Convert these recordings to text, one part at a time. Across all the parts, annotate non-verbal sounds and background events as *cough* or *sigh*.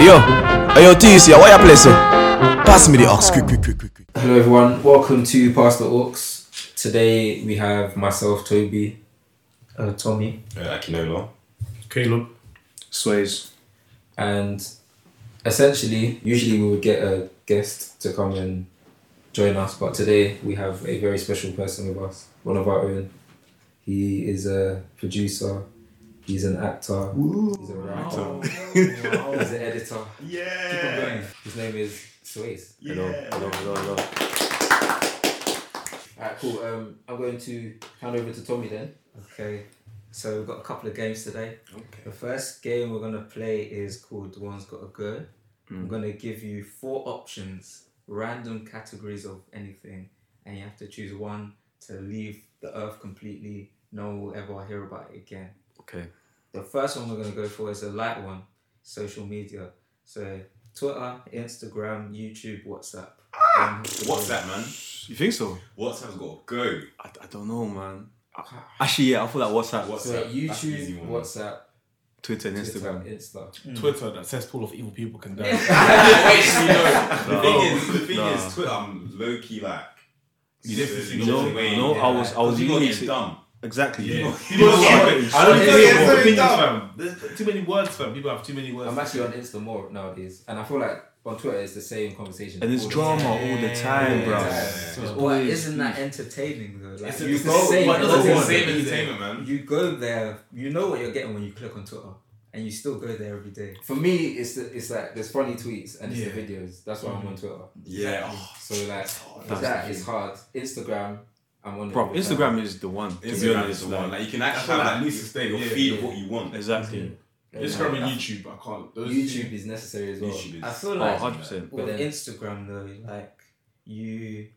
Yo, hey yo, TC, why you play so? Pass me the aux, quick, quick, quick, quick, quick. Hello everyone, welcome to Pass the Aux. Today we have myself, Toby, uh, Tommy, Uh, Akinola. Caleb. Sways. and essentially, usually we would get a guest to come and join us, but today we have a very special person with us, one of our own. He is a producer, he's an actor, he's a writer, *laughs* he's an editor. Keep on going. His name is Sways. Hello, hello, hello, hello. Alright, cool. Um, I'm going to hand over to Tommy then. Okay, so we've got a couple of games today. Okay. The first game we're gonna play is called The One's Gotta Go. I'm gonna give you four options, random categories of anything, and you have to choose one to leave the earth completely. No one will ever hear about it again. Okay. The first one we're gonna go for is a light one, social media. So Twitter, Instagram, YouTube, WhatsApp. Ah! Um, What's that, man? You think so? WhatsApp's got to go. I, I don't know, man. Ah. Actually, yeah, I feel like WhatsApp, What's So that? easy YouTube, one. WhatsApp, Twitter, and Twitter, Instagram. Insta. Hmm. Twitter, that cesspool of evil people can die. *laughs* Wait, you know, the thing is, the thing No. is, Twitter, I'm low key like. You definitely so know, the way- you know, I was, I was You gotta leaning get to dumb. Exactly. Yeah. You know, Yeah. I don't think yeah, it's yeah, opinions, yeah. fam. There's too many words, fam. People have too many words. I'm actually on Insta more nowadays, and I feel like on Twitter it's the same conversation. and it's all the drama time. all the time, Yeah, bro. yeah. It's But But always isn't that entertaining though? Like It's, you it's go, the same, it's it's the the same same entertainment, man. You go there, you know what you're getting when you click on Twitter, and you still go there every day. For me, it's the, it's like there's funny tweets and it's Yeah. the videos. That's why I'm on mm-hmm. Twitter. Yeah. Oh, So like That's that the it's hard. Instagram, I'm on. Bro, all the time. Instagram is the one. To be Instagram honest, is the one. like, Like you can actually feel have like at least stay your yeah, feed of yeah. what you want. exactly. Mm-hmm. Yeah. Instagram and YouTube, I can't. Those YouTube is necessary as well. YouTube is. I feel Oh, like 100%. with then- Instagram though, like you,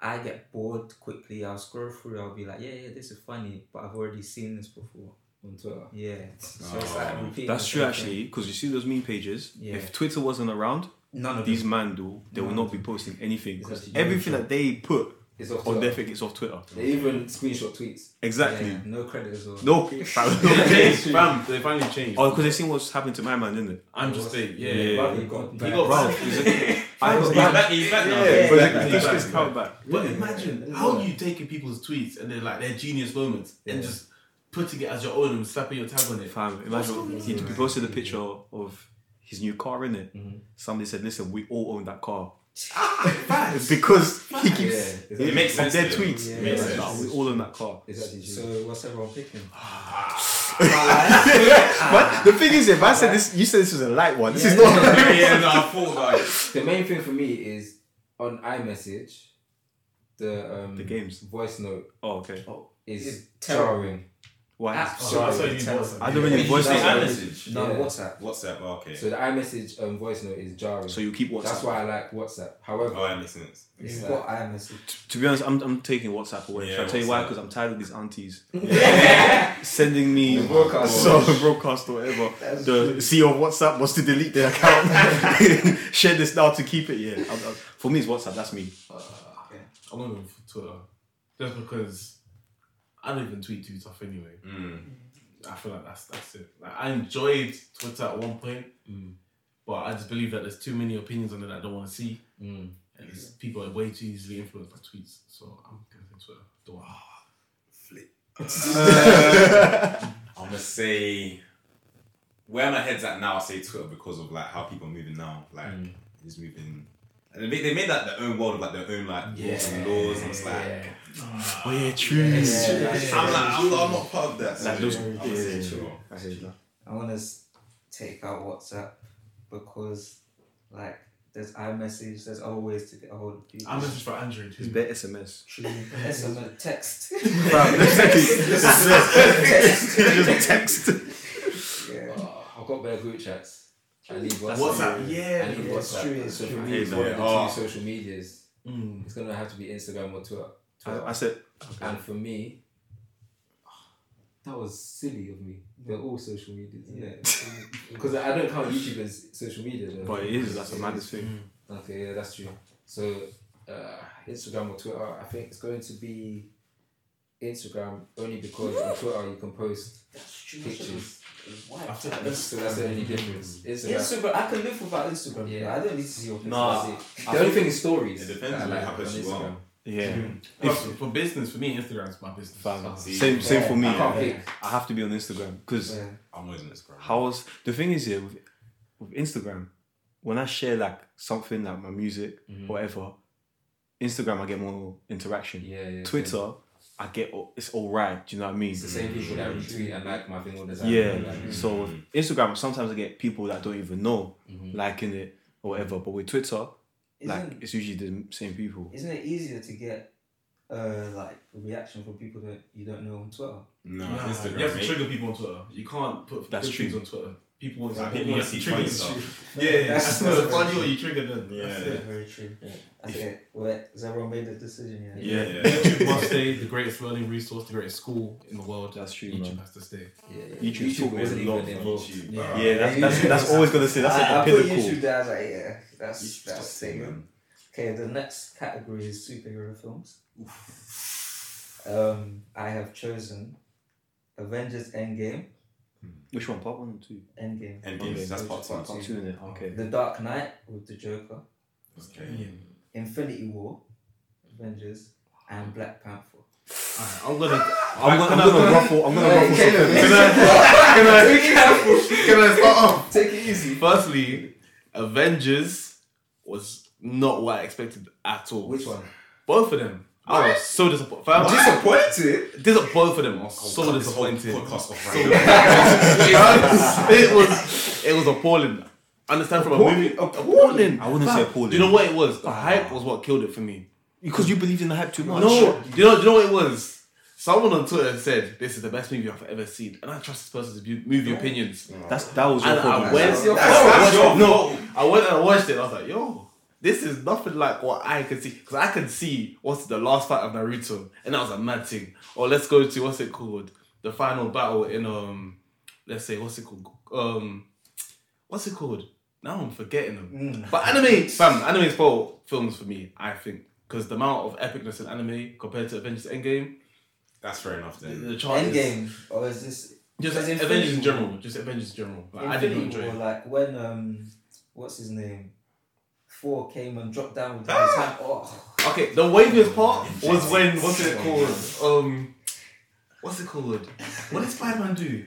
I get bored quickly. I'll scroll through. I'll be like, yeah, yeah, this is funny, but I've already seen this before. on Twitter. Yeah, so it's oh. like Oh. repeating. That's the true, same actually, because you see those meme pages. Yeah. If Twitter wasn't around. None of these them. man do, they will not be posting anything. It's 'cause actually everything true. that they put It's off on Twitter. their thing is off Twitter. They even screenshot tweets. Exactly. Yeah, no credit as well. No, *laughs* They fam. changed, fam. They finally changed. oh, because they seen what's happened to my man, didn't it? I'm just saying, yeah. Yeah. Brother, you got He got Bro, back. *laughs* he's He's he's back, he's back now. Yeah, but Yeah, he exactly. pushed his Exactly. count back. But imagine how you taking people's tweets and they're like their genius moments and just putting it as your own and slapping your tag on it. Fam, imagine he, he posted a picture of his new car in it. Mhm. Somebody said, "Listen, we all own that car." Facts. because he keeps it's It makes of sense. their tweets. Yeah, It makes yeah. sense. Nah, we all in that car. It's actually true. So what's everyone picking? *laughs* but the thing is, if I said this, you said this was a light one. This is Yeah. not. *laughs* yeah, no, I thought about it. the main thing for me is on iMessage, the um The games. voice note Oh, okay. is It's terrible. Jarring. Why? So I saw you Terrible. WhatsApp. I don't really Wait, voice you say note. iMessage? No, Yeah. WhatsApp. WhatsApp, oh, okay. So the iMessage um, voice note is jarring. So you keep WhatsApp. That's why I like WhatsApp. However, Oh, that makes sense. it's You've got iMessage. To be honest, I'm, I'm taking WhatsApp away. Yeah, Shall I tell you why? Because I'm tired of these aunties *laughs* sending me The broadcast. *laughs* so broadcast or whatever. the CEO of WhatsApp wants to delete their account. *laughs* Share this now to keep it. Yeah, I'm- I'm- for me, it's WhatsApp. That's me. I'm gonna go for Twitter. Just because I don't even tweet too tough anyway. Mm. I feel like that's that's it. Like I enjoyed Twitter at one point, Mm. but I just believe that there's too many opinions on it that I don't want to see, mm. and it's- people are way too easily influenced by tweets. So I'm gonna say Twitter. The one. Flip. *laughs* I'm gonna say where my head's at now. I say Twitter because of like how people are moving now. Like Mm. it's moving. And they made, they made like their own world of like their own like rules and laws and it's like Oh yeah, true. Yeah, I'm like I'm, I'm not part of that. So Like those- I'm yeah, say yeah, Twitter. I. I want to take out WhatsApp because, like, there's iMessage. There's other ways to get a hold of people. I'm message for Android. It's better SMS. True. SMS *laughs* *laughs* text. Just text. yeah. Oh, I've got better group chats. I need WhatsApp. WhatsApp, yeah, I need it's WhatsApp. true, it's so for true. me, it's one of the Yeah. two social medias. Mm. It's gonna have to be Instagram or Twitter. I, Twitter. I said, And for me, that was silly of me. They're all social medias, isn't it? Because *laughs* *laughs* I don't count YouTube as social media. Though. but it is. That's the maddest thing. Okay, yeah, that's true. So, uh, Instagram or Twitter, I think it's going to be Instagram only because on Twitter you can post pictures. I think So that's the only difference. Instagram. Instagram, I can live without Instagram. Yeah. Yeah, I don't need to see your pictures. Nah. That's. The only thing is stories. It depends on like how on close you Instagram. are. Yeah. Mm-hmm. But for business, for me, Instagram's my business. Fam. See, Same same for me. I can't yeah. I have to be on Instagram because Yeah. I'm always on Instagram. how's the thing is here with, with Instagram, when I share like something like my music, mm-hmm. whatever, Instagram I get more interaction. Yeah, yeah. Twitter, I get it's all right. Do you know what I mean? It's the same people that retweet and like my thing all the time. Yeah. Like, So with Instagram, sometimes I get people that don't even know Mhm. liking it or whatever. But with Twitter, like Isn't, it's usually the same people. isn't it easier to get uh like a reaction from people that you don't know on Twitter? No, Nah, Instagram. you have to trigger people on Twitter. You can't put That's good true. things on Twitter. People want Like, to people you wanna see trigger funny stuff. *laughs* Yeah, That's- that's not funny or you trigger them. Yeah. That's it. Very true. Okay, well, has everyone made the decision yet? Yeah. Yeah. YouTube *laughs* must stay the greatest learning resource, the greatest school in the world. That's true, YouTube man. has to stay. yeah, yeah. YouTube YouTube taught me a wasn't lot. even involved. YouTube. Yeah. Yeah, that's that's, that's always gonna say that's I, I like put the pinnacle. YouTube there. I was like, yeah, that's YouTube's that's just sick, Okay, the next category is superhero films. Um, I have chosen Avengers Endgame. Hmm. Which one? Part one or two? Endgame. Endgame, Okay, that's part two. Part two in it. Okay. The Dark Knight with the Joker. Okay. Infinity War. Avengers and Black Panther. Alright, I'm gonna. I'm gonna, I'm gonna ruffle. I'm gonna Hey, ruffle Caleb, something. Can I, *laughs* can I start off? Take it easy. Firstly, Avengers was not what I expected at all. Which one? Both of them. Oh, I was so disappointed. Fam, Disappointed. Dis- both of them. I was I'll so cut this whole disappointed. podcast off So- right *laughs* it was it was appalling. Understand from a movie appalling. I wouldn't say appalling. Do you know what it was? The ah. hype was what killed it for me. Because you believed in the hype too much. No, do you know? Do you know what it was? Someone on Twitter said this is the best movie I've ever seen, and I trust this person's bu- movie opinions. That's that was your And problem. I went, That's your I That's your no, fault. I went and I watched it. And I was like, yo, this is nothing like what I can see because I can see what's the last fight of Naruto, and that was a mad thing. Or let's go to what's it called, the final battle in um, let's say what's it called, um, what's it called? Now I'm forgetting them. Mm. But anime, fam, anime for films for me. I think because the amount of epicness in anime compared to Avengers Endgame, That's fair enough the, then. the chart is- Endgame, or is this Just Avengers in general, just Avengers in general. Like, I didn't enjoy War? it. Like when um, what's his name? Thor came and dropped down with his Ah! hand. Oh, Okay, the waviest part was when what's it called? Um, what's it called? What did Spider Man do?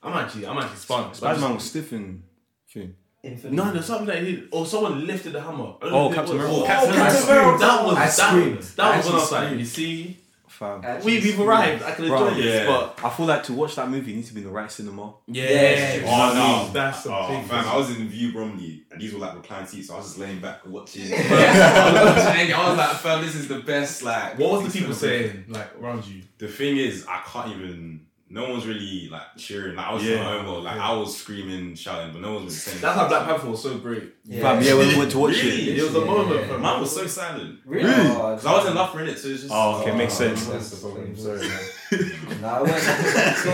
I'm actually, I'm actually spun. Spider Man was stiff and thing. Infinity. No, there's something that he did. Or someone lifted the hammer. I don't Oh, know it Captain was. America. Oh, Captain Oh, America. That was I that, screamed. that I was when I was actually like, you see, Fam. Actually, we we've arrived. I can enjoy Bro, this, yeah. but I feel like to watch that movie, you need to be in the right cinema. yeah, Yeah. Oh no, that's the oh, thing. fam, I was in Vue Bromley and these were like reclined seats, so I was just laying back watching. *laughs* *laughs* I was like, fam, this is the best. Like, What was the people saying like around you? The thing is, I can't even. No one's really like cheering. Like I was Yeah. in my own world. Like I was screaming, shouting, but no one was saying. That's how Black Panther was so great. Yeah. Fam, yeah, when we went to watch Really? it. It was a Yeah. moment. fam. Mine was so silent Really? Really? Oh, because I wasn't laughing in it, so it's just. Oh, okay, makes oh, sense. That's the problem. *laughs* Sorry, man. *laughs* No, I went. *laughs* the,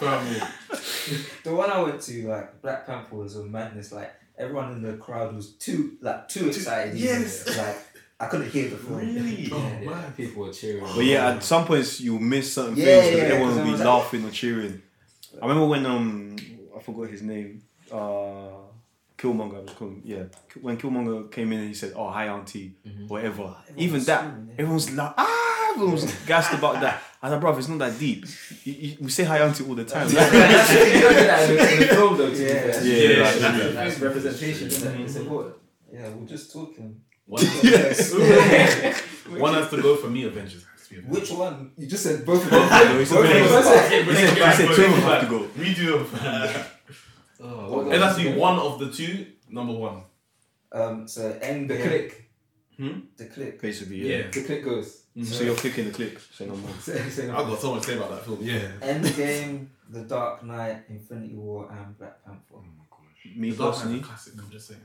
one, the one I went to, like Black Panther, was a madness. Like everyone in the crowd was too, like too excited. even. yes. Like I couldn't hear the film. Really? Oh, *laughs* Yeah, yeah, man. people were cheering. But yeah, at some points you miss certain Yeah, things because yeah, everyone 'cause will be was like- laughing or cheering. I remember when um I forgot his name. Uh Killmonger, I was calling yeah. When Killmonger came in and he said, "Oh, hi, auntie," whatever. Everyone Even that, screaming, yeah. everyone's like, ah, everyone's gassed about that. I was like, bro, it's not that deep. You, you, we say hi, auntie all the time. you don't do that in the, in the film though. To be Yeah. fair. Yeah, Yeah, that's yeah. That's representation, isn't it? It's Mhm. important. Yeah, we're just talking. One, yes, *laughs* one has to go for me. Avengers has to be Which one? You just said both of No, *laughs* them. he said Both of them. He said- two of them have to go. Redo them. *laughs* Oh, It has to be one of the two. Number one. Um, so end The click. The click. Basically, yeah. Yeah. The click goes. So you're clicking the click. Say no more. Say- say no I've got so much to say about that film. Yeah. Endgame, The Dark Knight, Infinity War, and Black Panther. Me The Dark Knight's a personally, classic. I'm just saying.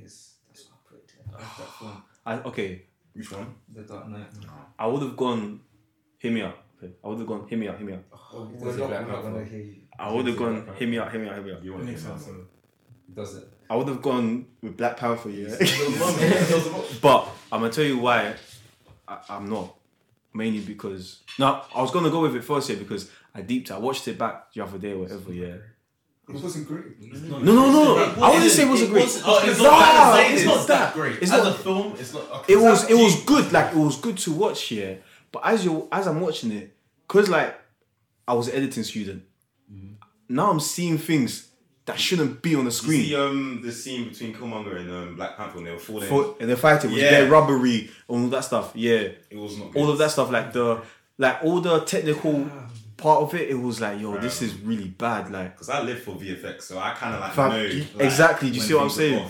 Yes, that's what I. I that film. I, okay, Which one? The Dark Knight. I would have gone. Hear me out. Okay, I would have gone. Hear me out. Hear me out. Oh, oh, Does we're not, Black we're not gonna hear you. I would have gone. Hear me out. Hear me out. Hear me out. You want to makes sense. though. Does it? I would have gone with Black Panther. Yeah. There was a moment- there was a moment- But I'm gonna tell you why I, I'm not. mainly because no, I was gonna go with it first here because I deeped. I watched it back the other day, or whatever. Yeah. It wasn't great. No, no, no. I wouldn't say it wasn't great. Oh, it's Nah, not, that, it's it's not that great. it's As not- a film, it's not. Okay, It was not it was good. Like it was good to watch. Yeah. But as you as I'm watching it, cause like I was an editing student. Now I'm seeing things that shouldn't be on the You screen. see um, the scene between Killmonger and um, Black Panther when they were falling. For, and the fighting was Yeah. very rubbery, all that stuff. Yeah. it was not good. all of that stuff, like the like all the technical part of it, it was like, yo, this is really bad. Like, Because I live for VFX, so I kind of like Fam, know. you- like, exactly, do you see what I'm saying?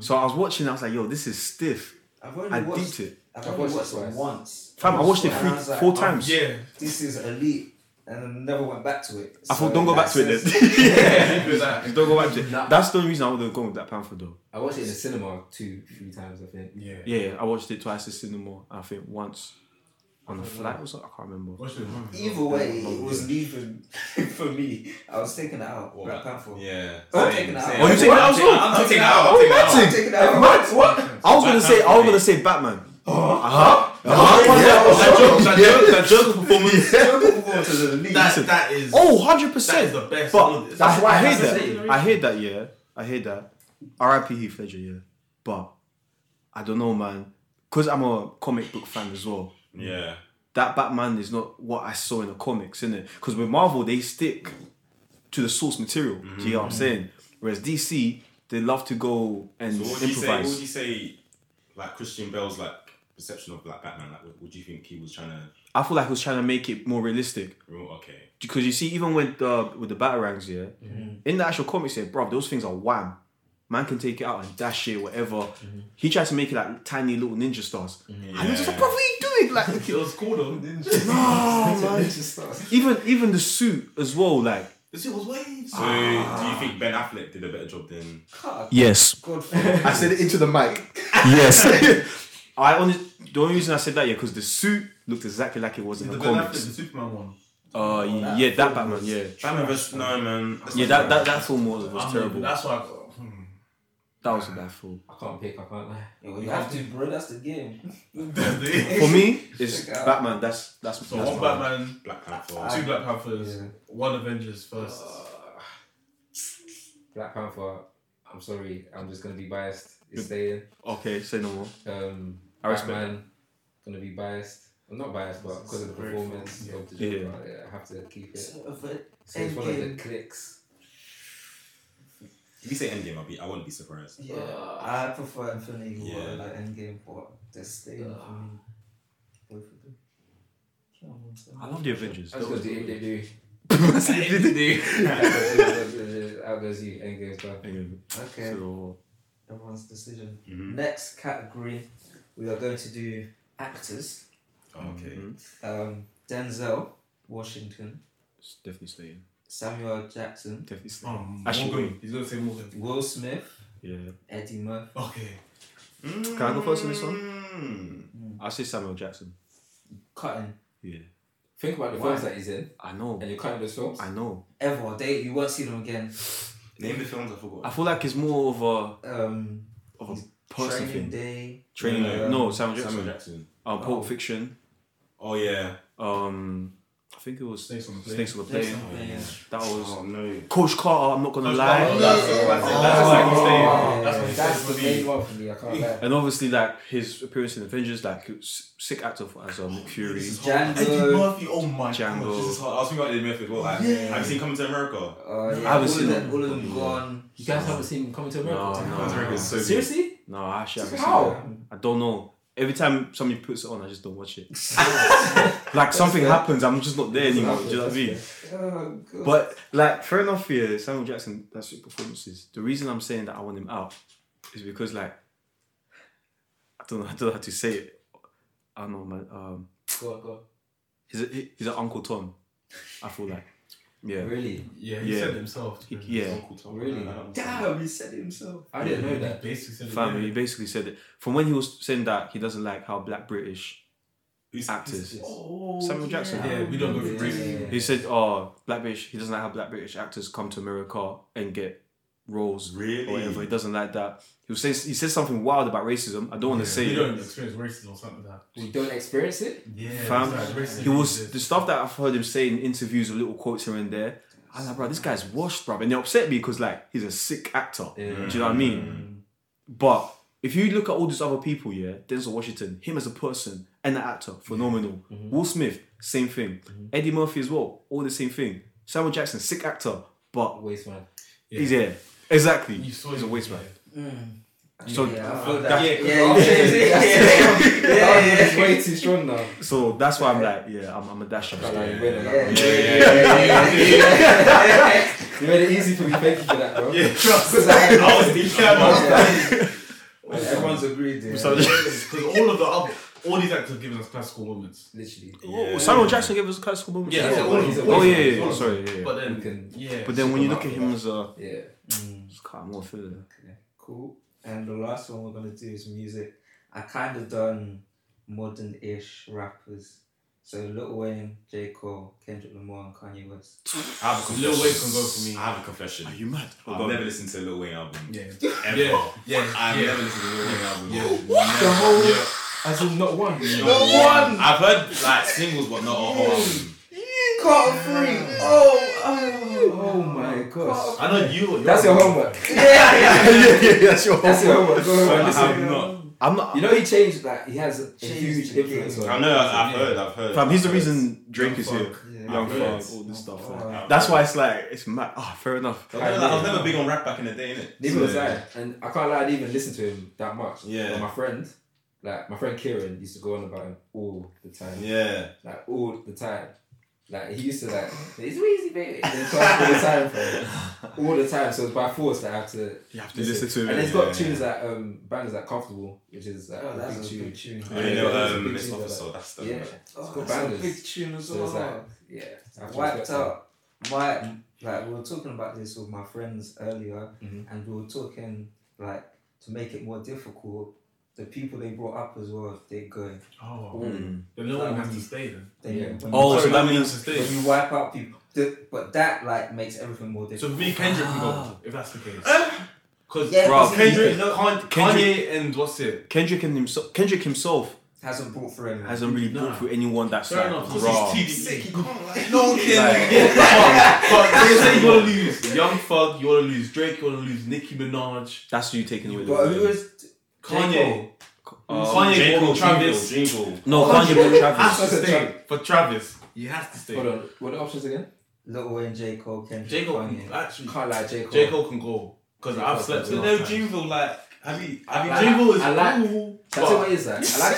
so I was watching, I was like, yo, this is stiff. I've only I watched deeped it. I've I've only watched it watched it twice. once. Fam, I watched it three, I like, four oh, times. Yeah. This is elite, and I never went back to it. I thought, don't go back to it says- then. Leave it at that. don't go back to it. Nah. That's the only reason I would have gone with that Panther though. I watched it in the cinema two, three times. I think. Yeah. Yeah, I watched it twice in the cinema. I think once on a flight or something. I can't remember. Watch it. Either way, oh, it was leaving *laughs* for me. I was taking it out. What, Black Black- Panther. Yeah. I'm taking it out. same. Oh, you taking it out? I'm taking it out. I'm taking it out. I'm taking out. What? What? I was gonna say. I was Panther. gonna say Batman. Uh-huh. Uh-huh. That uh-huh. joke, that joke, that joke performance. *laughs* Joker performance is elite. That, that is. Oh, 100 that is percent. the best. But That's why I I hear that. I hear that. Yeah, I hear that. R.I.P. Heath Ledger. Yeah, but I don't know, man. Cause I'm a comic book fan as well. Yeah. That Batman is not what I saw in the comics, innit? Because with Marvel, they stick to the source material. Do you know what I'm mm-hmm. saying? Whereas DC, they love to go and So what would you say? What improvise. would you say? Like Christian Bale's like perception of Black Batman. Like, what, what do you think he was trying to? I feel like he was trying to make it more realistic. Okay. Because you see, even with uh, the with the batarangs, yeah, mm-hmm. in the actual comics, yeah, bro, those things are wham. Man can take it out and dash it, whatever. Mm-hmm. He tries to make it like tiny little ninja stars. Mm-hmm. And he was just like, bro, what are you doing? Like, *laughs* It was cool though. *laughs* no, man. Even even the suit as well, like. The shit was waves. So do you ah. think Ben Affleck did a better job than? Ah, yes. God, I said it into the mic. Yes. *laughs* I only the only reason I said that yeah because the suit looked exactly like it was in The the Ben Affleck, the. Superman one. Uh, oh, yeah, that Batman, yeah, Batman vs No man. That's yeah, that that that film was, was I'm terrible. not- That's why. I got. That was a bad film. I can't pick. I can't lie. Yo, you have to, bro. That's the game. *laughs* For me, *laughs* it's Check out. Batman. That's that's So that's one mine. Batman, Black Panther. two Black Panthers, Yeah. one Avengers first. Black Panther. I'm sorry. I'm just gonna be biased. It's staying. Okay, say no more. Um, I respect Batman. Gonna be biased. I'm not biased, but because of the Very performance fun, of the yeah. Joker, yeah. I have to keep it. So, but So it's one of the Endgame. clicks. If you say Endgame, I'll be. I wouldn't be surprised. Yeah, I prefer Infinity War Yeah. like Endgame, but they're staying for me. Both of them. Come on, man. I love the Avengers. I was gonna do. They do. How goes you? Endgame's done. Okay, So, everyone's decision. Mhm. Next category, we are going to do actors. Okay. mhm. Um, Denzel Washington, It's definitely staying. Samuel Jackson, Definitely staying. Um, Actually, Morgan. He's gonna say Morgan. Will Smith, Yeah. Eddie Murphy. Okay. Can I go first on this one? Mm. I say Samuel Jackson. Cutting Yeah. Think about the Why? films that he's in, I know. and you're cutting those films. I know. ever. They you won't see them again. Name the films I forgot. I feel like it's more of a Um, of a person Training thing. Day. Training. Yeah. no, Samuel Jackson. Samuel Jackson. Um, Pulp Oh. Fiction. Oh yeah. Um, I think it was Snakes on the Plane. Snakes on the Plane. on the Plane, yeah. That was Oh no. Coach Carter. I'm not gonna Coach lie. Carter, that's a classic. That's like he's staying. That's what he's That's the for main me. one for me. I can't lie. And obviously, like his appearance in Avengers, like s- sick actor for, as um, Nick Fury. This is Django. hard. Eddie Murphy. Oh my Django. god. This is hard. I was thinking about Eddie Murphy as well. Like, Yeah. Have you seen Coming to America? Uh, yeah, I haven't all seen of them. them. All of them gone. You guys haven't seen Coming to America? No, Coming no, to America no. is so good. Seriously? No, I actually haven't How? seen it. I don't know. Every time somebody puts it on, I just don't watch it. *laughs* like something happens, I'm just not there anymore. Do you know what I mean? Oh, But like, fair enough. Yeah, Samuel Jackson. That's his performances. The reason I'm saying that I want him out is because like, I don't know. I don't know how to say it. I don't know, man. Um, Go on, go on. he's a, he's an Uncle Tom. I feel like, yeah, Really? Yeah, he Yeah. said it himself. He- yeah. Really? Damn, he said it himself. I didn't know that. He basically said it. Fam, yeah. he basically said it from when he was saying that he doesn't like how Black British Who's actors. Oh, Samuel Jackson. Yeah, we don't go for Yeah. British. He said, "Oh, Black British. He doesn't like how Black British actors come to America and get roles Really? or whatever. He doesn't like that. He says he says something wild about racism. I don't want to say You it. don't experience racism or something like that. We don't experience it. Yeah, Fam, it's like racism he was exists. the stuff that I've heard him say in interviews or little quotes here and there. I'm like, bro, this guy's washed, bro, and they upset me because like he's a sick actor. Do you know what I mean? But if you look at all these other people, yeah, Denzel Washington, him as a person and an actor, phenomenal. Mm-hmm. Will Smith, same thing. Mm-hmm. Eddie Murphy as well, all the same thing. Samuel Jackson, sick actor, but Waste man. He's yeah, exactly. You saw he's a waste man. Mm. yeah. So yeah, that- that. Yeah, Yeah, yeah, yeah, yeah, *laughs* yeah, way too strong now. so that's why I'm like, yeah, I'm, I'm a dash up. you made it, yeah, yeah, You made it easy for me. Thank you for that, bro. Yeah, trust. Because I- I was *laughs* thinking about *laughs* Everyone's agreed. Yeah. So- Because all of the other, all these actors have given us classical moments. Literally. Oh, Samuel Jackson gave us classical moments. Yeah, Yeah, so all of he's them. a- Oh yeah, yeah, All yeah. of sorry, yeah, yeah. But then, can- yeah. But then when you look at super him as a, Yeah. Mm, it's kind of more feeling. Okay, cool. And the last one we're gonna do is music. I kind of done modern-ish rappers. So Lil Wayne, J Cole, Kendrick Lamar, and Kanye West. *laughs* I have a Lil. Wayne can go for me. I have a confession. Are you mad? I've never listened to a Lil Wayne album. Yeah. Ever. Yeah. Yeah. I've yeah. never listened to a Lil Wayne album. Yeah. Never. The whole- Yeah. As in not one. Not one. I've heard like singles, but not a whole album. Carter Free. Oh, oh, Oh my gosh. I know you. That's your homework. *laughs* *laughs* yeah, yeah, that's your That's your homework. Go home I listen. have not. I'm not. You know he changed like he has a, a huge the influence on. I know. I've heard. I've heard. Fam, he's the I've heard. reason Drake is here. Yeah. Young I've. Thug, all this stuff. Oh, like. That's why it's like it's mad. Ah, fair enough. I was, never, I was never big on rap back in the day, innit? Neither was I, and I can't lie. I didn't even listen to him that much. Yeah. But my friend, like my friend Kieran, used to go on about him all the time. Yeah. Like all the time. Like he used to like it's Weezy baby. And all the time, fam. *laughs* All the time. So it's by force that I have to You have to listen to And it. it's got Yeah. tunes that um bangers like comfortable, which is like Oh, a that's big a tune. big tune. Oh, Yeah, you know, that's um, big Miss tune, Officer. like- That's the. Yeah. Oh, got that's a big tune as So like yeah. I Wiped respect out. My like we were talking about this with my friends earlier, Mhm. and we were talking like to make it more difficult. The people they brought up as well, if they go, Oh. Mm. The Lil Wayne has to stay then. then Yeah. when, Oh, you, so Sorry, that means has to stay. when you wipe out people, the, but that like makes everything more So difficult. for me, Kendrick can Ah. go if that's the case. Because Yeah, Bro, 'cause he- Kendrick, no, Kendrick- Kanye, and what's it? Kendrick and himself. Kendrick himself hasn't brought through anyone. hasn't really Nah. brought through anyone that's Fair like enough. Because raw. he's TDE. He can't like. *laughs* No *laughs* one can. Like- *laughs* But they say you wanna lose Young Thug, you wanna lose Drake, you wanna lose Nicki Minaj, That's who you taking away. But who is Kanye. Um, Kanye J. brought Cole, Travis. J. Cole. No, Oh, Kanye brought Has to stay for Travis. He has to stay. Hold on. What are the options again? Lil Wayne, J Cole, Kendrick, J Cole Kanye. actually. Can't lie, J Cole. J Cole can go because J. I've slept can with go. No, Dreamville, like, have you, have you, Like- Jingle is I like- cool. That's but- what it is. Like. I like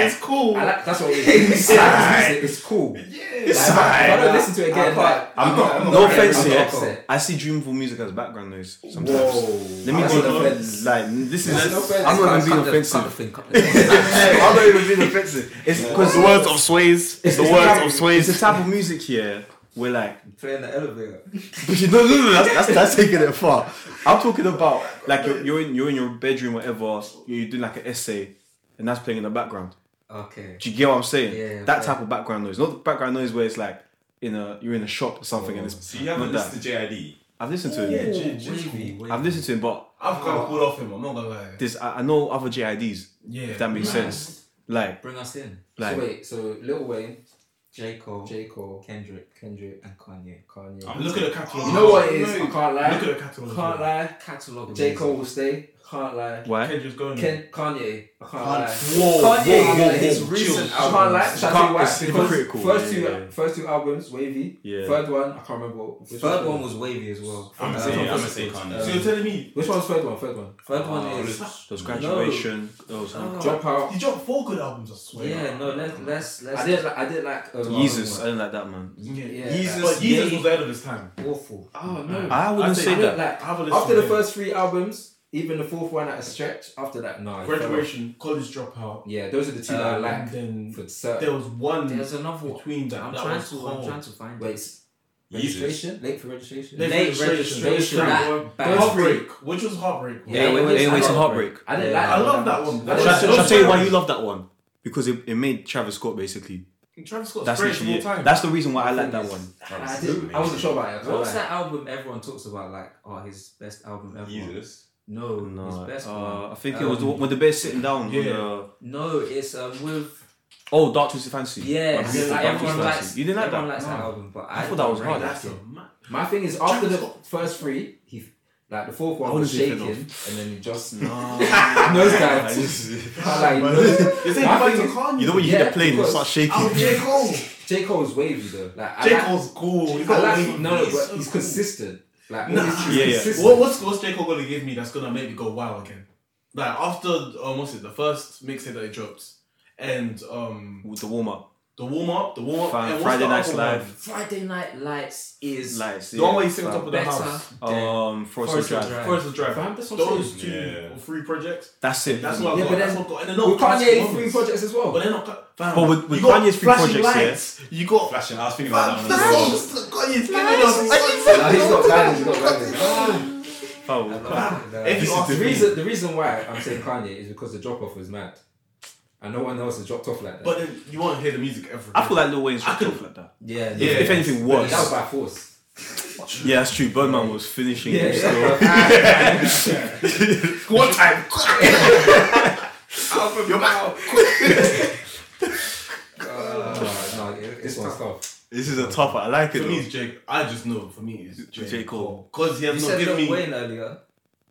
the It's cool. I like that's what it is. It's, it's, it's cool. Like, if I if I don't listen to it again, I'm like, I'm I'm not- not. I'm no offense I'm not here. upset. I see Dreamville music as background noise sometimes. Whoa. Let me That's go. an offense. Like this is. That's an offense. I'm not even being offensive. *laughs* I'm not even being offensive. It's because the words of Sways. It's the the words type- of Sways. It's the type of music here where like Playing the elevator. *laughs* But you no, no, no, that's, that's, that's taking it far. I'm talking about like you're, you're in you're in your bedroom, whatever. You're doing like an essay, and that's playing in the background. Okay. Do you get what I'm saying? Yeah, that okay. type of background noise, not the background noise where it's like in a you're in a shop or something, and it's So you haven't listened that. to JID? I've listened to Yeah, him. J- J- Wavy, wavy. I've listened to him, but I've kind of cooled off him. I'm not gonna lie. this I, I know other JIDs. Yeah, If that makes Nice. sense. Like Bring us in. like so wait, so Lil Wayne, J Cole, J Cole, Kendrick, Kendrick, and Kanye. Kanye. I'm Look at the catalog. You know what it is? I can't lie. Look at the catalog. Can't lie. Catalog. J Cole will stay. Can't lie. why? Kendrick's going. Ken, Kanye. I can't lie. Whoa, Kanye, whoa, whoa, his whoa, recent chill, I can't lie. Shall I tell you why? It's Because. First Yeah, two, yeah, yeah. first two albums, Wavy. Yeah. Third one, I can't remember. Which Third was- one was wavy as well. I'm gonna say, I'm gonna say Kanye. So you're telling me Which one's third one? Third one. Third one Oh, is. Those graduation. Those Oh. Drop out. you dropped four good albums. I swear. Yeah, no, let's let's let's. I didn't. Like, I didn't like. Um, Jesus. I didn't like that man. Yeah. Yeah. Yeezus, but Yeezus was ahead of his time. awful. Oh no. I wouldn't say say that. don't. Have a listen After the to first three albums, even the fourth one at a stretch. After that, no. it fell. Graduation, college dropout, Yeah, those are the two that I Um, like and then for certain. there was one There's another one. between that. I'm that trying was to. I'm cold. trying to find Wait, it. it's registration? Late for registration? Late Late registration. registration. Those That bad. Heartbreak, which was heartbreak. Yeah, Hey, wait, it was- hey, wait, love heartbreak. I didn't Yeah. like I that love one. that one. I Shall, didn't- I tell you why you love that one? Because it, it made Travis Scott basically. Travis Scott's That's great of literally all it. time. That's the reason why I like that one. I, did, I wasn't sure about it. I can't What's lie. that album everyone talks about? Like, oh, his best album ever. Jesus. No, No, his best uh, one. I think it was the, Um, when the bear's sitting down. Yeah. the- No, it's um with oh, Dark Twisted Fantasy. yeah, I like Dark everyone Twisted likes. You didn't like everyone that? likes that album, but I I, thought that was don't hard, rate That's that. ma- My thing is after the first three, he like the fourth one was shaking, and then he just *laughs* No. *laughs* nose dived. *laughs* I like, nose- You're saying My back thing to is- You know when you Yeah, hear the plane and it starts shaking. Oh, J. Cole. J Cole's wavy though. Like I J. like, Cole's cool. He's I got like wavy no, no, but he's consistent. Like Nah. always he's Yeah, yeah. consistent. What, what's, what's J. Cole gonna give me that's gonna make me go wow again? Like after um, what's it? The first mixtape that he dropped, and um, With the warm up. The warm up, the warm up, Fam, and Friday the Night's other Live. Friday Night Lights is Lights. The one where Yeah. you sing on top of the better house. than Um, Forest Forest Drive. Drive. First Drive. Fam, that's what I'm Those two Yeah. or three projects. That's it. That's what I Yeah, got. but that's then- what I got. And then no With classic Kanye, moments. three projects as well. But they're not. cla- Fam, But with- with you got Kanye's three flashing projects, yeah. lights, You got. Flashing. I was thinking about that one. as well. Kanye's giving he's got bangers, he's got bangers. Oh, Nah, If you this ask the me- reason, the reason why I'm saying Kanye is because the drop off was mad, and no one else has dropped off like that. But then you won't hear the music ever. I feel like Lil Wayne's dropped off like that. yeah, If, Yeah. if anything But worse. that was by force. *laughs* Yeah, that's true. Birdman was finishing Yeah, him still. *laughs* yeah. One time. Out from your mouth. *laughs* Uh, no, it- this one's. This is a tough one. I like it. For me, though. it's Jake. I just know. For me, it's J. J. Cole. Because he You has not said given Lil me. Wayne earlier.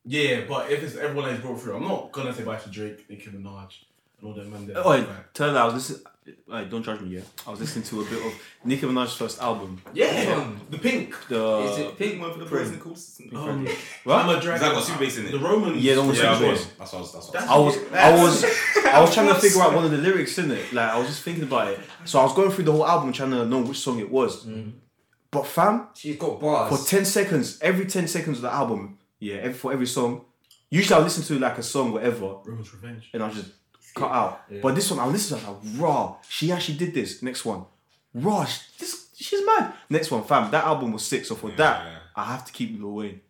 Yeah, but if it's everyone that's brought through, I'm not gonna say bye to Drake, Nicki Minaj, and all them man. there. Oh, wait, Like, tell that I was listening. Like, don't judge me yet. I was listening to a bit of Nicki Minaj's first album. yeah, the pink. The is it Pink One for the Prim. boys and cool. Um, What? I'm a dragon. Has that got super bass in it? The Roman. Yeah, the one with Yeah, super bass. That's what I was. That's what That's- I I was, I was, *laughs* I was trying to figure out one of the lyrics in it. Like I was just thinking about it. So I was going through the whole album trying to know which song it was. But fam, She's got bars. for ten seconds, every ten seconds of the album, yeah, every, for every song, usually I'll listen to like a song, whatever, Roman's Revenge. and I'll just cut out. But this one, I'll listen to it, like raw. She actually did this. Next one, raw. sh- This she's mad. Next one, fam. That album was sick. So for that, Yeah. I have to keep Lil Wayne.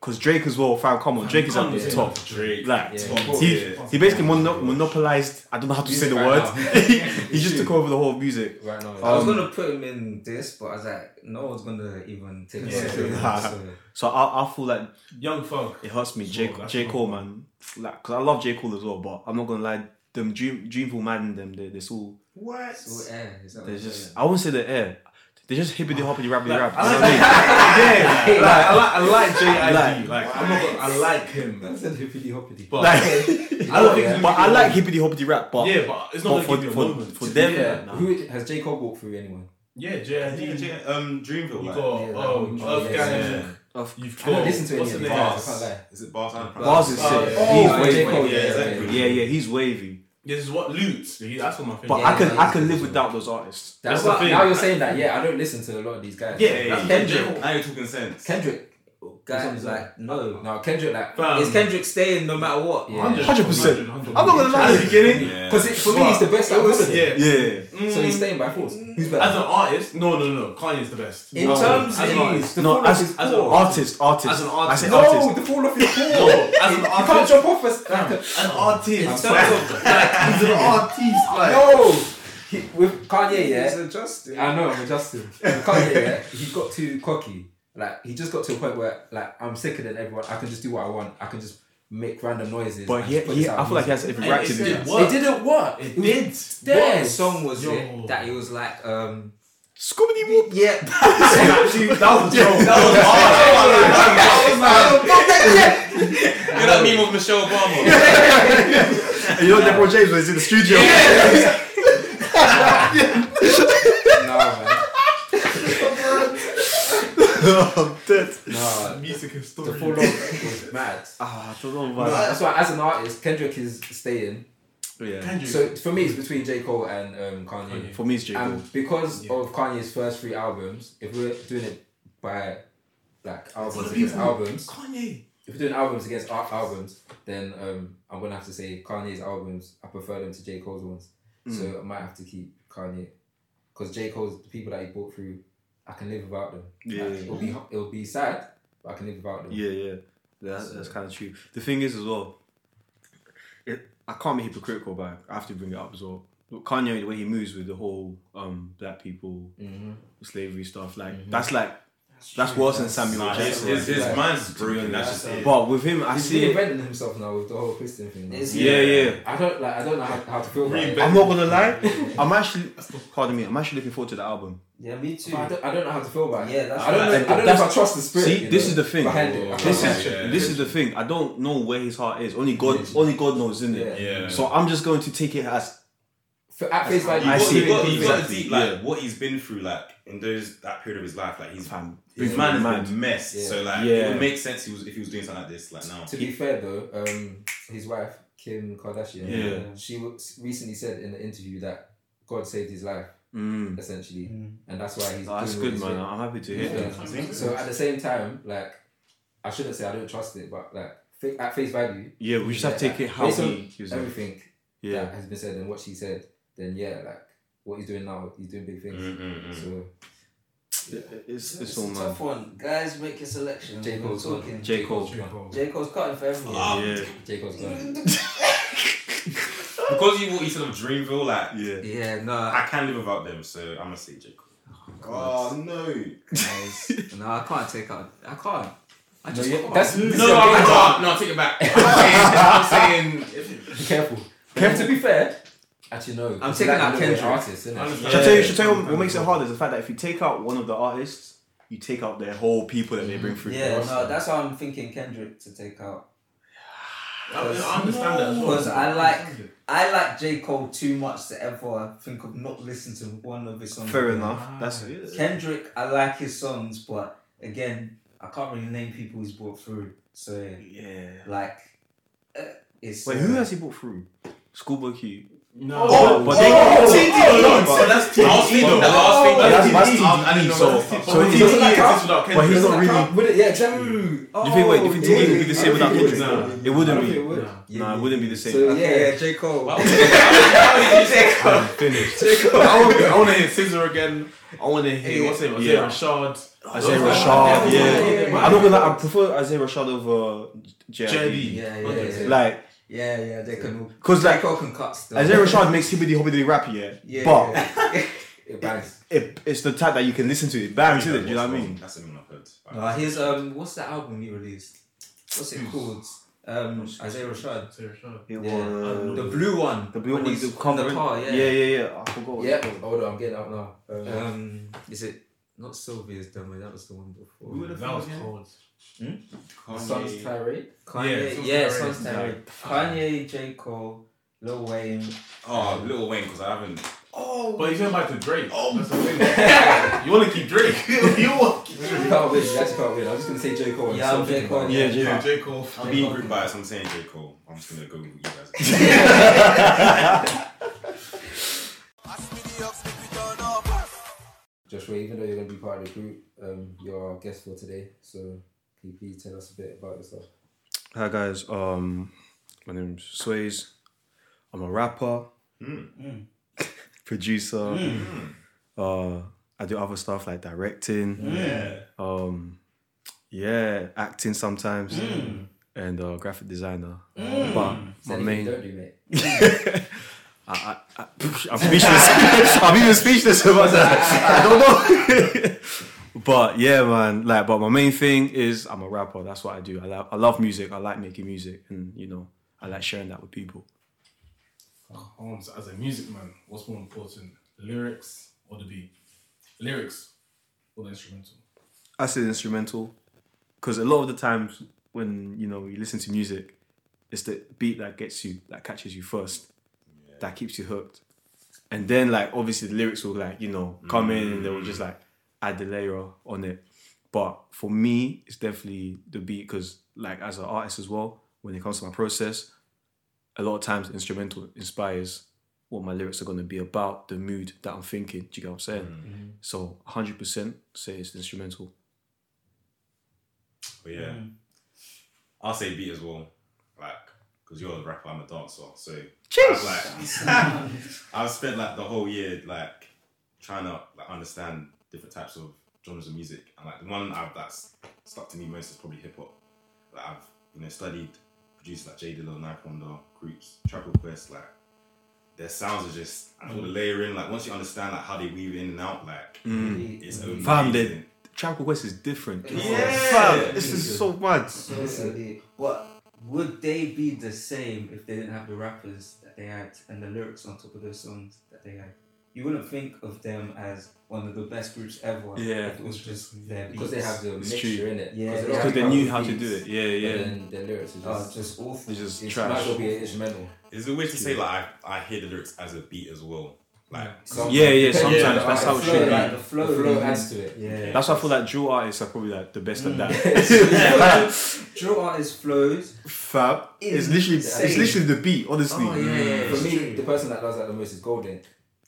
Cause Drake as well, fam. Come on, Drake is at can't the do top. Drake. Like Yeah. he, he basically mono- monopolized. I don't know how to say the Music word. *laughs* he just took over the whole music. Right now, I was Um, gonna put him in this, but I was like, no one's gonna even take Yeah. it. *laughs* Nah. So, So I, I feel like Young Thug. it hurts me. As J, well, J Cole, bad. man. Like, cause I love J Cole as well, but I'm not gonna lie. Them Dream, Dreamville Man them, they, they're all. What? so air. Is They're just. saying? I wouldn't say they're air. They're just hippity hoppity rappity rap. I You know like, what I mean? yeah, like, I like I like J.I.D. Like- Like, I'm not I like him, That's a hippity hoppity. but Like, I don't think. he's but I like hippity hoppity rap. But Yeah, but it's but not for, gonna give you a for, moment. for them, yeah. nah. Who has J Cole walked through anyone? Yeah, J.I.D. Yeah, um, Dreamville. You like- got Yeah, that um. Earth Yeah, Gang. Of- You've I don't got listen to any what's of the the bars. I can't lie. Is it Bas? and Bas is sick. oh, he's yeah, wavy. J. Cole, yeah, yeah, exactly. Yeah, yeah, he's wavy. This is what Loot. He- That's one of my But favorite. I can yeah, I can yeah. live without those artists. That's the what, thing. now you're saying that. Yeah, I don't listen to a lot of these guys. Yeah, Hey, that's Kendrick. Now you're talking sense. Kendrick. Guys, like, no. No, Kendrick. Like, Fam. Is Kendrick staying no matter what? Yeah. 100%. 100%. I'm not gonna lie. At the beginning, Yeah. because for me, he's the best. out of all of them. yeah. Yeah. So he's staying by force. Mm. Who's As an artist, no, no, no. Kanye's the best. In No, terms as an of- artist, The No, fall as, as an core. artist, artist. As an I artist. say No, artist. the fall off his core. no, as an You can't jump off as like a, an artist. In Like, terms of *laughs* like, he's an *laughs* artist. Like, no. He, with Kanye, he's yeah. adjusting. I know, I'm adjusting. *laughs* Kanye, yeah, he got too cocky. Like he just got to a point where like I'm sicker than everyone. I can just do what I want. I can just make random noises. But and he, just he, I feel like he has music. every right to it do did that. work. It didn't work. It did. Dead. What song was Yo. it that he was like, um, Scooby Whoop. yeah, *laughs* that was a joke. That was You know that meme of Michelle Obama? *laughs* And you know LeBron James was in the studio. *laughs* Nah, man. I'm dead. Nah. *laughs* music The historian. fall off was mad. Ah, I don't know, that's why, as an artist, Kendrick is staying. Yeah. Kendrick. So for me, it's between J Cole and um, Kanye. Kanye. For me, it's J. Cole. And because Yeah. of Kanye's first three albums, if we're doing it by like albums the against albums, Kanye. if we're doing albums against ar- albums, then um, I'm gonna have to say Kanye's albums. I prefer them to J Cole's ones. So I might have to keep Kanye because J Cole's the people that he brought through. I can live without them. Yeah, Like, yeah, it'll be it'll be sad, but I can live without them. Yeah, yeah. That's, that's kind of true. The thing is, as well, it, I can't be hypocritical, but I have to bring it up as well. Kanye, the way he moves with the whole um black people Mhm. slavery stuff, like that's like that's worse than Samuel Nah, his, Jackson. his, his Like, mind's broken. That's just it. But with him, I He's see it. reinventing himself now with the whole Christian thing. now. Is Yeah, yeah. I don't like. I don't know how, how to feel about it. I'm not gonna lie. *laughs* I'm actually, pardon me. I'm actually looking forward to the album. Yeah, me too. I don't, I don't know how to feel about it. Yeah, that's I don't know. right. I don't know if I trust the spirit. See, you this know, is the thing. Behind. I This is Yeah. this is the thing. I don't know where his heart is. Only God, only God knows, isn't it? Yeah. Yeah. So I'm just going to take it as For- at face value. you I got, see you got, it. you got to Exactly, deep, like what he's been through, like in those that period of his life, like he's fam. his Been man has mad. been messed. Yeah. So like Yeah. it would make sense he was if he was doing something like this, like now. To be fair though, um, his wife Kim Kardashian, Yeah. she was recently said in an interview that God saved his life Mm. essentially, Mm. and that's why he's. Oh, that's good, man. doing. I'm happy to hear Yeah. that. So at the same time, like, I shouldn't say I don't trust it, but like fa- at face value, Yeah, we just have to take it how based he gives it. everything Yeah. that has been said and what she said, then yeah, like what he's doing now, he's doing big things. Mm, mm, mm. So It's It's it's a all man. tough one. Guys, make your selection. J. Cole's talking. J Cole. J. Cole's cutting for everyone. Yeah. J Cole's gone. because you what you said of Dreamville, like Yeah. Yeah, no. I can't live without them, so I'm gonna say J Cole. Oh no! guys, *laughs* no, I can't take out. I can't. I No, just yeah, can't. that's No, this no, I can't. No, take it back. *laughs* I'm saying, I'm saying Be careful. Careful. To be fair, actually no. I'm taking out the little Kendrick. artists, isn't it? Shall I tell you? Shall I tell you what, what makes it hard is the fact that if you take out one of the artists, you take out their whole people that they bring through. Yeah, no, that's why I'm thinking Kendrick to take out. I, I understand that. Because I like I like J Cole too much to ever think of not listening to one of his songs. Fair again. enough. That's yeah. Kendrick, I like his songs, but again, I can't really name people he's brought through. So yeah. like, uh, it's Wait, uh, who has he brought through? Schoolboy Q. No. Oh, but they- oh, TDE, oh, but- so that's TDE. I was thinking the though. last thing. Yeah, that's- that's TDE. I didn't TDE, know so- that's TDE. so Oh, it TDE doesn't exists without But he's Kendrick. not really. Would it? Yeah, exactly. Do you think? Wait, do you think TDE would be the same without Kendrick? No. It wouldn't I don't be. think it would. No. Nah, it wouldn't be the same. So Okay, yeah, yeah, J Cole. Why would you- why would you say- I'm finished. I want, I want to hear Scissor again. I want to hear what's it? Yeah. Isaiah Rashad. Isaiah Those Rashad, yeah. yeah, I'm not gonna. lie, I prefer Isaiah Rashad over JID. JID. Yeah, yeah, yeah. Like, Yeah, yeah, they can. cause like Cole can cut still. Isaiah Rashad makes hibbity hobbity rap, yeah. *laughs* Yeah, But yeah. *laughs* it bangs. it, it's the type that you can listen to. It bangs, isn't it? Do you know what I mean? That's something I've heard. No, his um, what's that album he released? What's it called? Um, Isaiah Rashad. Isaiah Rashad. It Yeah. was The blue one. the blue one, the the car. Yeah. yeah, yeah, yeah. I forgot. What Yeah. it's. Hold on, I'm getting out now. Um, Um, is it not Cilvia Demo? That was the one before. Who would have That was cold. Sun's Tirade. Kanye, Sons yeah, Sons Terror. Kanye, J Cole, Lil Wayne. Oh, Little Wayne, because I haven't. Oh, but he's going back to Drake. Oh, that's the thing. *laughs* you want to keep Drake? *laughs* you want? You can't win. You actually can't win. I'm just gonna say J Cole. Yeah, I'm something J. Cole, about- Yeah, J. Yeah, J Cole. I'm being group biased. I'm saying J Cole. I'm just gonna go with you guys. *laughs* Joshua, even though you're gonna be part of the group, um, you're our guest for today. So can you please tell us a bit about yourself? Hi guys. Um, my name's Sways. I'm a rapper, Mm. *laughs* producer. Uh, I do other stuff like directing. Yeah. Um, yeah, acting sometimes, and uh, graphic designer. But my Say main, don't do, mate. *laughs* I, I, I, *laughs* I'm speechless. I'm even speechless about that. I don't know. But yeah, man. Like, but my main thing is I'm a rapper. That's what I do. I love, I love music. I like making music, and you know, I like sharing that with people. So as a music man, what's more important, lyrics or the beat? Lyrics or the instrumental? I say instrumental, because a lot of the times when you know you listen to music, it's the beat that gets you, that catches you first, that keeps you hooked, and then like obviously the lyrics will like you know come in and they will just like add the layer on it. But for me, it's definitely the beat because like as an artist as well, when it comes to my process, a lot of times instrumental inspires what my lyrics are going to be about, the mood that I'm thinking. Do you get what I'm saying? Mm. Mm-hmm. So 100% say it's instrumental. But yeah, mm. I'll say beat as well. Like, because you're a rapper, I'm a dancer. So I've, like, *laughs* *laughs* I've spent like the whole year like trying to like understand different types of genres of music, and like the one I've that's stuck to me most is probably hip hop. Like I've you know studied producers like J Dilla, 9th Wonder, groups, Triple Quest, like their sounds are just all the mm. layering. Like once you understand like how they weave in and out, like mm. it's amazing. Fam, they- Tribe Called Quest is different. Yeah. Fam, this is so mad. Listen, what would they be the same if they didn't have the rappers that they had and the lyrics on top of those songs that they had? You wouldn't think of them as one of the best groups ever. Yeah. if it was just their because they have the It's mixture true. in it. Yeah, they they Because have they knew how to do it. Yeah, but yeah. then their lyrics are Oh, just, just awful. It's just it trash. might as well be an instrumental. Is it weird to say like I, I hear the lyrics as a beat as well? Like Some- Yeah, yeah, *laughs* sometimes on the that's how it artist. should be. Like, The the flow flow, adds to it. Yeah. That's why I feel like drill artists are probably like the best at that. *laughs* *laughs* Drill artist flows. Fab. It's literally it's literally the beat, honestly. Oh, yeah, yeah, mm. For me, the person that does that the most is Golden.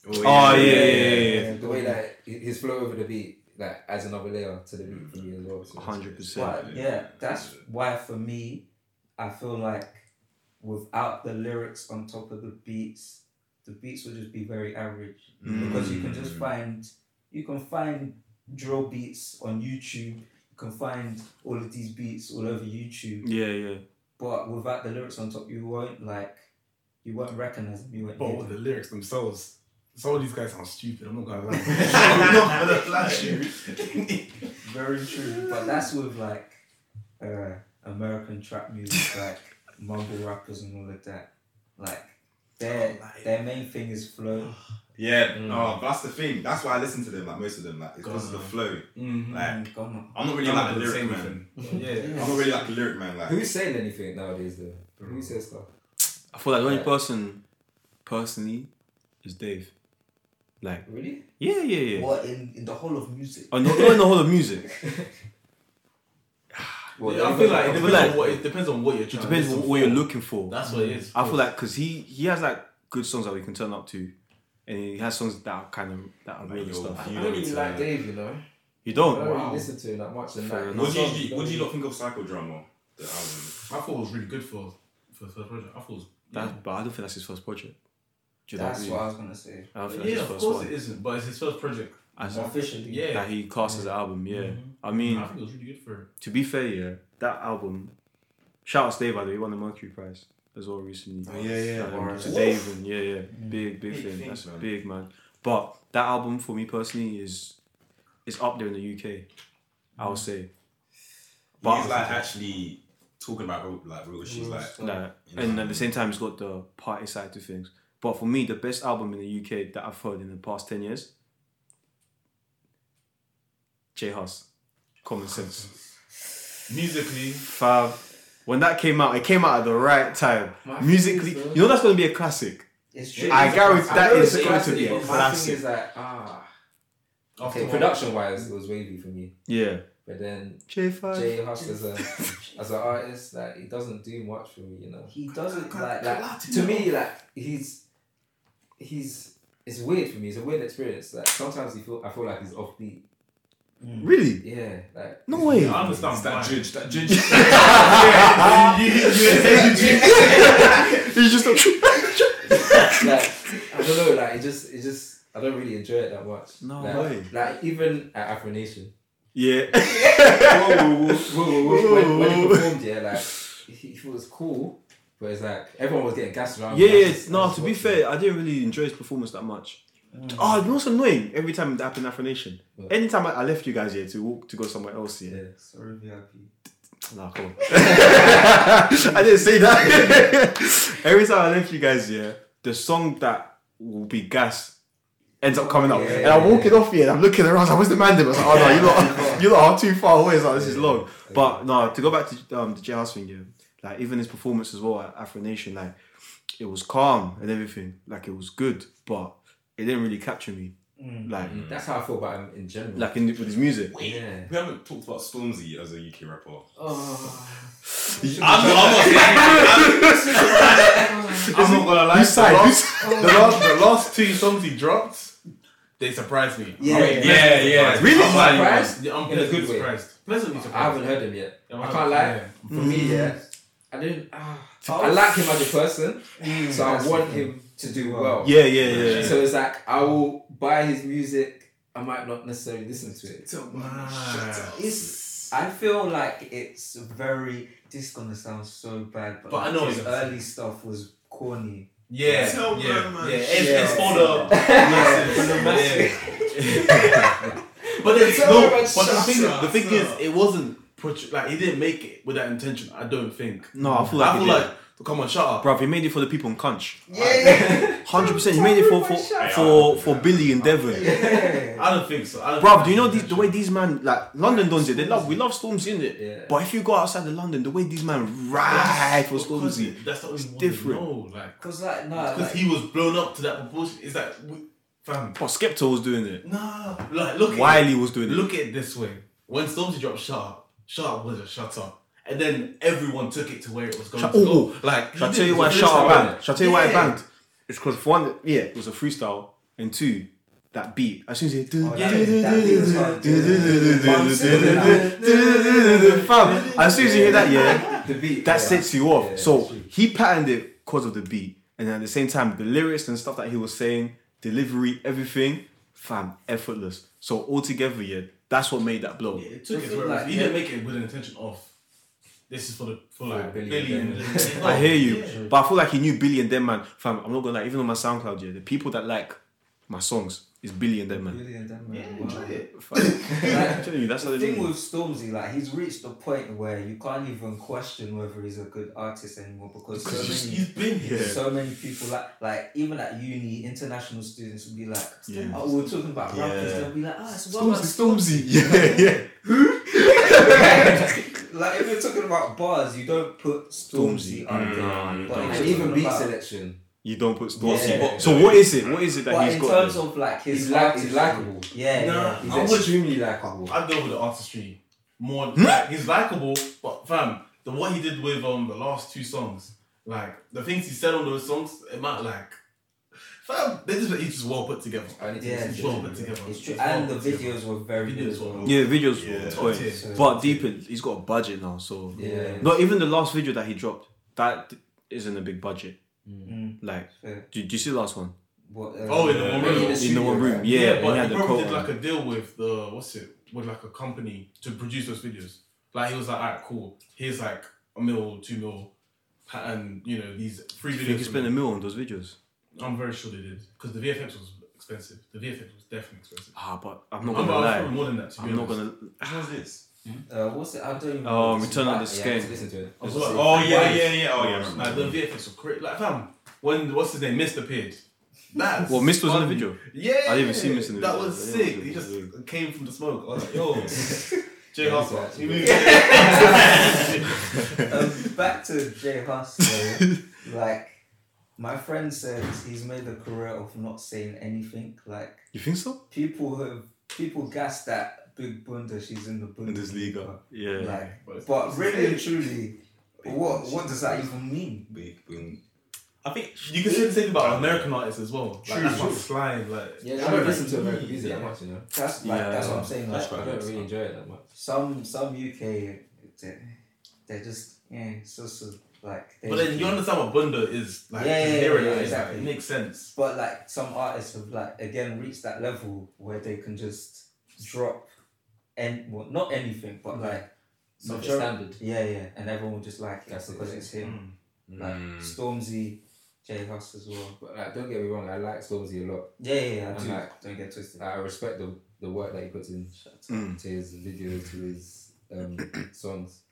Oh, oh yeah, yeah, yeah, yeah. The way that his flow over the beat like adds another layer to the beat for me as well. Hundred percent. But yeah, that's why for me, I feel like without the lyrics on top of the beats, the beats would just be very average because you can just mm. find you can find drill beats on YouTube. You can find all of these beats all over YouTube, Yeah, yeah. but without the lyrics on top, you won't like you won't recognize them. You won't. But with the lyrics themselves, some of these guys sound stupid. I'm not gonna lie. I'm not gonna lie to you. Very true, but that's with like uh, American trap music, like mumble rappers and all of that. Like their their main thing is flow. yeah, oh, but that's the thing. That's why I listen to them. Like most of them, like it's because of the flow. Mm-hmm. Like And. I'm not really like a lyric man. *laughs* Yeah. I'm not really like a lyric man. Like Who's saying anything nowadays though? Who says stuff? I feel like the only Yeah. person, personally, is Dave. Like, Really? yeah, yeah, yeah. What in, in the whole of music? Oh, not, not in the whole of music. *laughs* *sighs* Well, Yeah, I feel like it depends like- on what it depends on what you're It depends to on what you're looking for. That's what it is. I feel like because he he has like good songs that we can turn up to, and he has songs that are kind of that are Like real your- stuff. I You don't know, really like uh, Dave, you know. You don't. I don't Wow. really listen to him that much. And Fair like, enough. what do you songs what do don't you really- lot think of Psychodrama? The album. I thought it was really good for for the first project. I thought it was. That, but I don't think that's his first project. Do you That's what I what? I was gonna say. I don't think yeah, that's of first course one. it isn't, but it's his first project. As- Officially. Yeah. that he cast as an album, yeah. Mhm. I mean, I think it was really good for her. to be fair, yeah, that album. Shout out to Dave by the way, he won the Mercury Prize as well recently. Oh, yeah, yeah. Um, Alright. to Dave and yeah, yeah, big, big, Big thing. thing, That's man. big, man. But that album for me personally is is up there in the UK. I would say. But he's like actually talking about real- like real issues, like Like, you know and at the same time, it's got the party side to things. But for me, the best album in the UK that I've heard in the past 10 years, J Hus, Common Sense. Musically, Fab. When that came out, it came out at the right time. My Musically, thing you know that's going to be a classic. It's true. I guarantee I that know is it's a to classic, be a but My thing classic. is that ah, after okay, production wise, it was wavy for me. Yeah. But then J5. J Hus as a as an artist, like he doesn't do much for me, you know. He doesn't like Like to me, like he's he's it's weird for me. It's a weird experience. Like sometimes he feel I feel like he's offbeat. Mm. Really? Yeah, like No way. I understand. It's that judge, that judge. He's just *laughs* like I don't know, like it just it just I don't really enjoy it that much. No like, way. Like even at Afro Nation, Yeah. Whoa, whoa, whoa, whoa, whoa, when, when he performed, yeah, like he, he was cool, but it's like everyone was getting gassed around. Yeah, yeah. just- No, just to be fair, I didn't really enjoy his performance that much. Oh, you know what's annoying? Every time that happened in Afro Nation. What? Anytime I, I left you guys here to walk to go somewhere else, it. yeah. Yeah. Sorry, VIP. Nah, come on. *laughs* I didn't say that. *laughs* Every time I left you guys here, the song that will be gas ends up coming up. Yeah, and I'm yeah, walking off here and I'm looking around, I was like, where's the man there? I was like, oh no, you lot, *laughs* you lot are too far away. It's like, this is Yeah. long. But no, to go back to um, the J Hus thing, yeah, like even his performance as well at Afro Nation, like it was calm and everything. Like it was good, but it didn't really capture me. Mm. Like, mm. That's how I feel about him in general. like in, with his music. yeah. We haven't talked about Stormzy as a UK rapper. Oh. *laughs* *laughs* I'm not, I'm not, I'm *laughs* oh not gonna lie. The last, the last, the last two songs he dropped, they surprised me. Yeah, Oh, yeah. Yeah, yeah. Really? I'm Surprised? I'm In a good pleasantly way. surprised. Pleasantly surprised. I haven't heard him yet. I can't lie. yeah. For me, yeah, I didn't. ah, I like him as a person, so I want him to do well. Yeah, yeah, yeah. yeah. So it's like I will buy his music. I might not necessarily listen to it. It's, I feel like it's very. This is gonna sound so bad, but, But I know his it's- early stuff was corny. Yeah, Tell yeah, them, man. yeah. It's, Yeah. it's for the *laughs* masses. *laughs* Yeah. But then Tell no, but the thing, up, the thing is, it wasn't portray- like he didn't make it with that intention. I don't think. No, I feel like I he feel did. like come on, shut up. Bruv, he made it for the people in Conch. Yeah, *laughs* Hundred percent, he made it for for for, for Billy and Devon. yeah. I don't think so. I don't Bruv, do you know that's these, the way these man like London does it? They love we love Stormzy in it. Yeah. But if you go outside of London, the way these man ride for Because Stormzy, That's the only it's one different. We know, like Cause like no, because like, he was blown up to that proportion. Is that we, fam? but Skepta was doing it. Nah, like look. At Wiley was doing it. Look at it this way. When Stormzy dropped Shut Up, Shut Up was a shut up. And then everyone took it to where it was going Shut- to oh, go. Like, Shall I tell you it why Shut Up banged? Shall I tell you why it Yeah. banged? It's because for one, yeah, it was a freestyle, and two, that beat. As soon as he Oh, that- that beat was hard. Fam, as soon as you hear that, yeah, the beat that sets you off. So he patterned it because of the beat, and at the same time, the lyrics and stuff that he was saying, delivery, everything, fam, effortless. So altogether, yeah, that's what made that blow. Yeah, it took I it like- He didn't make it with an intention of this is for the for like Billy Billy, and and, them. and- *laughs* I hear you, Yeah. but I feel like he knew Billy and them man. Fam, I'm not gonna lie. Even on my SoundCloud, yeah, the people that like my songs is Billy and them man. Really and them, Yeah, man. enjoy Wow. it. Fam, I'm you, that's how The thing with Stormzy, like he's reached a point where you can't even question whether he's a good artist anymore because Because so he's many, been here. So many people like, like even at uni, international students would be like, Yeah. oh, we we're talking about rappers, they'll be like, ah, it's what about Stormzy, yeah, yeah. *laughs* like if you're talking about bars, you don't put Stormzy Stormzy. under. Mm, but don't. if And you're even talking beat about- selection. You don't put Yeah. Stormzy. So what is it? What is it that But he's in got? In terms there? of like his He's like he's likable. Yeah, Nah, yeah. He's I would- extremely likable. I'd go with the artistry more. Like, he's likable, but fam, the what he did with um the last two songs, like the things he said on those songs, it might like, fam, they just he's just well put together. And need to Yeah, listen it's well it. put together. It's true, well and the put together. videos were very good Videos as well. Yeah, videos Yeah. were Top toy. tier. So- But deep in, he's got a budget now, so Yeah. not even the last video that he dropped. That isn't a big budget. Mm, Like, fair. do, do you see the last one? What, uh, Oh, in the Yeah, one room. in the In the one room, right? yeah. Yeah, and he but had he the probably did like a deal with the what's it with like a company to produce those videos. Like he was like, alright, cool. Here's like a mil, two mil, and you know these three Do you videos. think he for spent a me. mil on those videos? I'm very sure they did because the VFX was expensive. The VFX was definitely expensive. Ah, but I'm not I'm, gonna I'm probably lie. more than that. To be I'm not honest. gonna. Which one's this? Uh, what's it? I don't even. Oh, know. It's Return of back- the Yeah, Skeng. listen to it. I was like. Oh yeah, yeah, yeah. Oh yeah. I Like remember. the VFX was crazy. Like fam, when what's his name, Mr. appeared. That's Well, Mist was in the funny. video. Yeah, I didn't even see Mist in the That video. was Yeah, sick. yeah, He yeah. just came from the smoke. I was like, yo, *laughs* *laughs* Jay Yeah, Hustle. exactly. *laughs* Um, back to J Hus. though, like my friend says, he's made a career of not saying anything. Like You think so? people have people gas that Big Bunda. She's in the Bundesliga. Yeah. Like, But- but really and truly, what what does that even mean? Big boom. I think you can say the same about American artists as well. Like, True, that's true. not slang. Like Yeah, I don't listen to American music Yeah. that much, you know. That's like that's what I'm saying. Like. I don't really enjoy it that much. some some UK, they they're just yeah, it's just uh, like. But then you understand what Bunda is like. Yeah, to yeah, yeah, exactly. It makes sense. But like some artists have like again reached that level where they can just drop and well not anything but like Not the major- standard. Yeah, yeah, and everyone will just like it That's it, because yeah. it's him. Mm. Like Mm. Stormzy, J Hus as well. But like, don't get me wrong, I like Stormzy a lot. Yeah, yeah, yeah I I'm do. like- Don't get twisted. Like, I respect the the work that he puts in Mm. to his videos, to his um, *coughs* songs.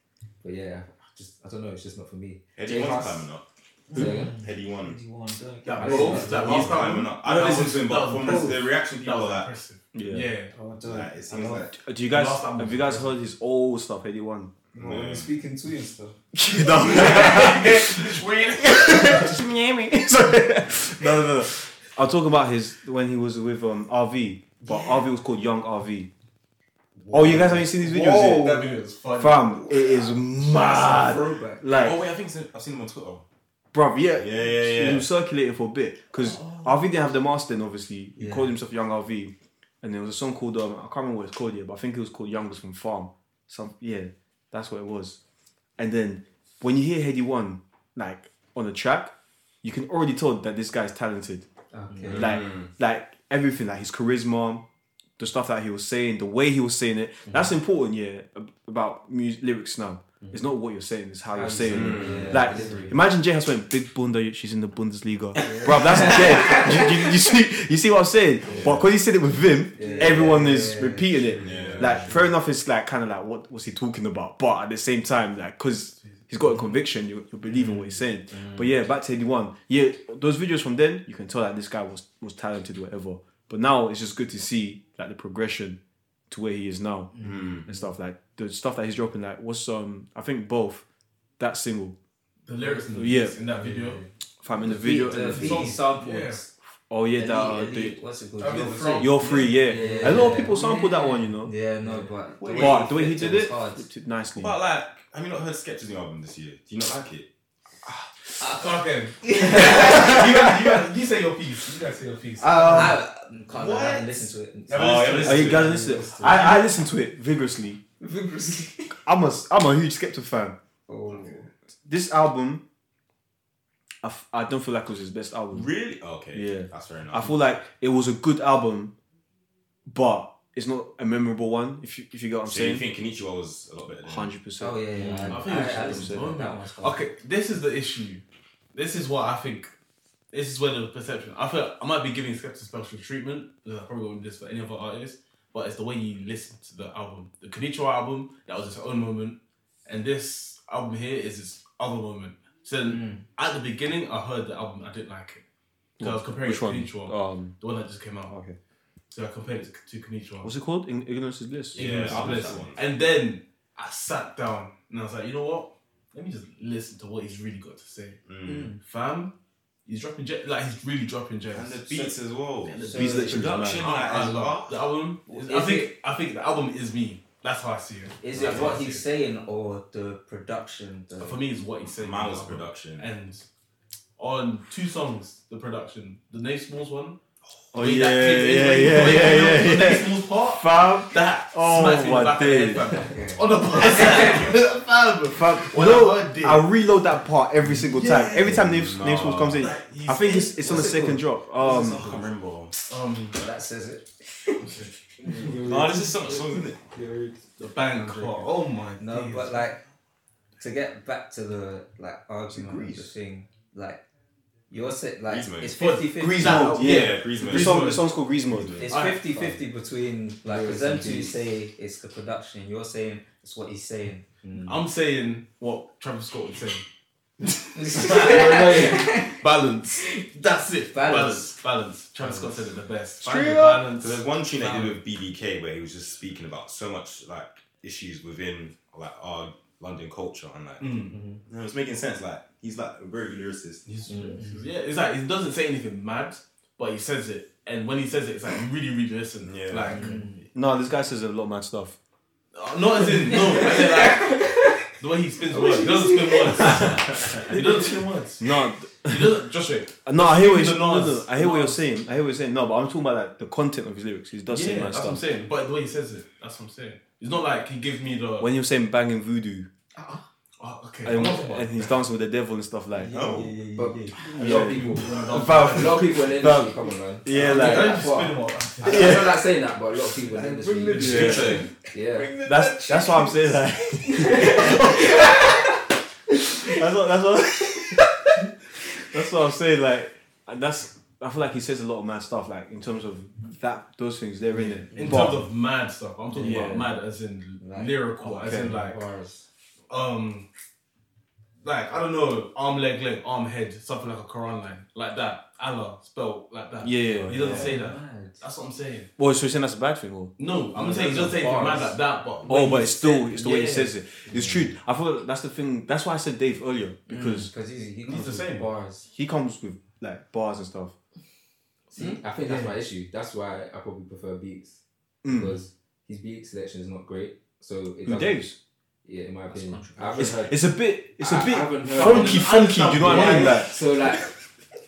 But yeah, I just I don't know. It's just not for me. Headie J Hus. climbing up. Say again? Headie One. Anyone, don't That me both- started. that He's last climbing album, up. I don't listen to him, but was from impressive. the reaction That people was like, impressive. Yeah. Yeah. Oh, don't. like, it seems like Do you guys have you guys heard his old stuff? Headie One. Well, when you're speaking to you and stuff. *laughs* *laughs* *laughs* no, no, no. I'll talk about his when he was with um RV, but RV was called Young RV. Oh, you guys haven't seen these videos Whoa, yet? that video is funny. Fam, it is mad. Throwback. Like, oh wait, I think I've seen him on Twitter. Bruv, yeah, Yeah, yeah, yeah. He was circulating for a bit because RV didn't have the master then, obviously. He Yeah. called himself Young RV. And there was a song called, um, I can't remember what it's called yet, but I think it was called Youngest from Farm. Some, yeah, that's what it was. And then when you hear Headie One, like, on the track, you can already tell that this guy's talented. Okay. Like, like everything, like his charisma, the stuff that he was saying, the way he was saying it. That's important, yeah, ab- about music lyrics now. Mm. It's not what you're saying; it's how, you're you saying it. yeah, Like, delivery. imagine J Hus went big bunda. She's in the Bundesliga, *laughs* bro. That's dead. you, you, you see, you see what I'm saying? But because he said it with Vim, everyone is yeah, repeating it. Yeah. Like, fair enough. It's like kind of like what was he talking about? But at the same time, like, because he's got a conviction, you you believe in what he's saying. Mm. But yeah, back to Headie One. Yeah, those videos from then, you can tell that this guy was was talented, whatever. But now it's just good to see like the progression to where he is now and stuff like the stuff that he's dropping. Like, what's um, I think both that single. The lyrics in, the Yeah. in that video. If I'm in the Beat, video, the and the beat song- samples. Yeah. oh yeah, Elite, that uh, elite, the, what's it called? You're. Free. you're. Yeah, Yeah, a lot of people sampled that one, you know. Yeah, no, but Wait, the But the way he did it, it nicely. But like, have you not heard Skepta's new album this year? Do you not like it? Fuck him. *laughs* you, guys, you, guys, you say your piece. You guys say your piece. Uh, I can't I What? haven't listened to it. Yeah, Oh, yeah, oh, listen to it. listen. I, I listen to it vigorously. *laughs* I'm a I'm a huge Skepta fan. Oh. This album, I, f- I don't feel like it was his best album. Really? Okay. Yeah. That's fair enough. I feel like it was a good album, but it's not a memorable one. If you if you get what I'm saying. so you think Konnichiwa was a lot better than hundred percent. Oh yeah, yeah. I I, think I, it's I, just listened to one. it. That. Okay, this is the issue. This is what I think. This is where the perception. I feel I might be giving Skepta special treatment. because I probably wouldn't do this for any other artist. But it's the way you listen to the album. The Konnichiwa album, that was its own moment. And this album here is its other moment. So then, at the beginning, I heard the album, I didn't like it. Because I was comparing Which it to one? Konnichiwa. Um, the one that just came out. okay. So I compared it to Konnichiwa. What's it called? In- Ignorance is bliss. Yeah, Ignorance I like bliss. that one. And then I sat down and I was like, you know what? Let me just listen to what he's really got to say. Mm. Fam, he's dropping gems. Like he's really dropping gems. And the beats as well. the So- Beats literally production, mad. like, I as love the album. is- I Is think I think the album is me. That's how I see it. Is That's it what he's it. saying or the production? The, For me, it's what he's saying. Mine was production. And on two songs, the production, the Nafe Smallz one. Oh Wait, yeah, that yeah, kid- yeah, wait, yeah, wait, yeah, wait, yeah, The yeah. Nafe part. Fam, That Oh, smacked me in the my back of the head, fam. Okay. On the bus. *laughs* Fam. Fam, When you know, I I reload that part every single time. Yeah. Every time Names No. Names comes in, Like, I think it's it's on the it second called? drop. Um, I can't remember. Um, that says it. *laughs* Oh, this is some song, isn't it? the bank part. Oh my No, days. but like to get back to the like argument of the Greaze. thing, like you're saying like Greaze it's What? 50 50 Greaze That- mode, Yeah, yeah. Griezmann. The song, the song's called Greaze Mode. It's Alright, 50 50 between like Lyrics for them and two say it's the production, you're saying it's what he's saying. I'm saying what Travis Scott would say. Balance. *laughs* Balance. That's it. Balance. Balance. Balance. Travis Scott said it the best. Find Straight balance. So there's one tune they did with BBK where he was just speaking about so much like issues within like our London culture and like Mm. you know, it's making sense. Like he's like a very lyricist. He's- Yeah, it's like he doesn't say anything mad, but he says it, and when he says it, it's like you really, really listen. Yeah. Like, No, this guy says a lot of mad stuff. uh, not as in no, as in like the way he spins words. He doesn't spin words. *laughs* he doesn't spin words. No, He doesn't. Just wait. *laughs* no, I hear what Give you're, no, no. I hear what you're saying. I hear what you're saying. No, but I'm talking about like the content of his lyrics. He does say Yeah, mad that's what I'm saying. But the way he says it, that's what I'm saying. It's not like he gives me the. When you're saying banging voodoo oh, okay. and, and he's dancing with the devil and stuff like. No. Oh. But Yeah. a lot of people, *laughs* Fam, a lot of people in the industry, come on, man. Yeah, Don't like just spin him up. I don't like saying that, but a lot of people in the industry, Yeah. So, yeah. that's that's what I'm saying. Like, *laughs* that's what that's what *laughs* that's what I'm saying. Like, and that's I feel like he says a lot of mad stuff. Like in terms of that, those things they're in it. In But- terms of mad stuff, I'm talking Yeah. about mad as in Like- lyrical, as in like Bars. Um like I don't know, arm leg leg, arm head, something like a Quran line. Like that. Allah spelled like that. Yeah, yeah, He doesn't yeah. say that. Mad. That's what I'm saying. well, so you're saying that's a bad thing, or No, I'm saying he doesn't say anything Bars. mad like that, but oh, but it's still it's the way he says it. It's true. I thought that's the thing. That's why I said Dave earlier because Because he's, he comes the with same. bars. he comes with like bars and stuff. See, I think that's my issue. That's why I probably prefer beats Mm. because his beat selection is not great. So it Who, doesn't. Dave's? Yeah, in my opinion, I controversial. haven't It's, heard. it's a bit it's a I- I bit haven't funky, funky. Do you know what I mean? Like so like,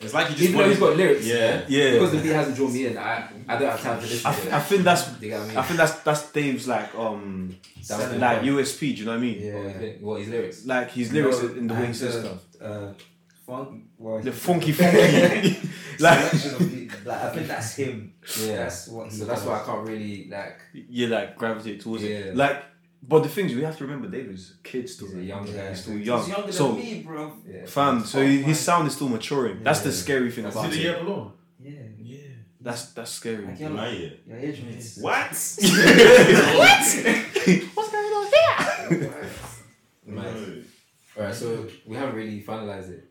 it's like you just even though he's got lyrics, Yeah. Yeah. because the beat hasn't drawn me in, I, I don't have time to listen I, to th- it. I think that's you get what I mean? I think that's that's Dave's like um Selling like point. USP. Do you know what I mean? What, Yeah. think? what his lyrics? Like his lyrics No, in the way he says stuff. Uh, funk, well, The funky, funky. *laughs* *laughs* like selection of the, like I think that's him. Yeah. That's what. So that's why I can't really like. you like gravitate towards Yeah. it. Like But the thing is, we have to remember David's a kid still. He's a young guy. He's still He's young. younger so, than me, bro. Yeah. fam, so Oh his my- sound is still maturing. That's the Yeah. scary thing See about the it. year below. Yeah. Yeah. That's that's scary. Like, you're My like, year. your age mates. What? *laughs* Man. *laughs* Alright, so we haven't really finalized it.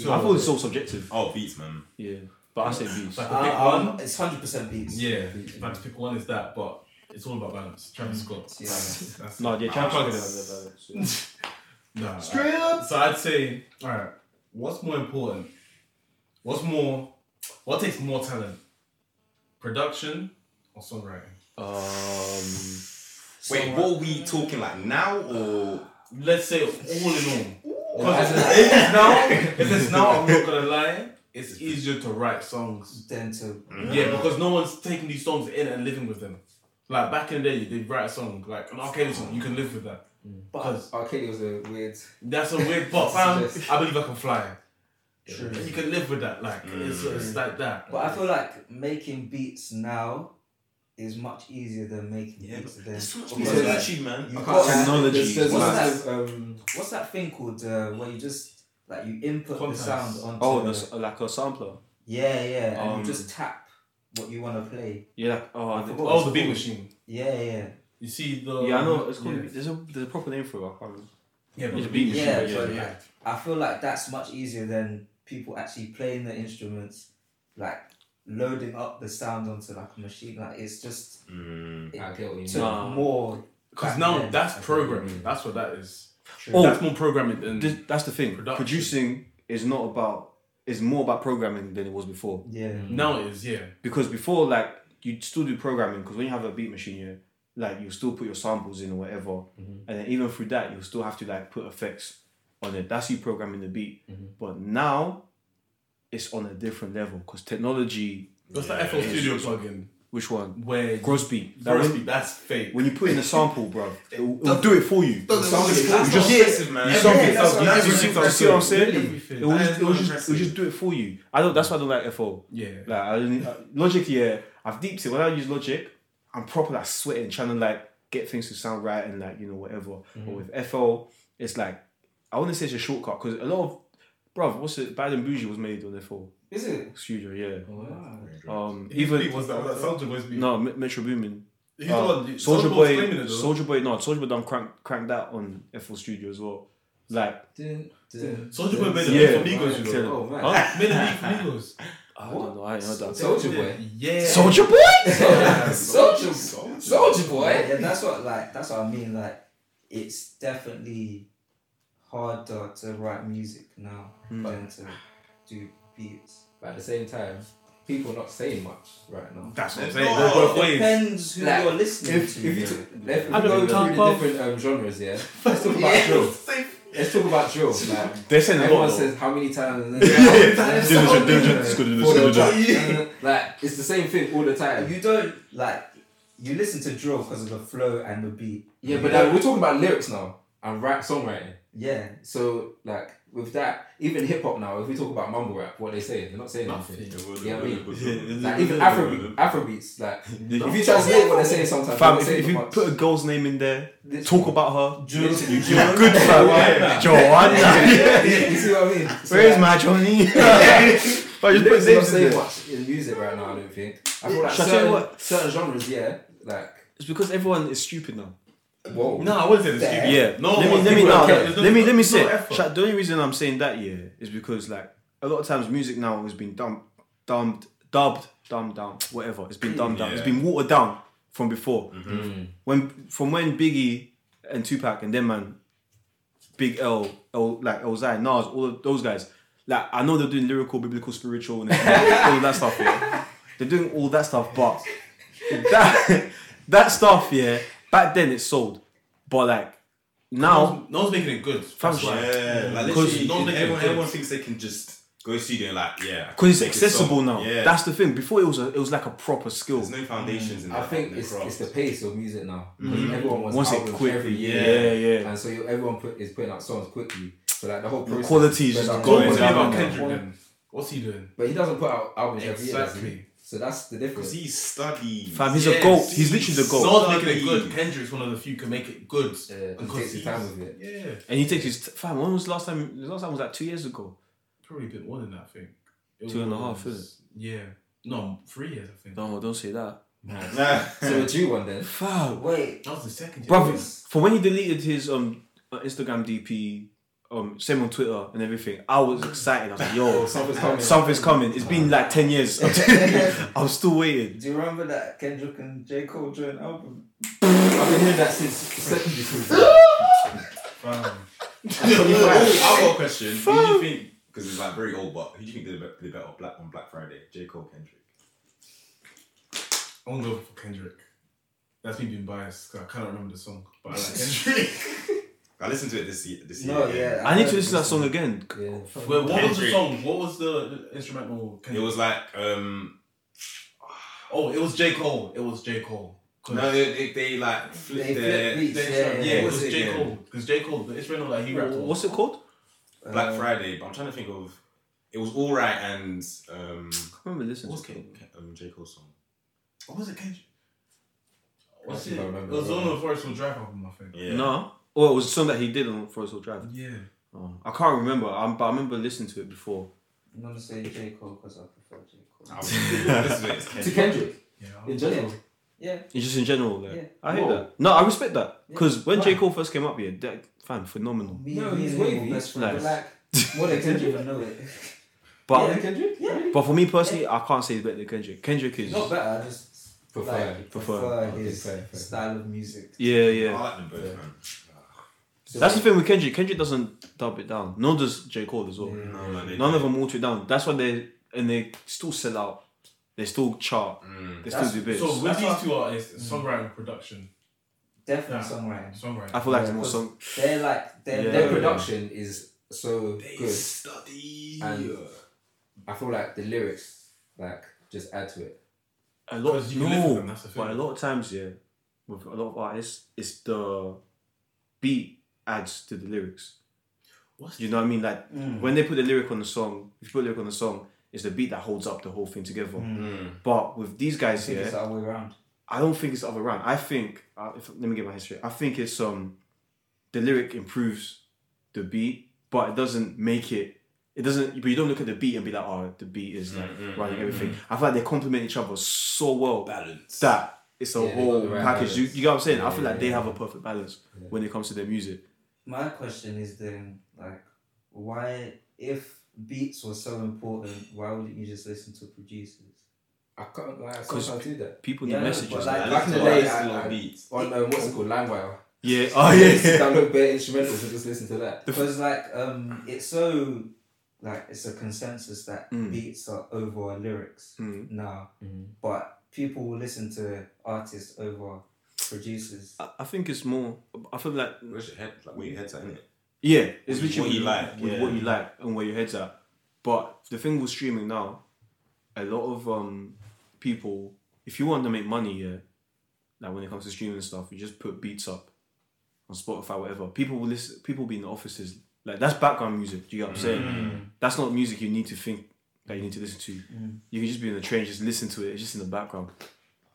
I thought it's so subjective. Oh, beats, man. Yeah, but I say beats. But- Uh, Pick um, one. it's hundred percent beats. Yeah. If I had to pick one, is that, but it's all about balance. Travis Scott. Yeah. That's No, yeah, Travis I'll Scott fuck is. *laughs* Nah, Straight up. So I'd say, all right. What's more important? What's more? What takes more talent? Production or songwriting? Um, Wait, what are we talking like now or? Let's say all in all. Because if it's now, if it's now, I'm not gonna lie. It's easier to write songs. Then to Yeah, because no one's taking these songs in and living with them. Like back in the day, they'd write a song like an arcade song. You can live with that. Because R. Kelly was a weird. that's a weird but *laughs* fam, Yes. I believe I can fly. True. You can live with that. Like it's, it's like that. But I feel like making beats now is much easier than making Yeah, beats but then. there's so much Because, more like, YouTube, man. you I got can't- Technology. There's, there's What's that? um, What's that thing called uh, where you just like you input Quantize. the sound onto oh, the, that's like a sampler. yeah yeah and Um, you just tap what you want to play. Yeah, like, oh, the- Oh, the beat machine. Yeah yeah You see the yeah, I know. It's called. Yeah, There's a there's a proper name for it. I can't remember. yeah but It's the a beat beat yeah. machine, but yeah, like, I feel like that's much easier than people actually playing the instruments, like loading up the sound onto like a machine. Like it's just Mm. it I get what you took mean. Nah. more. Because now then. that's I programming. That's what that is. True. Oh, That's more programming than This, that's the thing. Production. Producing is not about. Is more about programming than it was before. yeah. now it is. Yeah. Because before, like you still do programming. Because when you have a beat machine, yeah, like you still put your samples in or whatever, Mhm. and then even through that, you still have to like put effects on it. That's you programming the beat. Mhm. But now, it's on a different level because technology. What's Yeah, that FL Studio just- plugin Which one? where Gross beat. That when, beat? That's fake. when you put in a sample, bro, it'll, it'll do it for you. That's not just- man. you Yeah, that's you- see- what see what I'm saying? It will just, it will just, it will just do it for you. I don't. That's why I don't like FO. Yeah. Like I don't, uh, Logic, yeah, I've deeped it. When I use Logic, I'm proper like sweating, trying to like get things to sound right and like you know whatever. But with FL, it's like I wouldn't say it's a shortcut because a lot of, bro, what's it? Bad and Bougie was made on FL Is it? Studio, yeah. Wow. Um, His even was that, was that Soulja Boy's beat. no Me- Metro Boomin. He's Uh, the one. Soulja Soldier Boy, claiming it though. Soulja Boy, no, Soulja Boy done crank cranked that on FL Studio as well. Like Dun, dun, Soulja Boy made a Yeah. beat for Migos, you know. Oh man. Huh? Made a beat for Migos. *laughs* I don't know, I ain't heard that. Soulja Boy. Yeah. *laughs* Soldier Boy. Soldier, Boy. Soldier Boy. Yeah, that's what like that's what I mean. Like it's definitely harder to write music now than to do beats. But at the same time, people not saying much right now. That's what I'm saying. not- Go both ways. Depends who Like, you're listening If, to. if you, t- if we I go don't through talk the different um, genres, yeah. *laughs* Let's talk about drill. Let's talk about drill. Like, They're saying a lot. though. says how many times. *laughs* Yeah. then- Diligent, diligent, Like it's the same thing all the time. you don't like you listen to drill because of the flow and the beat. Yeah, but like, we're talking about lyrics now and rap songwriting. Yeah, So like with that, even hip hop now, if we talk about mumble rap, what they say, they're not saying Nothing. anything. Yeah, I mean, Yeah. like even Afrobeat, Afrobeats, like *laughs* if you translate what they're saying sometimes, Fam, if, not if you much. put a girl's name in there, Literally. talk about her, Literally. you're good, fam. Joanna. *laughs* you see what I mean? So, Where's like, my Johnny? *laughs* but just put lyrics are not names in saying there. much in music right now. I don't think. I feel like Shall I tell you certain, what? certain genres, yeah, like It's because everyone is stupid now. Whoa. No, I wouldn't say the Yeah. Yeah. No, let me let me people now, don't no- let me let me no say. the only reason I'm saying that yeah is because like a lot of times music now has been dumbed, dumbed, dubbed, dumbed down, whatever. It's been dumbed down. It's been watered down from before. Mm. When from when Biggie and Tupac and them man, Big L, L like Elzai, Nas, all of those guys. Like I know they're doing lyrical, biblical, spiritual, and all that stuff. Yeah, they're doing all that stuff, but that *laughs* that stuff, yeah, back then it sold, but like now, no one's making it good. That's why. Yeah, like Because literally, don't make it everyone, good. everyone thinks they can just go studio and like, yeah. because it's accessible song. now. Yeah, That's the thing. Before it was a, it was like a proper skill. there's no foundations in I that. think no it's, it's the pace of music now. Mhm. Everyone wants, Wants it quick. every year. Yeah, yeah. And so everyone put, is putting out songs quickly. So like the whole process. quality is just out. going What's he down about now. Kendrick then? What's he doing? But he doesn't put out albums every year. Exactly. So that's the difference. Because he's studied. Fam, he's Yes. a goat. He's literally the goat. Someone's making it Studied. good. Kendrick's one of the few can make it good. Yeah, he takes his time with it. Yeah. And he takes his fam. When was the last time? The last time was like two years ago. Probably a bit more than that, I think. It Two and a half, was- isn't Yeah. No, three years, I think. No, don't say that. Nah. *laughs* nah. So a Jew one then. Fam, Wait, That was the second year. Bro, from when he deleted his um uh, Instagram DP, um same on Twitter and everything, I was excited. I was like, yo, *laughs* Something's coming. something's coming. It's been like ten years. *laughs* *laughs* I'm still waiting. do you remember that Kendrick and J Cole joint album? I've been hearing that since secondary school. Fam. I've got a question. Who do you think? Because it's like very old, but who do you think did, be- did better Black on Black Friday? J Cole, Kendrick. I'm gonna go for Kendrick. That's me being biased because I cannot remember the song, but I like Kendrick. I listened to it this year. This No, year. yeah. I need to listen to that song again. Yeah. Wait, what was the song? What was the instrumental? It was like um Oh, it was J Cole. It was J Cole. no, they, they, they like flipped They their flip beats, the yeah, yeah, yeah. it was it J again? Cole. Because J Cole, the instrumental that he rapped on. What's it called? Black Uh, Friday, but I'm trying to think of. It was all right and um. I remember listening What's to K, um, J Cole's song? What was it, Kendrick? What's I it? think I It remember was as on the Forest Hill Drive album, I think. Yeah. No. Oh, it was a song that he did on Forest Hill Drive. Yeah. Oh, I can't remember, um, but I remember listening to it before. I'm gonna say J Cole because I prefer J Cole. I was- this is it, it's *laughs* To Kendrick. Kendrick. Yeah. In general. Yeah, It's just in general, like Yeah. I hear Whoa. that. No, I respect that Yeah. because when J Cole first came up here, that fam phenomenal. me No, he's him were wavy. best friends. Nice. But like, more than Kendrick even know it. *laughs* But yeah, Kendrick. Yeah. but for me personally, I can't say he's better than Kendrick. Kendrick is Not better. I just Prefer. like, prefer. prefer his fair, fair. style of music. yeah, yeah. I like them both, Yeah. man. So That's the thing with Kendrick. Kendrick doesn't dub it down. Nor does J Cole as well. Yeah. No, man, they None of don't. them water it down. That's why they and they still sell out. They still chart. Mm. They still do bits. So with That's these what- two artists, songwriting, production, Definitely Yeah. songwriting. songwriting. I feel like Yeah, it's more song. They're like they're Yeah. Their production is so They good. study. And- I feel like the lyrics like just add to it. A lot. Because you can live with No, them, that's the but a thing. lot of times, yeah, with a lot of artists, it's the beat adds to the lyrics. What's You know what I mean? Like Mm. when they put the lyric on the song, if you put the lyric on the song, it's the beat that holds up the whole thing together. Mm. Mm. But with these I guys think here, it's the other way around. I don't think it's the other way around. I think uh, if, let me get my history. I think it's um the lyric improves the beat, but it doesn't make it. It doesn't. But you don't look at the beat and be like, oh, the beat is like Mm, mm, running mm, everything. I feel like they complement each other so well Balance. that it's a Yeah, whole right package. You, balance. you get what I'm saying? I Yeah, feel like yeah, they have a perfect balance Yeah. when it comes to their music. My question is then like, why if beats were so important, why wouldn't you just listen to producers? I can't like I 'Cause sometimes do that. People Yeah, need messages. like- I back in the listen to- I day, listen to a I- lot of I- beats. On um, what's it called, LimeWire. yeah. Oh I used to yeah. download bare instrumentals and just listen to that. Because like um, it's so like it's a consensus that Mm. beats are over lyrics Mm. now, Mhm. but people will listen to artists over producers. I, I think it's more. I feel like Where's your head? Like where your head's at, innit? Yeah, it's With literally what you like, with yeah. what you like and where your head's at. But the thing with streaming now, a lot of um people, if you want to make money, yeah, like when it comes to streaming and stuff, you just put beats up on Spotify, whatever. People will listen. People be in the offices. Like that's background music. Do you get what I'm saying? Mm. That's not music you need to think that you need to listen to. Mm. You can just be in the train, just listen to it. It's just in the background.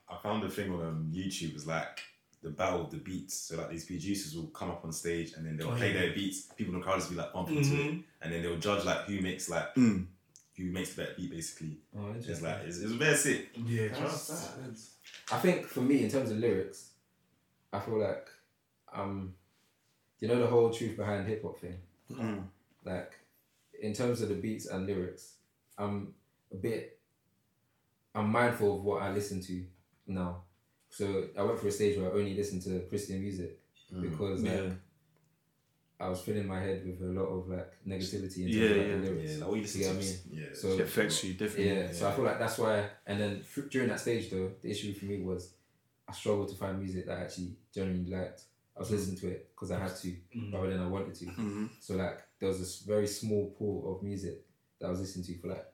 I found a thing on um, YouTube was like the battle of the beats. So like these producers will come up on stage and then they'll Oh, play yeah. their beats. People in the crowd just be like bumping to it, and then they'll judge like who makes like Mm. *clears throat* who makes the better beat. Basically, Oh, it's interesting. like it's, it's very sick. Yeah, That's- trust. that's- I think for me, in terms of lyrics, I feel like, um, you know, the whole truth behind hip hop thing. Mm. Like, in terms of the beats and lyrics, I'm a bit, I'm mindful of what I listen to now. So I went for a stage where I only listened to Christian music Mm. because like, Yeah. I was filling my head with a lot of like negativity in terms Yeah, of like, yeah. the lyrics. Yeah, like you listen You to. I is- Yeah, So- It affects you definitely. Yeah, so I feel like that's why. And then f- during that stage, though, the issue for me was I struggled to find music that I actually genuinely liked. I was listening to it because I had to, Mm. rather than I wanted to. hmm So like, there was this very small pool of music that I was listening to for like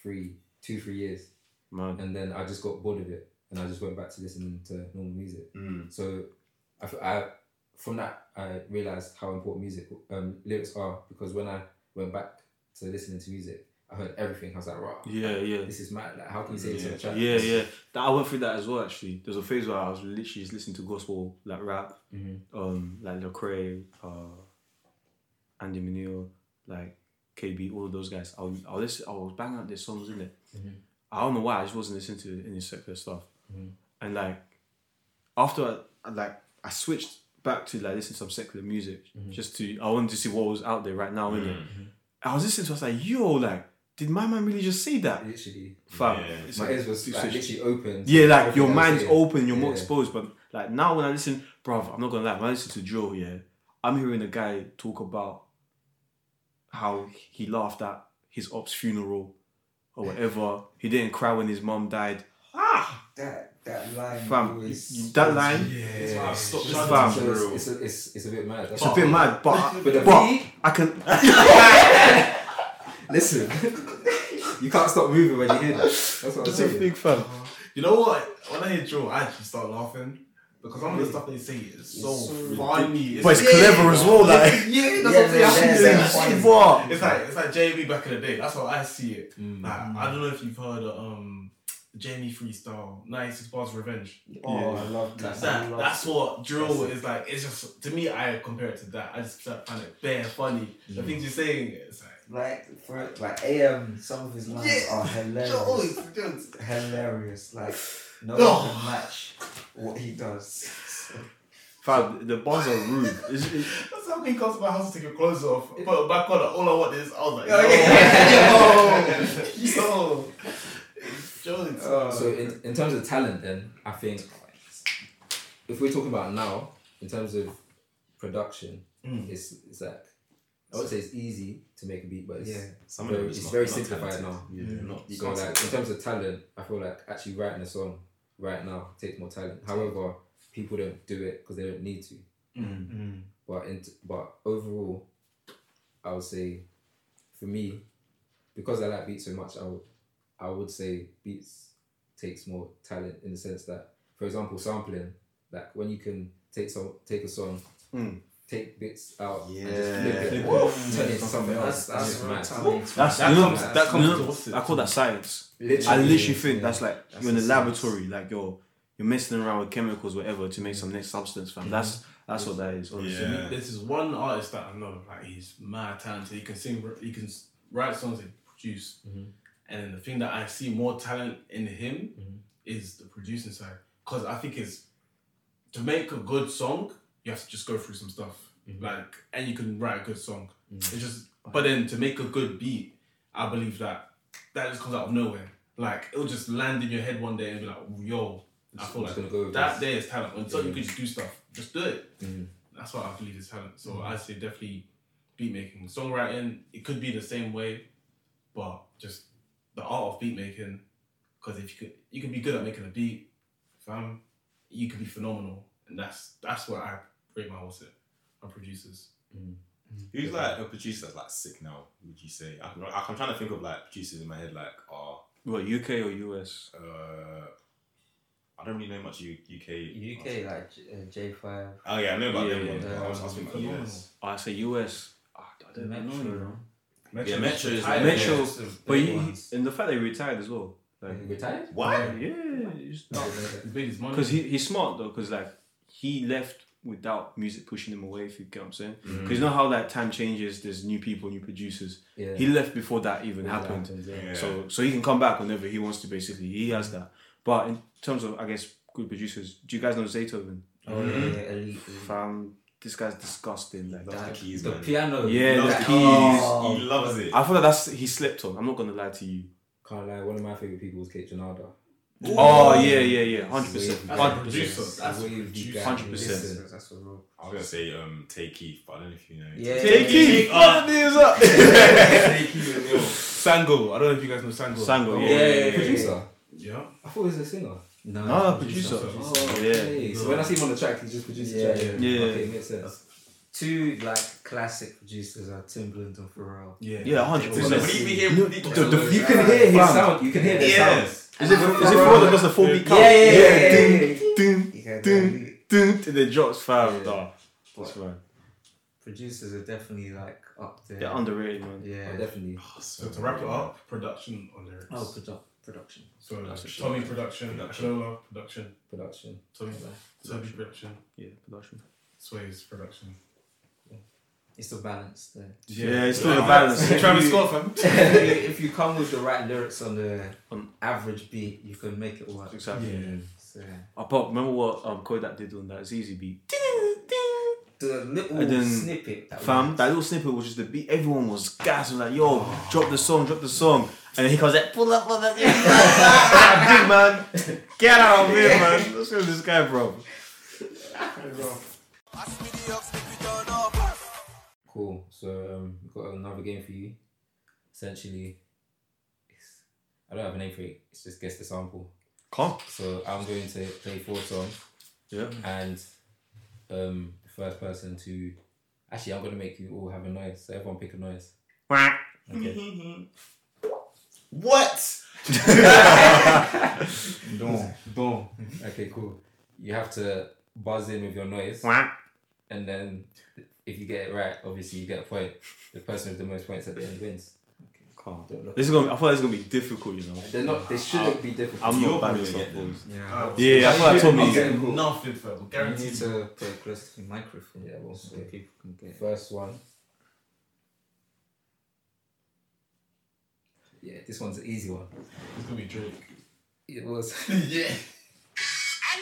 three, two, three years, Man. and then I just got bored of it, and I just went back to listening to normal music. Mm. So I, I- from that I realized how important music um, lyrics are because when I went back to listening to music, I heard everything. I was like, right, Yeah, yeah. this is mad. Like, how can you say this in a Yeah. track? Yeah, yeah. That, I went through that as well. Actually, there's a phase where I was literally just listening to gospel like rap, Mhm. um, like Lecrae, uh, Andy Mineo, like KB, all of those guys. I was, I listen, I was banging out their songs in it. Mhm. I don't know why. I just wasn't listening to any secular stuff. Mhm. And like after I, I, like I switched back to like listening to some secular music, just to I wanted to see what was out there right now in it. I was listening to. it, I was like, yo, like, did my man really just say that? Literally, Fam, Yeah. it's my like- ears was it's like, like- literally open. to yeah, like your mind's open, you're more exposed. But like now when I listen, bruv, I'm not gonna lie, when I listen to drill, yeah, I'm hearing a guy talk about how he laughed at his op's funeral or whatever. He didn't cry when his mom died. That that line. Fam, always you- that line, That's why I've Fam. listening So it's, it's, a, it's, it's a bit mad. That's it's a bit mad, but *laughs* But but I can. *laughs* Listen, *laughs* you can't stop moving when you hear that. That's what I'm It's a saying. big fam. You know what? When I hear drill, I actually start laughing because some of the stuff they say is so, funny. But it's clever as well, like. yeah, that's Yeah, what I'm saying. yeah, I yeah, say yeah. What? It's like it's like JB back in the day. That's how I see it. Mm. Like, I don't know if you've heard of um Jamie freestyle, 96 bars revenge. Oh, I love that. That's I that. love That's it. what drill That's is like. It's just to me, I compare it to that. I just find it bare funny. The mm-hmm. things you're saying, it's like Like for like AM, some of his lines Yeah. are hilarious. Hilarious. Like no No. one can match what he does. Fam, the bars are rude. *laughs* It's, it's, That's how he comes to my house to take your clothes off, put it back on. All I want is I was like, *laughs* Oh, yo, *laughs* yo, Jones. Oh. So in, in terms of talent, then I think if we're talking about now, in terms of production, Mm. it's it's like I would say it's easy to make a beat, but it's Yeah. Some very, them it's just very not- not simplified talented. now. Yeah, they're not. You So like in terms of talent, I feel like actually writing a song right now takes more talent. However, people don't do it because they don't need to. Mm. But in but overall, I would say, for me, because I like beats so much, I would I would say beats takes more talent in the sense that, for example, sampling, like when you can take some take a song, Mm. take bits out, and Yeah. just flip it, Flip turn it into something else. That's That's, that's mad. that's, That you know, comes- that that comes, comes you know. I call that science. I Literally, literally think yeah. that's like That's you're in a the science. laboratory, like you're you're messing around with chemicals, whatever, to make some next substance, fam. That's that's what that is. Honestly. Yeah. This is one artist that I know, like he's mad talented. He can sing, he can write songs, and produce. Mhm. And then the thing that I see more talent in him Mhm. is the producing side, because I think it's to make a good song, you have to just go through some stuff, Mhm. like, and you can write a good song. Mhm. It's just, but then to make a good beat, I believe that that just comes out of nowhere. Like it'll just land in your head one day and be like, yo, I feel like go that day is talent. Until you Mhm. can just do stuff, just do it. Mhm. That's what I believe is talent. So I say definitely beat making, songwriting. It could be the same way, but just the art of beat making. Because if you could, you can be good at making a beat, fam. You could be phenomenal, and that's that's what I rate my what's it, my producers. Who's like a producer that's like sick now? Would you say? I, I'm trying to think of like producers in my head like are What UK or US? uh, I don't really know much U- UK. UK like J- uh, J5. Oh yeah, I know about Yeah, them yeah, ones. yeah. I was, I was thinking about US. Oh, I say US. Oh, I don't know. Metro. Yeah, Metro is retired. like- Metro, Most the But big he, ones. and the fact that he retired as well. Like, Retired? Why? yeah, he's No, He's made his money. because he, he's smart though. Because like he left without music pushing him away. If you get what I'm saying. Mm. Because you know how like time changes. There's new people, new producers. yeah. He left before that even That happened. happens, yeah. Yeah. So so he can come back whenever he wants to. Basically, he has that. But in terms of I guess good producers, do you guys know Zaytoven? Oh yeah, yeah, elite. elite. Fam, this guy's disgusting. Like Loves the That- keys, the man. piano. Yeah, Loves the the keys. Oh, he loves it. I feel like that's he slept on. I'm not gonna lie to you. Can't lie, one of my favorite people was Kaytranada. Oh yeah, yeah, yeah, hundred percent, Wavy That's a hundred producer. percent. That's a Wavy producer. guy. 100%. That's for real. I was gonna say um Tay Keith, but I don't know if you know. Yeah. Tay Keith. it. What is up? *laughs* Sango. I don't know if you guys know Sango. Sango, yeah. Yeah, yeah, yeah. Producer? Yeah. I thought he was a singer. No, No, ah, producer. Oh, Yeah. So when I see him on the track, he just produces Yeah, the track. yeah. Okay, makes sense. Two like classic producers are Timbaland and Pharrell. Yeah. Yeah, hundred When you percent. hear You know, the- the- the- You can hear his sound. You can hear the Yeah. sound. Is it is it for that does the four beat count? Yeah, yeah, yeah, yeah, Ding, yeah, ding, Yeah, ding, ding, till it drops fam. Yeah. Nah, that's fine. producers are definitely like up there. They're underrated, man. Yeah. Oh, definitely. So to wrap it up, production on lyrics. Oh, produ- production. so production. Tommy production, Production. Lola production, Production. Tommy Toby production, Yeah, production. Sway's production. It's the balance there. Yeah, it's still Yeah. a balance. Travis Scott, fam. if, you, come with the right lyrics on the On- average beat, you can make it work. Exactly. Yeah. So, Apart, remember what um Kodak did on that It's Easy beat? The little And then, snippet. That Fam, was- that little snippet was just the beat. Everyone was gas. Was like, yo, drop the song, drop the song. And then he comes like, pull up on that. Big man, get out of here, man. Let's go with this guy, bro. Cool. So um, we've got another game for you. Essentially, it's, I don't have a name for it. It's just guess the sample. Come. So I'm going to play four songs, Yeah. and um, the first person to actually, I'm gonna make you all have a noise. So everyone pick a noise. Okay. *laughs* What? *laughs* Boom. Boom. Okay. Cool. You have to buzz in with your noise, and then if you get it right, obviously you get a point. The person with the most points at the end wins. Calm. Don't look. This is gonna. I thought this is gonna be difficult, you know. They're not. They shouldn't be difficult. I'm You're not bad probably at gonna stuff. get them. yeah. Yeah, I feel like Tommy. I'm Yeah. getting Cool. nothing, fam. You Guaranteed. need to play close to the microphone. Yeah, well, so okay. people can get. First one. Yeah, this one's an easy one. It's gonna be Drake. It was. *laughs* yeah. *laughs*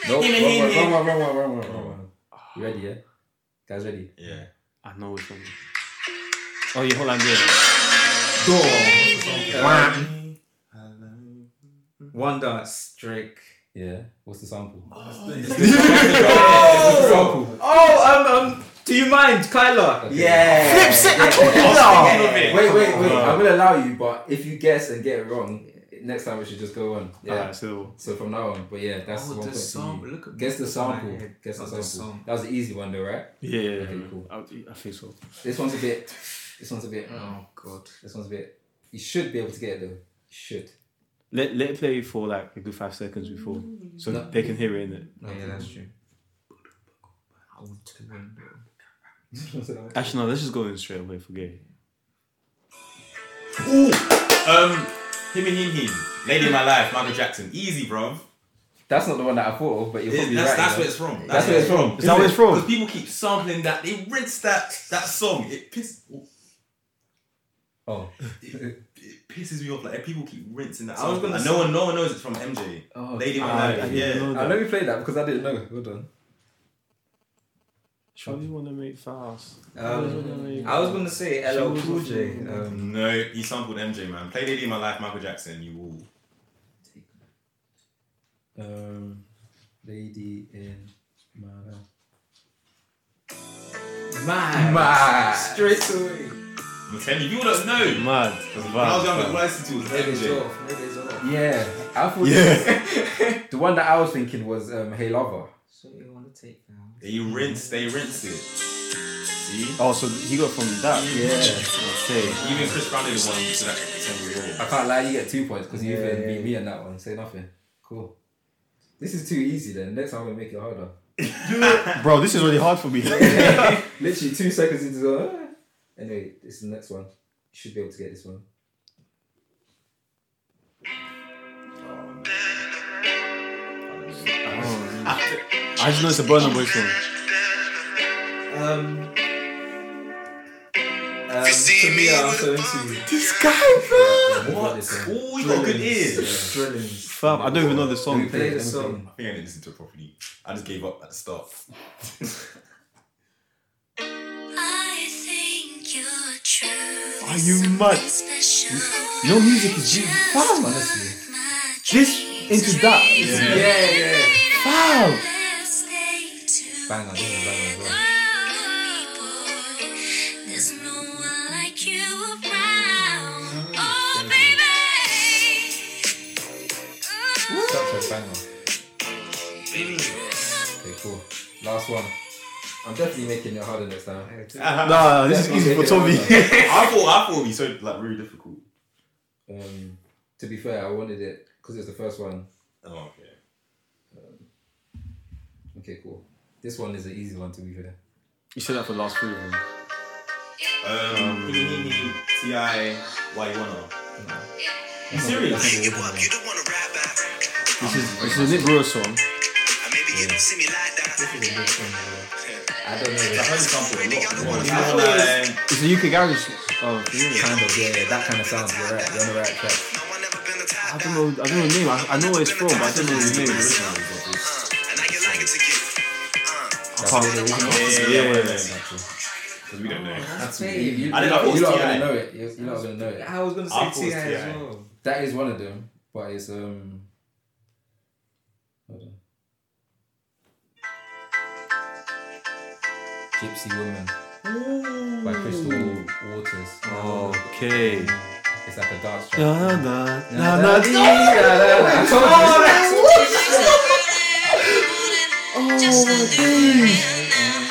No, wrong Him and one, him. wrong one, wrong one, wrong one, wrong one. You ready, yeah? Guys ready? Yeah. I know which one. Oh yeah, hold on there. One dance, Drake. Yeah. What's the sample? Oh, *laughs* oh, um, um, do you mind, Kyla? Okay. Yeah. Flips it, I told you Yeah. that. Wait, wait, wait. Uh, I'm gonna allow you, but if you guess and get it wrong, next time we should just go on. Yeah. Alright, so So from now on, but yeah, that's Oh, one the point to sample. Look at Guess the this in sample. head. Guess the Oh, sample. the sample. That was the easy one, though, right? yeah, yeah, Okay, cool. I, I think so. This one's a bit. This one's a bit. Oh God. This one's a bit. You should be able to get it though. You should. Let let it play for like a good five seconds before, so No. they can hear it in it. Oh yeah, that's true. I want to win. *laughs* Actually, no. Let's just go in straight away. Forget it. Ooh. Um. Him and him him. Lady in my life, Michael Jackson. Easy, bro. That's not the one that I thought of, but you're probably that's right. that's you where know. it's from. That's where it's from. Is that where it's from? Because people keep sampling that. They rinse that that song. It piss. Oh. It, it pisses me off. Like people keep rinsing that I was gonna And no one, no one knows it's from MJ. Oh. Lady in my Ah, life. I yeah. know Uh, that. let me play that because I didn't know. Hold on. Surely wanna make fast. Um, I was gonna say LL Cool J. Um, No, he sampled MJ, man. Play Lady in My Life, Michael Jackson. You will. Um, lady in my life. man, Man. straight away. I'm telling you, people don't know. Mad. When I was younger, all I listened to was Maybe it's MJ. off. Maybe it's off. Yeah, I thought. Yeah. *laughs* the one that I was thinking was um, Hey Lover. So you want to take now? They rinse, they rinse it. See? Oh, so he got from that. Yeah. Okay. Even Chris Brown did one to that song as I can't lie, you get two points because you Yeah, even yeah, beat me on that one. Say nothing. Cool. This is too easy then. Next time I'm gonna make it harder. *laughs* Bro, this is really hard for me. *laughs* Literally two seconds into the. Anyway, this is the next one. You should be able to get this one. I just know it's a Burna Boy song. Um. Um, to me, I'm so into This guy, bro. What? Oh, you got a good ear. Drillings. Fam, I don't even know the song. play Play the let me play. song. I think I didn't listen to it properly. I just gave up at the start. *laughs* Are you mad? Your music is beautiful. Fam, Honestly. this into that. Yeah, yeah. Fam. Banger, this is banger as well. There's no one like you. Oh, baby. Such a banger. Okay, cool. Last one. I'm definitely making it harder next time. Nah, this is easy for Tommy. *laughs* I thought I thought it'd be so like really difficult. Um, to be fair, I wanted it because it's the first one. Oh, okay. Okay, cool. This one is an easy one to be fair. You said that for the last three of them. Um, Ti, why you wanna? You serious? This is this is a Nick Brewer song. This is a good song. bro. I don't know. I This. sample a lot. I like, It's a UK um, garage. Oh, yeah. Kind of, yeah, yeah, that kind of sound. You're right. You're on the right track. I don't know. I don't know the name. I, I know where it's from, but I don't know the name. That's what it is. yeah, yeah, yeah, yeah. Because we don't know. That's me. I didn't know. You're not gonna know it. You're, you're not gonna know it. I was gonna say thought Ti as well. That is one of them, but it's um. Gypsy Woman by Crystal Waters. Okay. It's like a dance track. Na, na, na, Na, na, na, dee, da, da, da. I told you. Just to do it now.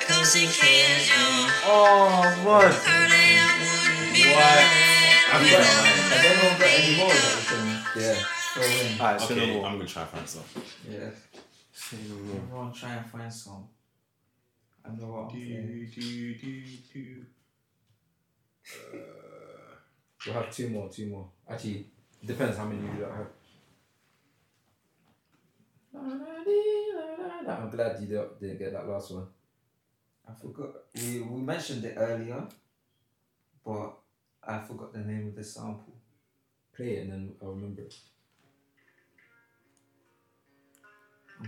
Because he cares you. Oh, what? Hurry up, wouldn't be What? right. I'm gonna Has anyone got any more that we can Yeah. throw in? Alright, say no Okay, more. I'm gonna try and find some. Yeah. Say no more. Everyone try and find some. I know what I'm feeling. Uh, we'll have two more, two more. Actually, depends how many you don't have. I'm glad you don't- didn't get that last one. I forgot. We, we mentioned it earlier, but I forgot the name of the sample. Play it and then I'll remember it.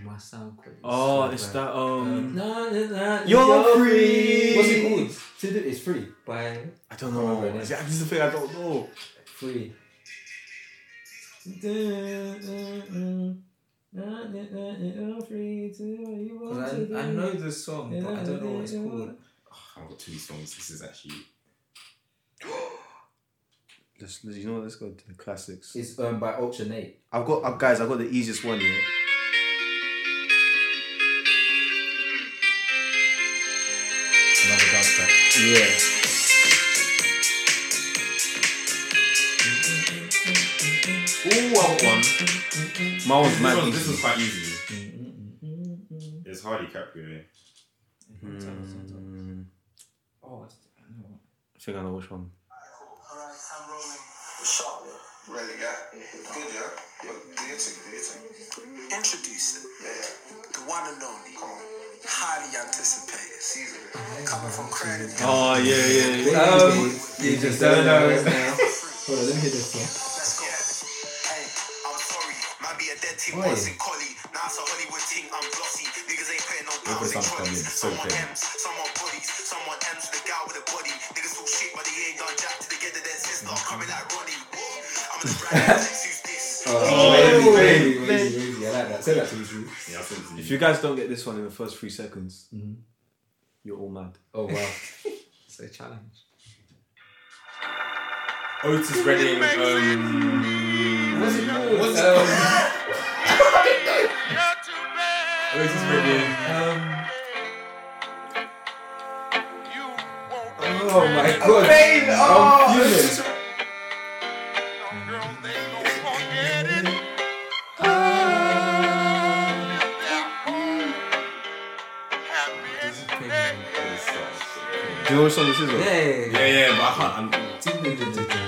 My sound quality. is Oh, it's that um. Na, na, na, You're free. What's it called? It's free. By I don't know. Is that- This is the thing I don't know. Free. You're free to do what you want because I, I know the song, but I don't know what it's called. I've got two songs. This is actually. Let's, let's- you know what? Let's go to the classics. It's um by Ultra Nate. I've got, uh, guys. I've got the easiest one here. Another dance track. Yeah. Ooh, I got one. My one's This, mad one, easy. this was quite easy. It's Hardy Caprio. Mm, Oh, I know. I think I know which one. Alright, I'm rolling. Sharp, yeah. Really, yeah. Good, yeah. But do your thing, do your thing. Introduce it. Yeah, yeah. The one and only. Come on. Highly anticipated. Season. Coming from credit. Oh yeah, yeah. yeah. Um, you just don't know it now. Hold on, let me hear this one. Let's. Hey, I'm sorry. Might be a dead team Oi. once in collie. Now it's a Hollywood team. I'm glossy. Niggas ain't putting no Wait pounds in sound to come in. trolleys. So Someone clear. M's, someone bodies. Someone M's with a gal with a body. Niggas all shit, but they ain't done jack to together. Their sister coming like Ronnie. Oh. I like that. Say that to me. Yeah, to If you. you guys don't get this one in the first three seconds, Mhm. you're all mad. Oh wow. *laughs* It's a challenge. Otis Redding. Um, What's it called? What's it Um, *laughs* Otis Redding. oh my god. I'm fuming. You know which song this is? though? Yeah. Yeah, yeah, but I can't. I'm,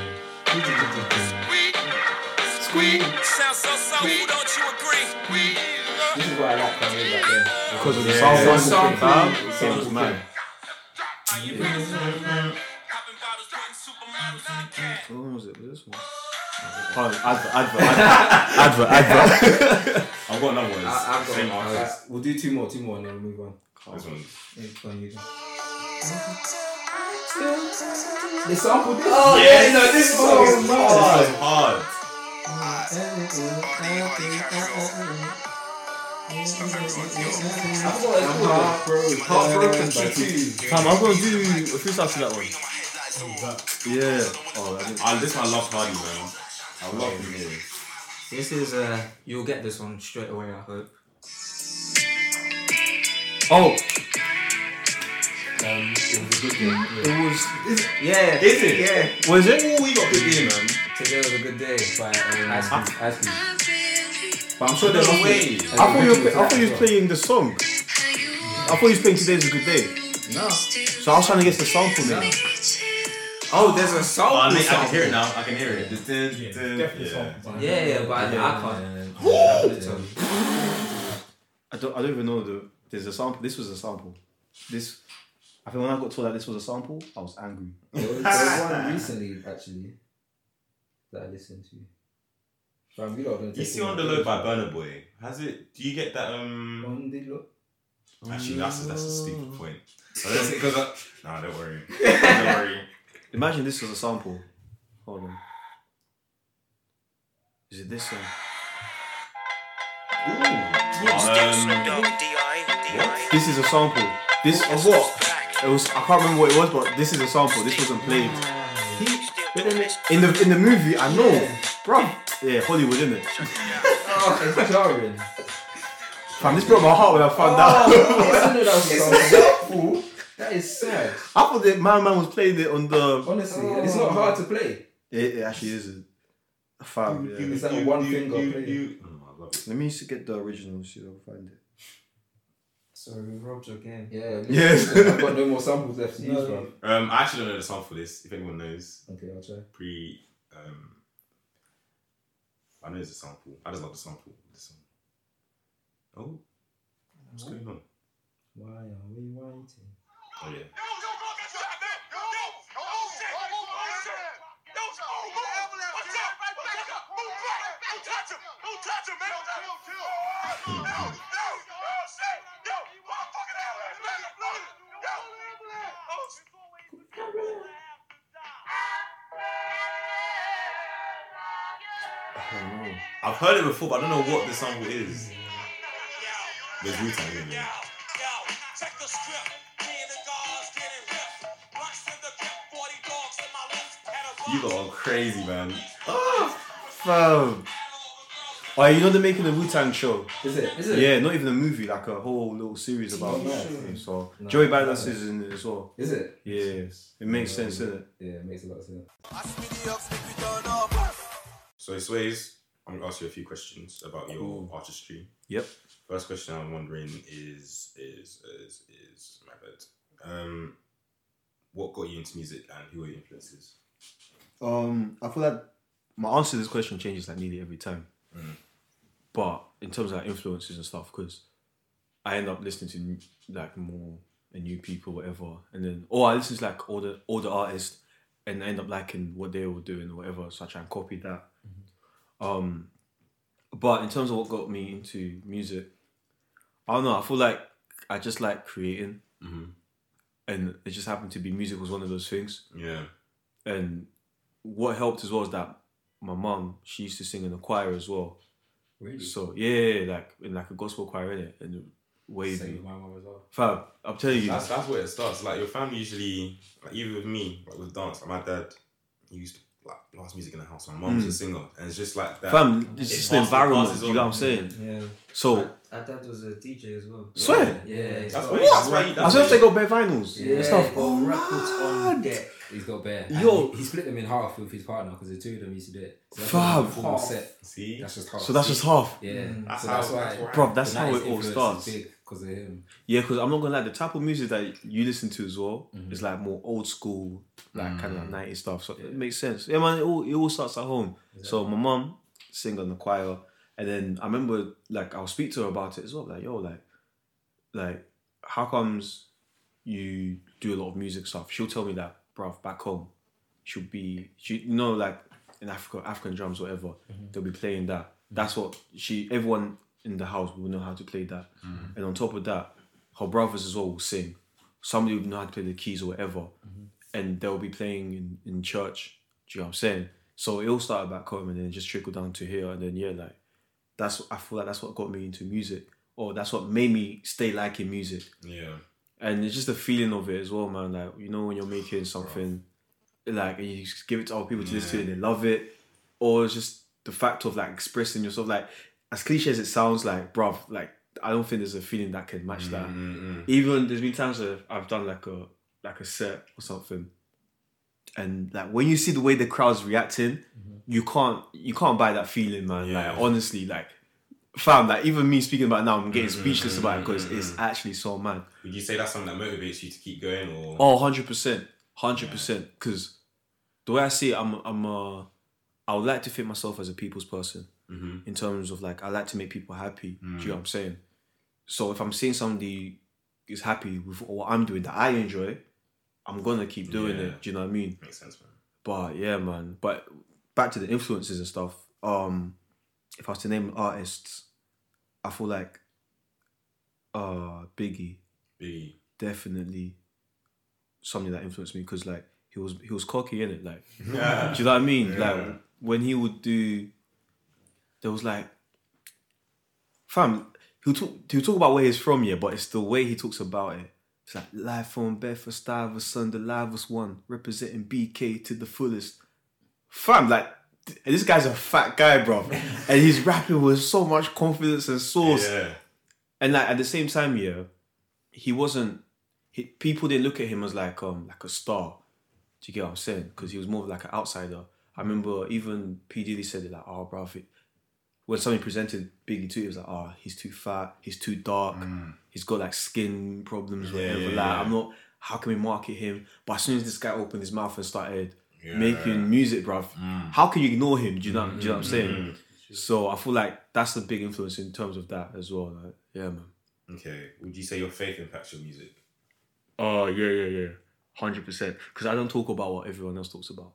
Squeak. Sounds so soulful, don't you agree? This is what I like from way back then. Because of the Yeah. sample. The sample. Fam, The It sample. was mad. What was it? Was this one? Oh, advert, advert, advert, advert, advert. *laughs* I've got another one. I- I've got Same one. Alright, artist. we'll do two more, two more, and then we'll move on. This one. It's on you. The sample. This Oh, Yes! no, this song is This mad. is hard. Heartbroken by T2. I'm gonna do a freestyle to that one. Yeah. Oh, I didn't. Ah, this one I love Hardy, man. I love him. Yeah. This is uh, you'll get this one straight away. I hope. Oh, Um, it was a good game. it was. Yeah. Is it? Yeah. Was it? Oh, we got good game, man. Today was a good day. By um, Ice Ice Cube. Cube. But I'm sure there's No way. I thought you were. to I thought you was playing the song. I thought you was playing "Today's a Good Day." No. So I was trying to get the sample name. Oh, there's a Oh, sample. I, mean, I can hear it now. I can hear it. The dun, Yeah, definitely yeah. sample by- Yeah, yeah, but I, I can't. yeah, I couldn't tell you. I don't, I don't even know the. There's a sample. This was a sample. This. I think when I got told that this was a sample, I was angry. *laughs* There was, there was one recently, actually, that I listened to. Fam, we lot You take see on the my low by fam. Burna Boy. Has it? Do you get that? Um. On the low. Actually, that's a, that's a stupid point. Because I, nah, don't worry. *laughs* Don't worry. Imagine this was a sample. Hold on. Is it this one? Ooh. Um, This is a sample. This of what? It was. I can't remember what it was, but this is a sample. This wasn't played in the in the movie. I know, bro. Yeah, Hollywood, isn't it? *laughs* Oh, it's jarring. Fam, this broke my heart when I found out. Oh, *laughs* I that was a sample. That is sad. I thought that my man was playing it on the. Honestly, and it's not hard to play. It, it actually isn't. Fam, yeah. It's like one finger play. Oh, I love it. Let me just get the original. See if I can find it. Sorry, we robbed your game. Yeah. Yes. I've got no more samples left to use, bro. Um, I actually don't know the song for this. If anyone knows, Okay, I'll try. pre. Um, I know it's a sample. I just love the sample. of This song. Oh, what's going on? Why are we waiting? Oh yeah. I've heard it before, but I don't know what the sample is. There's Wu Tang in there. You lot are crazy, man. Oh, Fam. Oh, you know they're making a Wu Tang show. Is it? Is it? Yeah, not even a movie, like a whole little series about it. So No, Joey no. Badass is in it as well. Is it? Yeah, it makes No, sense, no. doesn't it? Yeah, it makes a lot of sense. So, it Sways, I'm gonna ask you a few questions about your Cool. artistry. Yep. First question I'm wondering is is is is my bad. Um, what got you into music and who are your influences? Um, I feel like my answer to this question changes like nearly every time. Mm. But in terms of like influences and stuff, because I end up listening to like more and new people, whatever, and then or I listen to like older older artists and I end up liking what they were doing or whatever, so I try and copy that. Um, but in terms of what got me into music, I don't know. I feel like I just like creating, Mhm. and it just happened to be music was one of those things Yeah. and what helped as well is that my mom she used to sing in the choir as well. Really? So yeah, like in like a gospel choir in it and Same wavy. with my mum as well. Fab, I'm telling you, That's that's where it starts. Like your family usually, like even with me, like with dance, like my dad, he used to like blast music in the house. My mum was a hmm. singer, and it's just like that. fam, it's It just the environment. You know what I'm saying? Yeah. So Our dad was a DJ as well. Swear? Yeah. he's That's got- why. That's why. I That's said why they got bare vinyls Yeah, and stuff. got records on deck. He's got bear. Yo. he, he split them in half with his partner because the two of them used to do it. So that's Fab. why the set. See, That's just half. So that's just half. Yeah, That's so how- that's why. that's why. Bro, that's how 90s it all starts. because of him. Yeah, because I'm not gonna lie, the type of music that you listen to as well Mhm. is like more old school, like kind of Mm. like 90s stuff. So it makes sense. Yeah, man, it all, it all starts at home. So my mom sing on the choir, and then I remember like I'll speak to her about it as well. Like, yo, like, like, how comes you do a lot of music stuff? She'll tell me that, bruv, back home, she'll be, she, you know, like in Africa, African drums, whatever, mm-hmm. they'll be playing that. That's what she, everyone in the house will know how to play that. Mm-hmm. And on top of that, her brothers as well will sing. Somebody will know how to play the keys or whatever, mm-hmm. and they'll be playing in, in church. Do you know what I'm saying? So it all started back home and then just trickled down to here, and then yeah, like that's I feel like that's what got me into music, or that's what made me stay liking music, yeah, and it's just the feeling of it as well, man. Like you know when you're making something, like and you just give it to other people to listen to, and they love it, or it's just the fact of like expressing yourself. Like as cliche as it sounds, like bruv, like I don't think there's a feeling that can match that. Mm-mm. Even there's been times where I've done like a like a set or something, and like when you see the way the crowd's reacting, mm-hmm. you can't you can't buy that feeling, man. Yeah. Like honestly, like fam, like even me speaking about it now, I'm getting speechless about it because it's actually so mad. Would you say that's something that motivates you to keep going, or Oh, 100 percent, hundred percent. Because the way I see it, I'm, I'm, uh, I would like to think myself as a people's person in terms of like I like to make people happy. Do you know what I'm saying? So if I'm seeing somebody is happy with what I'm doing that I enjoy, I'm gonna keep doing Yeah. it. Do you know what I mean? makes sense, man? But yeah, man. But back to the influences and stuff. Um, if I was to name artists, I feel like uh Biggie Biggie. definitely something that influenced me because like he was he was cocky in it. Like, Yeah. *laughs* do you know what I mean? Yeah. Like when he would do, there was like, fam. He'll talk. He'll talk about where he's from, yeah, but it's the way he talks about it. It's like live from Bedford Stuyvesant, the livest one, representing BK to the fullest. Fam, like this guy's a fat guy, bro, *laughs* and he's rapping with so much confidence and sauce. Yeah. And like at the same time, yeah, he wasn't. He, people didn't look at him as like um like a star. Do you get what I'm saying? Because he was more of like an outsider. I remember even P Diddy said it like, "Oh, bro, if it, when somebody presented Biggie to, it was like, oh, he's too fat, he's too dark, he's got like skin problems, whatever. Mm. yeah, like, yeah. I'm not. How can we market him? But as soon as this guy opened his mouth and started Yeah. Mm. making music, bruv, how can you ignore him? Do you know? Do you know what I'm saying? So I feel like that's the big influence in terms of that as well. Like, yeah, man. Okay. Would you say your faith impacts your music? Oh yeah, yeah, yeah, hundred percent. Because I don't talk about what everyone else talks about.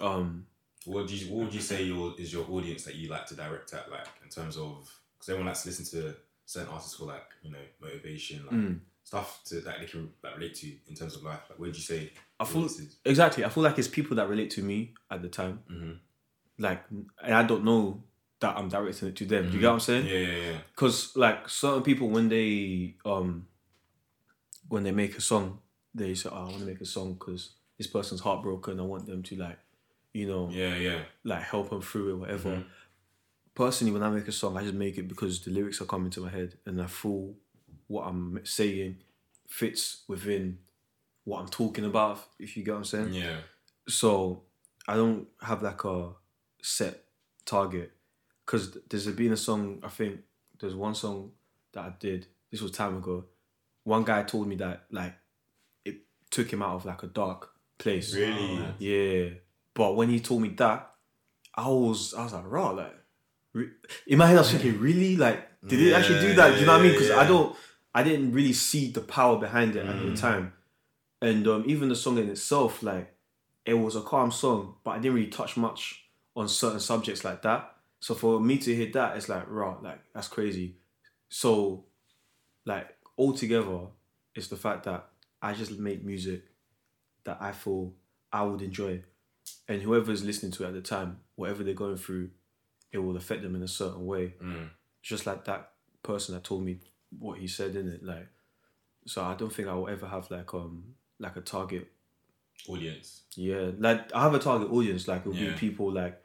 Um, What would you What would you say your is your audience that you like to direct at, like in terms of because everyone likes to listen to certain artists for like you know motivation, like Mm. Stuff to that they can like relate to in terms of life. Like, where would you say? I feel exactly. I feel like it's people that relate to me at the time. Mhm. Like, and I don't know that I'm directing it to them. Do you get what I'm saying? Yeah, yeah, yeah. Because like certain people, when they um, when they make a song, they say, "Oh, I want to make a song because this person's heartbroken. I want them to like, you know, Yeah, yeah. like help them through it, whatever. Mhm. Personally, when I make a song, I just make it because the lyrics are coming to my head and I feel what I'm saying fits within what I'm talking about. If you get what I'm saying. Yeah. So I don't have like a set target because there's been a song. I think there's one song that I did. This was time ago. One guy told me that like it took him out of like a dark place. Really? Oh, yeah. But when he told me that, I was I was like, raw, like re- in my head I was thinking, really? Like, did it actually do that? Do you know what I mean? Because I don't I didn't really see the power behind it at the time. And um, even the song in itself, like, it was a calm song, but I didn't really touch much on certain subjects like that. So for me to hear that, it's like, raw, like that's crazy. So, like altogether, it's the fact that I just make music that I feel I would enjoy, and whoever's listening to it at the time, whatever they're going through, it will affect them in a certain way. Mm. Just like that person that told me what he said in it, like. So I don't think I will ever have like um like a target Audience. yeah, like I have a target audience. Like it'll Yeah. be people like,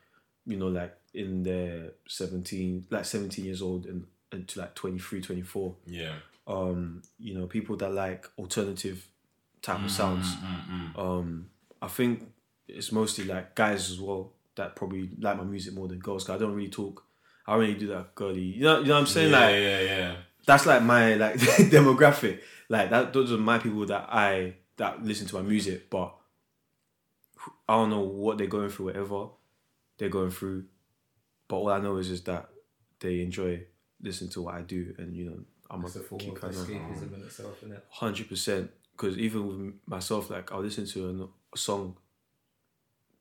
you know, like in their seventeen, like seventeen years old and, and to like 23, 24. Yeah. Um, you know, people that like alternative type of sounds. Mm, Um, I think it's mostly like guys as well that probably like my music more than girls. 'cause I don't really talk. I don't really do that girly. You know, you know what I'm saying? yeah, like yeah, yeah. That's like my like *laughs* demographic. Like that those are my people that I that listen to my music, but I don't know what they're going through, whatever they're going through. But all I know is just that they enjoy listening to what I do, and you know I'm It's a keep kind of in itself, isn't it? hundred percent. Because even with myself, like I'll listen to a, a song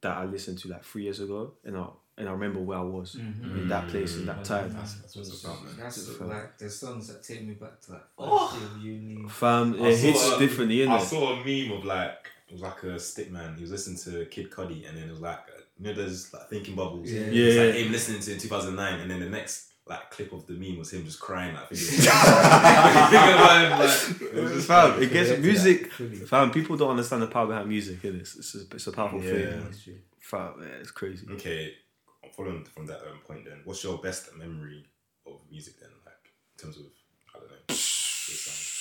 that I listened to like three years ago, and I and I remember where I was in that place in that time. That's, that's what's about, man. That's Fam. like there's songs that take me back to like first Oh. year uni. Fam, I it hits a- differently, innit? I saw a meme of like it was like a stick man. He was listening to Kid Cudi, and then it was like uh, you know there's like thinking bubbles. Yeah. It's like him listening to it in 2009, and then the next like clip of the meme was him just crying. Like, thinking, thinking about *laughs* him, like, *laughs* it was fam, like- it gets music. Fam, people don't understand the power behind music. It is. It's a, it's a powerful Yeah. thing. Fam, yeah, it's crazy. Okay, following from that um, point, then what's your best memory of music then? Like in terms of I don't know. good sound?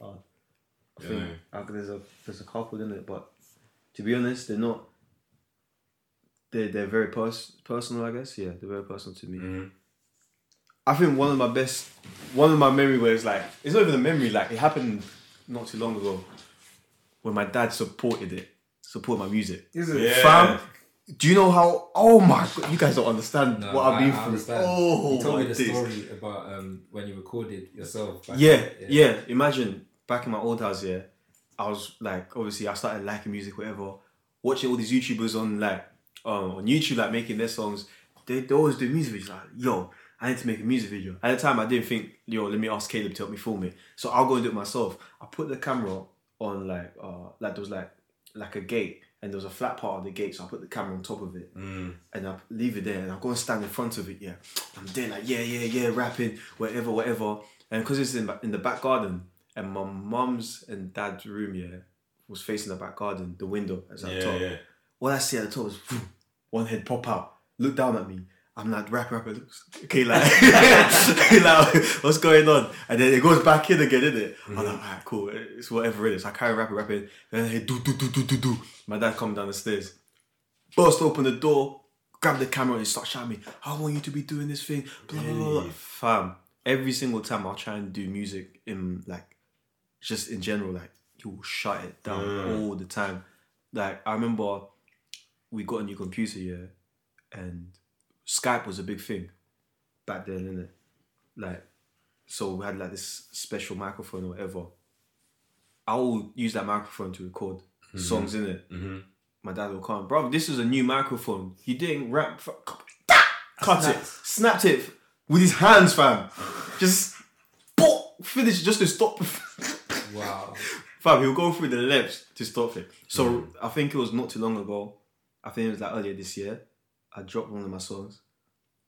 I Yeah. think uh, there's a there's a couple in it, but to be honest, they're not. They're they're very pers- personal. I guess yeah, they're very personal to me. Mhm. I think one of my best, one of my memory where it's like it's not even a memory. Like it happened not too long ago when my dad supported it, supported my music. Is it? Yeah. Fam, do you know how? Oh my god, you guys don't understand No, what I've I- been I through. understand. Oh you told me the days. story about um, when you recorded yourself. back Yeah, then. yeah, Imagine back in my old house, yeah, I was like, obviously, I started liking music, whatever. Watching all these YouTubers on like um, on YouTube, like making their songs. They, they always do music videos. Like, yo, I need to make a music video. At the time, I didn't think, yo, let me ask Caleb to help me film it. So I'll go and do it myself. I put the camera on like uh like there was like like a gate and there was a flat part of the gate, so I put the camera on top of it Mm. and I leave it there and I go and stand in front of it. Yeah, I'm there like yeah, yeah, yeah, rapping, whatever, whatever. And because it's in in the back garden, and my mum's and dad's room, yeah, was facing the back garden. The window the Yeah, top. yeah. All I see at the top is *laughs* one head pop out, look down at me. I'm like rap, rapper. Looks okay, like, *laughs* like what's going on? And then it goes back in again, isn't it? I'm like, alright, cool. It's whatever it is. I carry rapping, rapping. Then hey, do do do do do do. My dad come down the stairs burst open the door, grab the camera and start shouting me, I want you to be doing this thing, blah blah blah. blah. Fam, every single time I'll try and do music in like just in general, like he will shut it down Mm. all the time. Like I remember we got a new computer, yeah, and Skype was a big thing back then, innit? Like so we had like this special microphone or whatever. I will use that microphone to record songs in it Mm-hmm. my dad will come, bro. This is a new microphone. He didn't rap. For, cut it, snapped it with his hands, fam. Just finish just to stop. Wow. *laughs* fam, he'll go through the levels to stop it. So I think it was not too long ago. I think it was like earlier this year. I dropped one of my songs,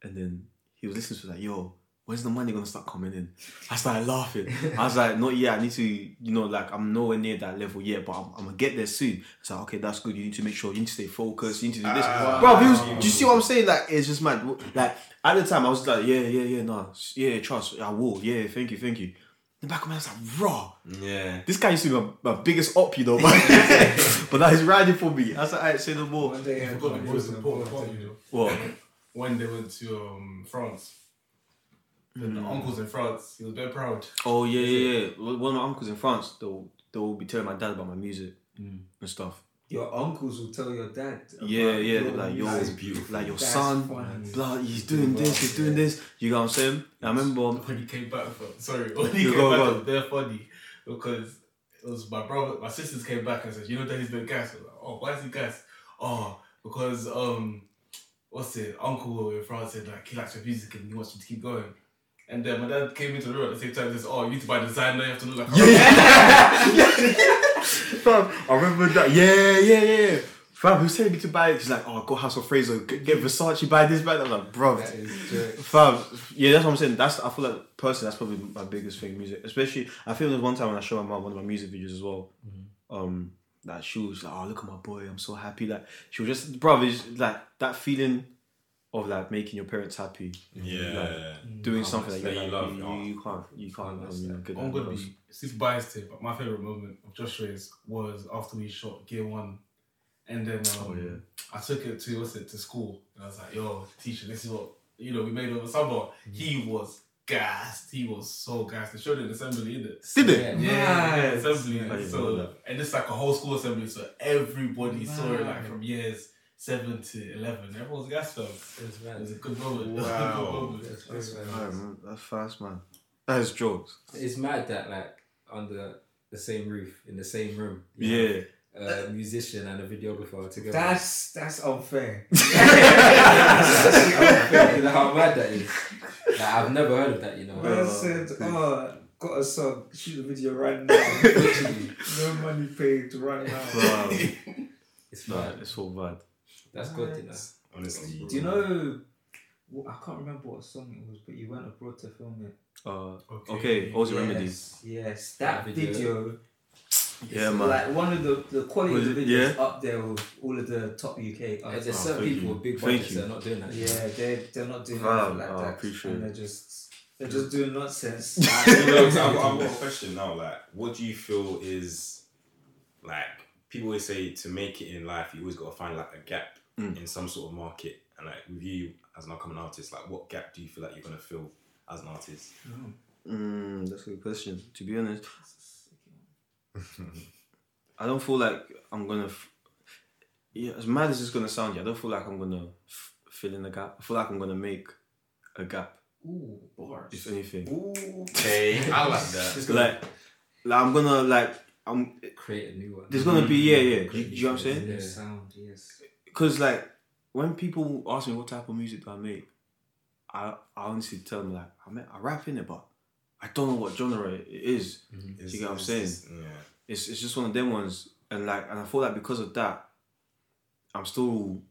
and then he was listening to it like, "Yo, when's the money gonna start coming in?" I started laughing. I was like, "Not yet. I need to, you know, like I'm nowhere near that level yet, but I'm, I'm gonna get there soon." It's like, "Okay, that's good. You need to make sure you need to stay focused. You need to do this." Ah. Bro, was. Do you see what I'm saying? Like, it's just mad. Like at the time, I was like, "Yeah, yeah, yeah, no, yeah, trust. I will. Yeah, thank you, thank you." In the back of my head, I was like, "Raw." Yeah. This guy used to be my, my biggest op, you know, *laughs* *laughs* but now he's riding for me. I was like, alright, say no more. One day I I forgot the most important part, you know. What? When they went to um, France, then the hmm. uncles in France, he was very proud. Oh yeah, yeah, yeah. One of my uncles in France, they'll they'll be telling my dad about my music hmm. and stuff. Your uncles will tell your dad. about Yeah, yeah. your like, yo, That is music. beautiful. like your That's son, funny. blah, he's doing this, he's doing this. You know what I'm saying? I remember. When he came back from, sorry, *laughs* when he You came go, back, go. it was very funny because it was my brother, my sisters came back and said, you know, daddy's been gas. I was like, oh, why is he gas? Oh, because, um, what's it, uncle in France said, like, he likes your music and he wants you to keep going. And then my dad came into the room at the same time and says, oh, you need to buy designer, you have to look like *laughs* *laughs* *laughs* Fam, I remember that. Yeah, yeah, yeah. Fam, was telling me to buy it. She's like, oh, go House of Fraser, get, get Versace, buy this, buy that. I'm like, bro. That is. Fam, yeah, that's what I'm saying. That's I feel like personally, that's probably my biggest thing. Music, especially. I feel there's one time when I showed my mom one of my music videos as well. Um, that she was like, "Oh, look at my boy! I'm so happy." Like she was just, bro, it's like that feeling of like making your parents happy, Yeah. doing something that, that you're like, love, you, you can't, you can't. That's um, that. get I'm gonna be super biased here, but my favorite moment of Joshua's was after we shot Gear One, and then um, Oh, yeah. I took it to what's it to school, and I was like, "Yo, teacher, this is what you know we made over summer." Mm-hmm. He was gassed. He was so gassed. They showed it in assembly, in it. Did it? Yeah. Yeah, Nice. assembly. I So and it's like a whole school assembly, so everybody saw it like from years seven to eleven. Everyone was gassed. Though. That's It was a good moment. *laughs* Wow. That's That's very I nice. remember- That's fast, man. That is jokes. It's mad that like under the same roof in the same room. Yeah. have A musician and a videographer together. That's that's *laughs* *laughs* unfair. you know how mad that is. Like, I've never heard of that. You know. Man said, "Oh, got a song. Shoot a video right now. No money paid right now." Wow. It's Nah, mad. it's so bad. That's good. You know. Honestly. Do you know? Well, I can't remember what song it was, but you went abroad to film it. Uh, okay, Aussie Remedy. Yes, yes, that That video. video. Yeah, is man. Like one of the the quality Was of the it- videos yeah? up there with all of the top UK Like, artists. there's Oh, certain thank people you. with big Thank budgets that are not doing that. Yeah, they they're not doing Fam, anything like oh, I that, appreciate and they're just they're just doing nonsense. *laughs* you know, I've, got, I've got a question now. Like, what do you feel is like? People always say to make it in life, you always got to find like a gap Mm. in some sort of market? And like with you as an upcoming artist, like what gap do you feel like you're gonna fill as an artist? Mm, that's a good question. To be honest, *laughs* I don't feel like I'm gonna. F- yeah, as mad as it's gonna sound, yeah, I don't feel like I'm gonna f- fill in the gap. I feel like I'm gonna make a gap, Ooh, bars. if anything. Okay, I like that. *laughs* Like, like I'm gonna like I'm. Create a new one. There's gonna be yeah yeah. Do you know what I'm saying? new Yeah. Sound, yes. Because like when people ask me what type of music do I make, I I honestly tell them like I mean, I rap in it, but I don't know what genre it is. It's- you get what I'm saying? it's- Yeah. It's it's just one of them ones, and like and I feel like because of that, I'm still,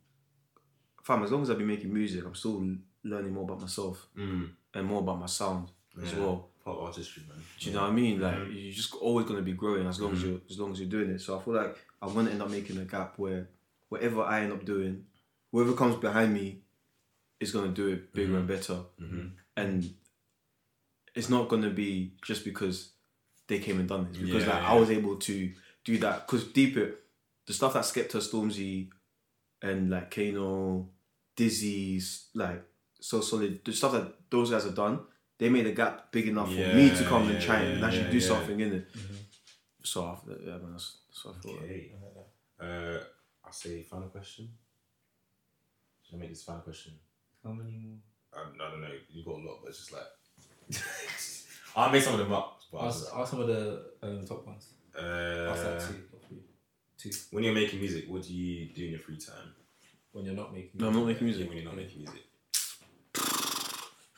fam. As long as I've been making music, I'm still learning more about myself Mm. and more about my sound as well. Part artistry, man. Do you know what I mean? Like Mhm. you're just always gonna be growing as long as Mhm. you as long as you're doing it. So I feel like I'm gonna end up making a gap where whatever I end up doing, whoever comes behind me is gonna do it bigger and better. Mhm. And it's not gonna be just because they came and done this. Because Yeah, like yeah. I was able to do that. Because deep it, the stuff that Skepta, Stormzy, and like Kano, Dizzee's like so solid. The stuff that those guys have done, they made a gap big enough for me to Yeah, come and try yeah, and actually yeah, do yeah. something in it. So after that, yeah, man, that's, that's what I thought. Okay. Uh, I'll say final question. Should I make this final question? How many more? Um, I don't know. You got a lot, but it's just like *laughs* I'll make some of them up. But I'll Ask, just- ask some of the um, top ones. Ask like uh, two or three. Two. when you're making music, what do you do in your free time? When you're not making. No, I'm not making Yeah, music. when you're not making music.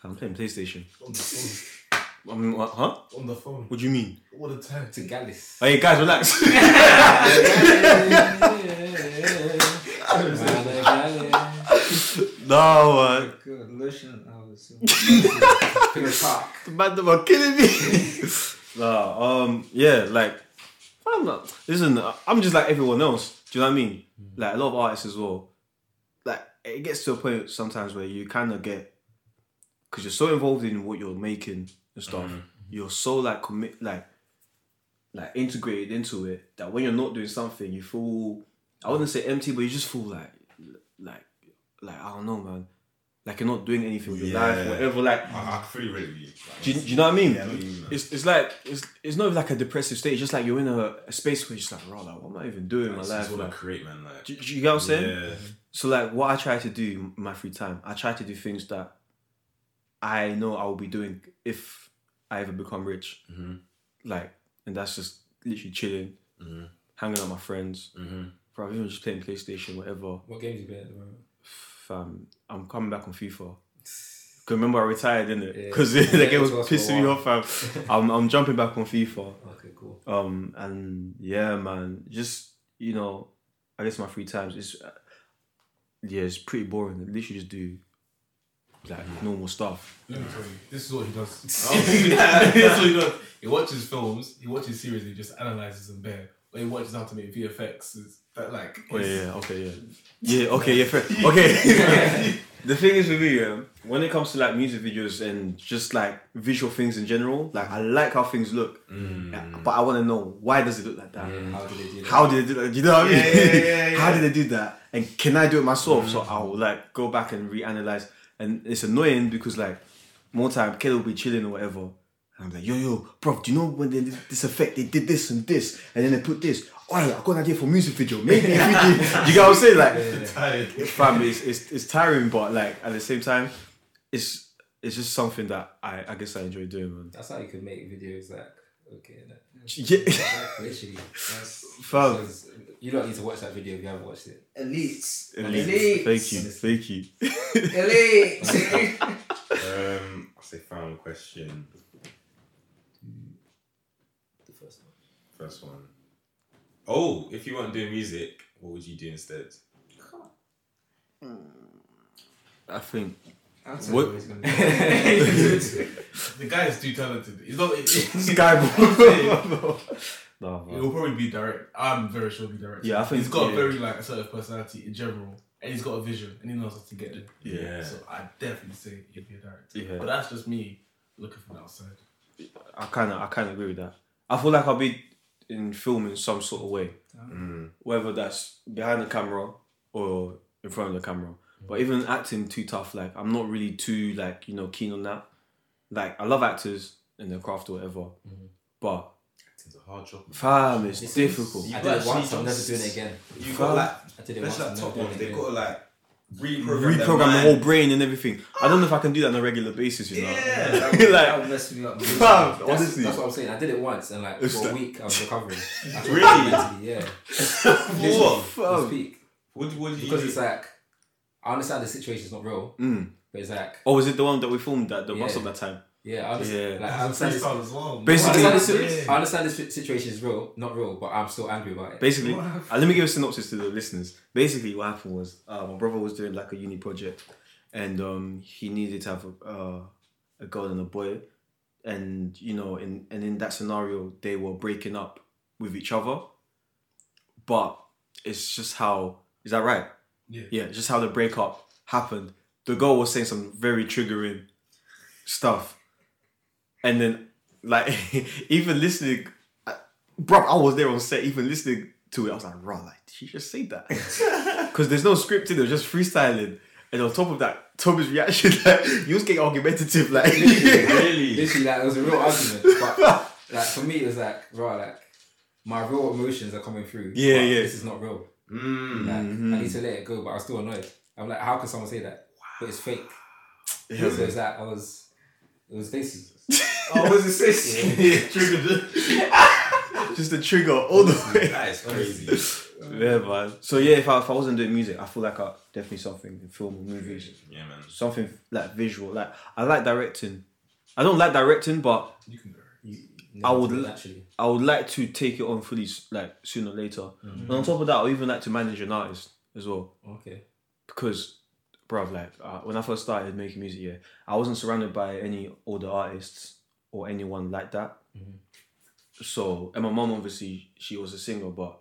I'm playing PlayStation. *laughs* On the phone. I mean, what, huh? On the phone. What do you mean? All the time. To Gallus. Hey guys, relax. *laughs* *laughs* no, man. Good. Lotion. I was. Pillar Park. The man them are killing me. *laughs* nah, um, yeah, like, I'm not. Listen, I'm just like everyone else. Do you know what I mean? Like a lot of artists as well. Like it gets to a point sometimes where you kind of get, because you're so involved in what you're making and stuff. Mm-hmm. You're so like commit, like, like integrated into it that when you're not doing something, you feel. I wouldn't say empty, but you just feel like, like, like I don't know, man. Like you're not doing anything with your Yeah. life, whatever. Like I, I fully relate with you. Like, do you, do you know what I mean? Yeah, I know what you mean, it's, it's like it's it's not like a depressive state. It's just like you're in a, a space where you're just like, bro, like, what am I even doing in my life? what I create, man. Like, do, do you get what I'm saying? yeah. So like, what I try to do in my free time, I try to do things that I know I will be doing if I ever become rich. Mhm. Like, and that's just literally chilling, Mhm. hanging out with my friends, Mhm. bro. Even just playing PlayStation, whatever. What games you playing at the moment? Fam, I'm coming back on FIFA. *sighs* Cause remember I retired in it because Yeah, the game was it was pissing me off. Fam. *laughs* I'm I'm jumping back on FIFA. Okay, cool. Um and yeah, man, just you know, I guess my free times is uh, yeah, it's pretty boring. I literally just do like mm-hmm. normal stuff. Let me tell you, this is what he does. *laughs* Oh, *laughs* this is what he does. He watches films, he watches series, he just analyzes them bare. But he watches how to make VFX. Is that like? Oh yeah, yeah, okay, yeah, yeah, okay, yeah, fair. *laughs* okay. the thing is with me, yeah, when it comes to like music videos and just like visual things in general, like I like how things look, mm. Yeah, but I want to know why does it look like that? Mm. How did they do that? How did they do that? You know what I mean? Yeah, yeah, yeah, yeah. How did they do that? And can I do it myself? So mm. I'll like go back and reanalyze. And it's annoying because like more time, Kelly will be chilling or whatever. And I'm like, yo, yo, bro, do you know when they did this effect, they did this and this, and then they put this. Oh, I got an idea for a music video. Maybe if we do, *laughs* you get what I'm saying? Like, Tired. fam, it's, it's, it's tiring, but like at the same time, it's it's just something that I, I guess I enjoy doing, man. That's how you can make videos like okay. innit? Yeah. *laughs* Literally. That's, Fam. Because you don't need to watch that video if you haven't watched it. Elites. Elite. Thank you, thank you. Elite. *laughs* Um, I'll say final question. The first one. First one. Oh, if you weren't doing music, what would you do instead? I think I'll What- tell you he's gonna *laughs* The guy is too talented. He's not. Skyboy. *laughs* no, He'll probably be direct. I'm very sure he'll be direct. Yeah, I think- he's got yeah. a very like assertive personality in general, and he's got a vision, and he knows how to get there. Yeah. So I definitely say he'd be a director. Yeah. But that's just me looking from the outside. I kind of, I kind of agree with that. I feel like I'll be in film in some sort of way, Mm. whether that's behind the camera or in front of the camera. But even acting too tough, like I'm not really too like you know keen on that. Like I love actors and their craft or whatever, but It's a hard job. fam, it's This is- difficult. I did it once. I'm never doing it again. You got like, I did it once. like top ones, they've got to like reprogram, their Reprogram the whole brain and everything. I don't know if I can do that on a regular basis. You know, Yeah, That *laughs* like that would mess me up. Fam, that's, honestly. that's what I'm saying. I did it once and like It's for a week I was recovering. *laughs* I Really? mentally, Yeah. *laughs* What? Literally, Fam. peak. What, what did you Because do? it's like I understand the situation's not real, Mm. but it's like Oh, was it the one that we filmed at the Yeah. bus stop that time? Yeah, I understand. Yeah. Like, I That's a understand this, freestyle as well. Basically- I understand, this, Yeah. I understand this situation is real, not real, but I'm still angry about it. Basically, uh, let me give a synopsis to the listeners. Basically, what happened was uh, my brother was doing like a uni project, and um, he needed to have a, uh, a girl and a boy, and you know, in and in that scenario, they were breaking up with each other. But it's just how is that right? Yeah. Yeah, just how the breakup happened. The girl was saying some very triggering stuff, and then like *laughs* even listening, bro, I was there on set. Even listening to it, I was like, "Raw, like, did she just say that?" *laughs* Because there's no script in it, just freestyling. And on top of that, Tommy's reaction, *laughs* like, he was getting argumentative, like, really? Literally, like it was a real argument. But like for me, it was like, right, like my real emotions are coming through. Yeah, but yeah. This is not real. Mm. Like. I need to let it go, but I'm still annoyed. I'm like, how can someone say that? But it's fake. Yeah, so it's that I was, it was Stacey. *laughs* Oh, was it Stacey? *laughs* *laughs* Triggered. just the trigger all the way. That is crazy. Yeah, man. So yeah, if I, if I wasn't doing music, I feel like I definitely something in film or movies, yeah, man. something like visual. Like I like directing. I don't like directing, but You can go. I would actually. I would like to take it on fully, like sooner or later. Mm-hmm. And on top of that, I would even like to manage an artist as well, Okay. because, bruv, like uh, when I first started making music, yeah, I wasn't surrounded by any older artists or anyone like that. Mm-hmm. So, and my mom obviously she was a singer, but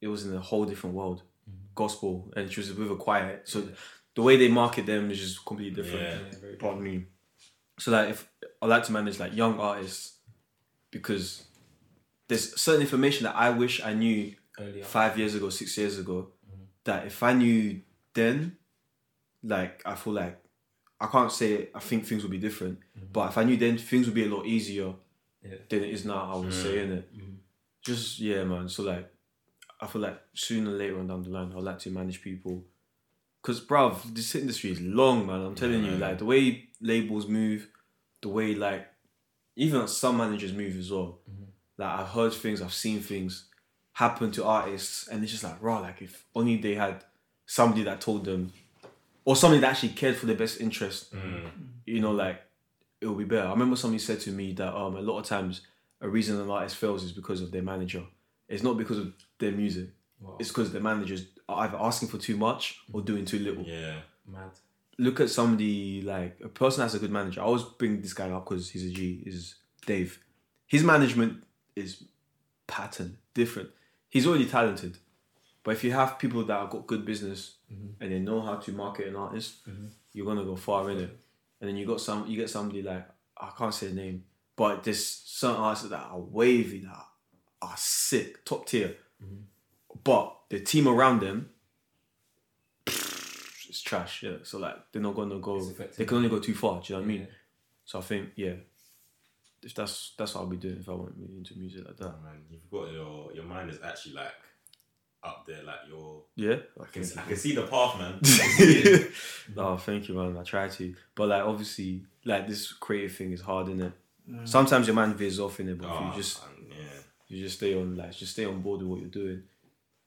it was in a whole different world, mm-hmm. gospel, and she was with a choir. So the way they market them is just completely different. Yeah. Yeah, Pardon me. So like if I like to manage like young artists because there's certain information that I wish I knew earlier. five years ago, six years ago, mm-hmm. that if I knew then, like I feel like I can't say I think things will be different, mm-hmm. but if I knew then things would be a lot easier Yeah. than it is now. I would say in it. Mm-hmm. Just yeah, man. So like, I feel like sooner or later on down the line, I'd like to manage people. Cause bruv, this industry is long, man. I'm telling you, like the way labels move, the way like even some managers move as well. Mm-hmm. Like I've heard things, I've seen things happen to artists, and it's just like, raw. Like if only they had somebody that told them, or somebody that actually cared for their best interest. You know, like it would be better. I remember somebody said to me that um a lot of times a reason an artist fails is because of their manager. It's not because of their music. Wow. It's because the managers are either asking for too much or doing too little. Yeah. Mad. Look at somebody like a person that's a good manager. I always bring this guy up because he's a G. Is Dave. His management is pattern different. He's already talented, but if you have people that have got good business mm-hmm. and they know how to market an artist, mm-hmm. you're gonna go far in it. And then you got some, you get somebody like I can't say the name, but there's certain artists that are wavy that are sick, top tier, mm-hmm. but the team around them, it's trash. Yeah, so like they're not gonna go. They can only go too far. Do you know what I mean? So I think yeah, if that's that's what I'll be doing if I want really into music like that. Oh, man, you've got your your mind is actually like up there, like your. Yeah. I can, I can see the path, man. I can see *laughs* it. oh, thank you, man. I try to, but like obviously, like this creative thing is hard, innit? Sometimes your mind veers off in it, but if Oh, you just man, yeah. you just stay on like just stay on board with what you're doing.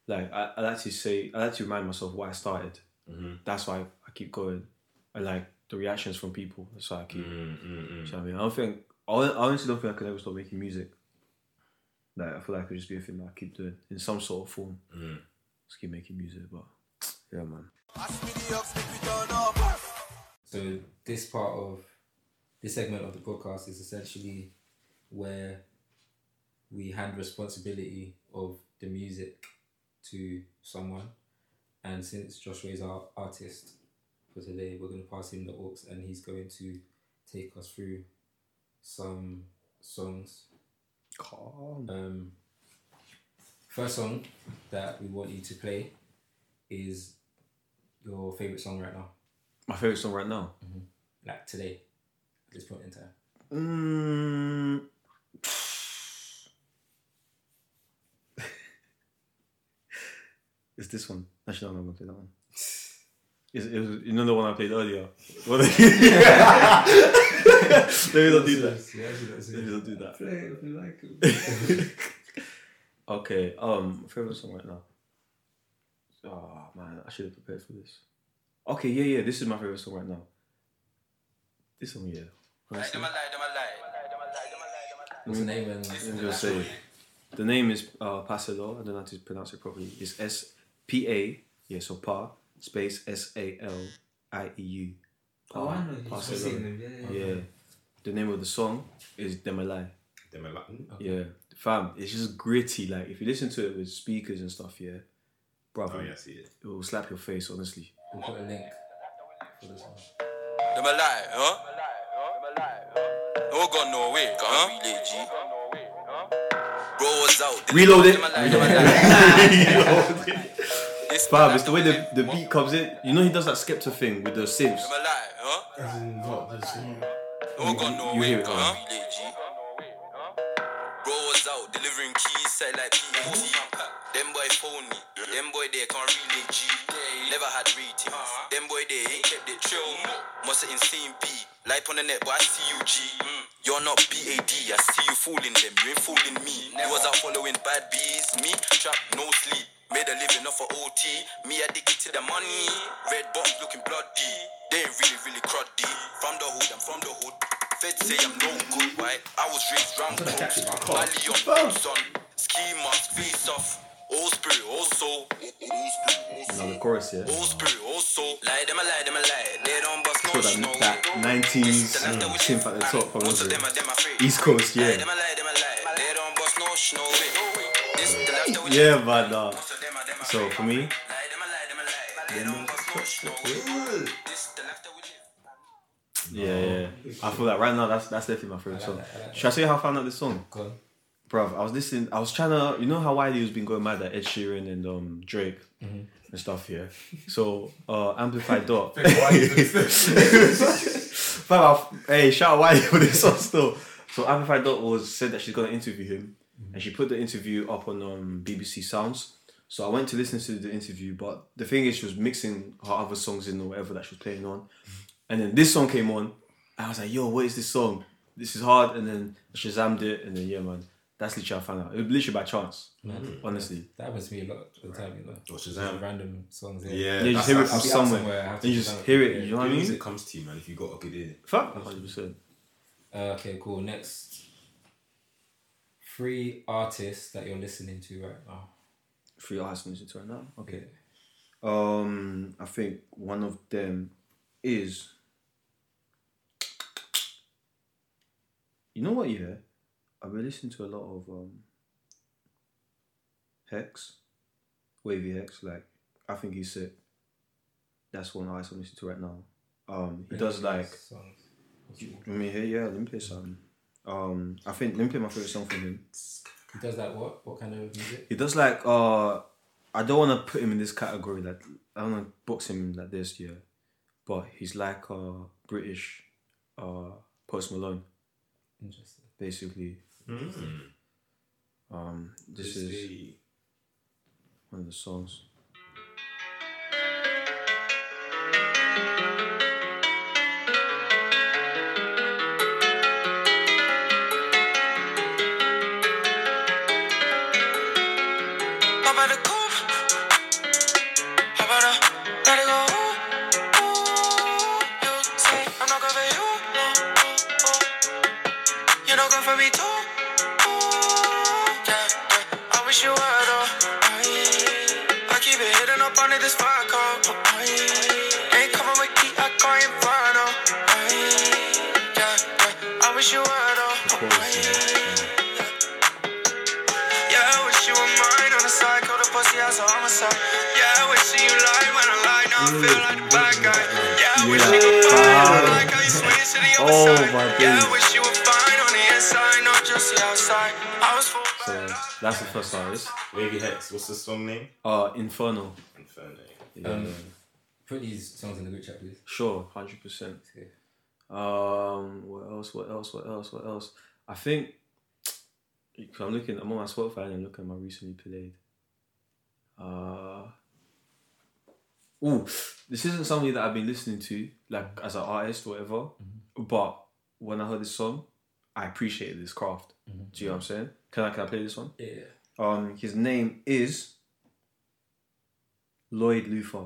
Like I, I like to say, I like to remind myself why I started. Mhm. That's why I keep going, and like the reactions from people. That's why I keep. Mm, mm, mm. You know what I mean? I don't think. I I honestly don't think I could ever stop making music. Like I feel like it could just be a thing that I keep doing in some sort of form. Mm. Just keep making music, but yeah, man. So this part of this segment of the podcast is essentially where we hand responsibility of the music to someone. And since Joshua is our artist for today, we're going to pass him the aux and he's going to take us through some songs. Calm. Um, first song that we want you to play is your favorite song right now? My favorite song right now. Like today, at this point in time. Mm. it's this one. Actually, no, I'm not gonna play that one. It's, it was, you know the one I played earlier. *laughs* *laughs* What- *laughs* Let me not do that. Let me not do that. Play if you like. *laughs* Okay, um, favorite song right now. Oh man, I should have prepared for this. Okay, yeah, yeah, this is my favorite song right now. This song, yeah. Honestly. What's the name and Let me just say, the name is uh, Pa Salieu. I don't know how to pronounce it properly. It's S P A, yeah, so Pa space S A L I E U. Oh, I know. You've Pa Salieu. seen them. Yeah, yeah. Yeah, the name of the song is Demalai. Them are like, mm, Yeah, fam, it's just gritty. Like if you listen to it with speakers and stuff, yeah, brother, Oh yeah, I see it. it will slap your face. Honestly, we'll put a link for this one. Them a lie, huh? No gun, no way, huh? Relay, G. Bro was out. reload it. Them a lie, them. *laughs* This Fam, it's the way the, the beat comes in. You know he does that Skepta thing with the synths. Them a lie, huh? As in what this one? No gun, no way, huh? Bro was out delivering keys, set like POT. Them boy phone me. Them boy they can't relay G. Never had ratings. Them boy they ain't kept it chill. Must have insane B. Life on the net, but I see you G. You're not BAD. I see you fooling them. You ain't fooling me. You was out following bad bees. Me trap no sleep. Made a living off of OT. Me addicted to the money. Red box looking bloody. They really, really cruddy. From the hood, I'm from the hood. Feds say I'm no good, right? I was raised round close. Valley on boots on. Ski mask, face off. All spirit, all soul. Now the chorus, yeah. All spirit, all soul. Lie, them a lie, them a lie. They don't bust no no that, way. that 90s synth at the top. from Most of them are them afraid. East Coast, yeah. them a lie, them a lie. They don't bust no shit, no way. This the life that we Yeah, but uh, Most of them are them so for me, yeah, yeah. I feel like right now that's that's definitely my favorite I like song. that, I like Should I say how I found out this song? Go on. Bruv, I was listening. I was trying to, you know how Wiley was been going mad at Ed Sheeran and um Drake and stuff. Yeah. So uh, Amplify Dot. *laughs* *laughs* Hey, shout out Wiley for this one still. So Amplify Dot was said that she's gonna interview him, and she put the interview up on um BBC Sounds. So I went to listen to the interview, but the thing is, she was mixing her other songs in or whatever that she was playing on, and then this song came on. I was like, "Yo, what is this song? This is hard." And then Shazammed it, and then yeah, man, that's literally how I found out. It was literally by chance, honestly. That happens to me a lot of the time, you know. Or Shazam. Random songs. Yeah, Yeah, you just hear it from I'll be out somewhere, somewhere, I have and to you just Shazam it. hear it. Yeah. You know what I The mean? music comes to you, man. If you got a good ear. Fuck, hundred percent. Uh, okay, cool. Next, three artists that you're listening to right now. Three artists to listen to right now. Okay. Um, I think one of them is. You know what? Yeah, I've been listening to a lot of um. Hex, Wavy Hex. Like, I think he's sick. That's one artist I'm listening to right now. Um, he does like. songs. You want me hear? Yeah, let me play something. Um, I think let me play my favorite song from him. He does like what? What kind of music? He does like uh I don't wanna put him in this category like I don't wanna box him like this, yeah. But he's like uh British uh Post Malone, Interesting. basically. Um this is the one of the songs. So that's the first artist. Wavy Hex. What's the song name? Uh Inferno. Inferno. Yeah. Um, Put these songs in the group chat, please. Sure, hundred percent. Okay. Um, what else? What else? What else? What else? I think 'cause I'm looking. I'm on my Spotify and I'm looking at my recently played. Uh, oh, this isn't something that I've been listening to like as an artist or whatever. But when I heard this song, I appreciated this craft. Do you know what I'm saying? Can I can I play this one? Yeah. Um, his name is Lloyd Luther.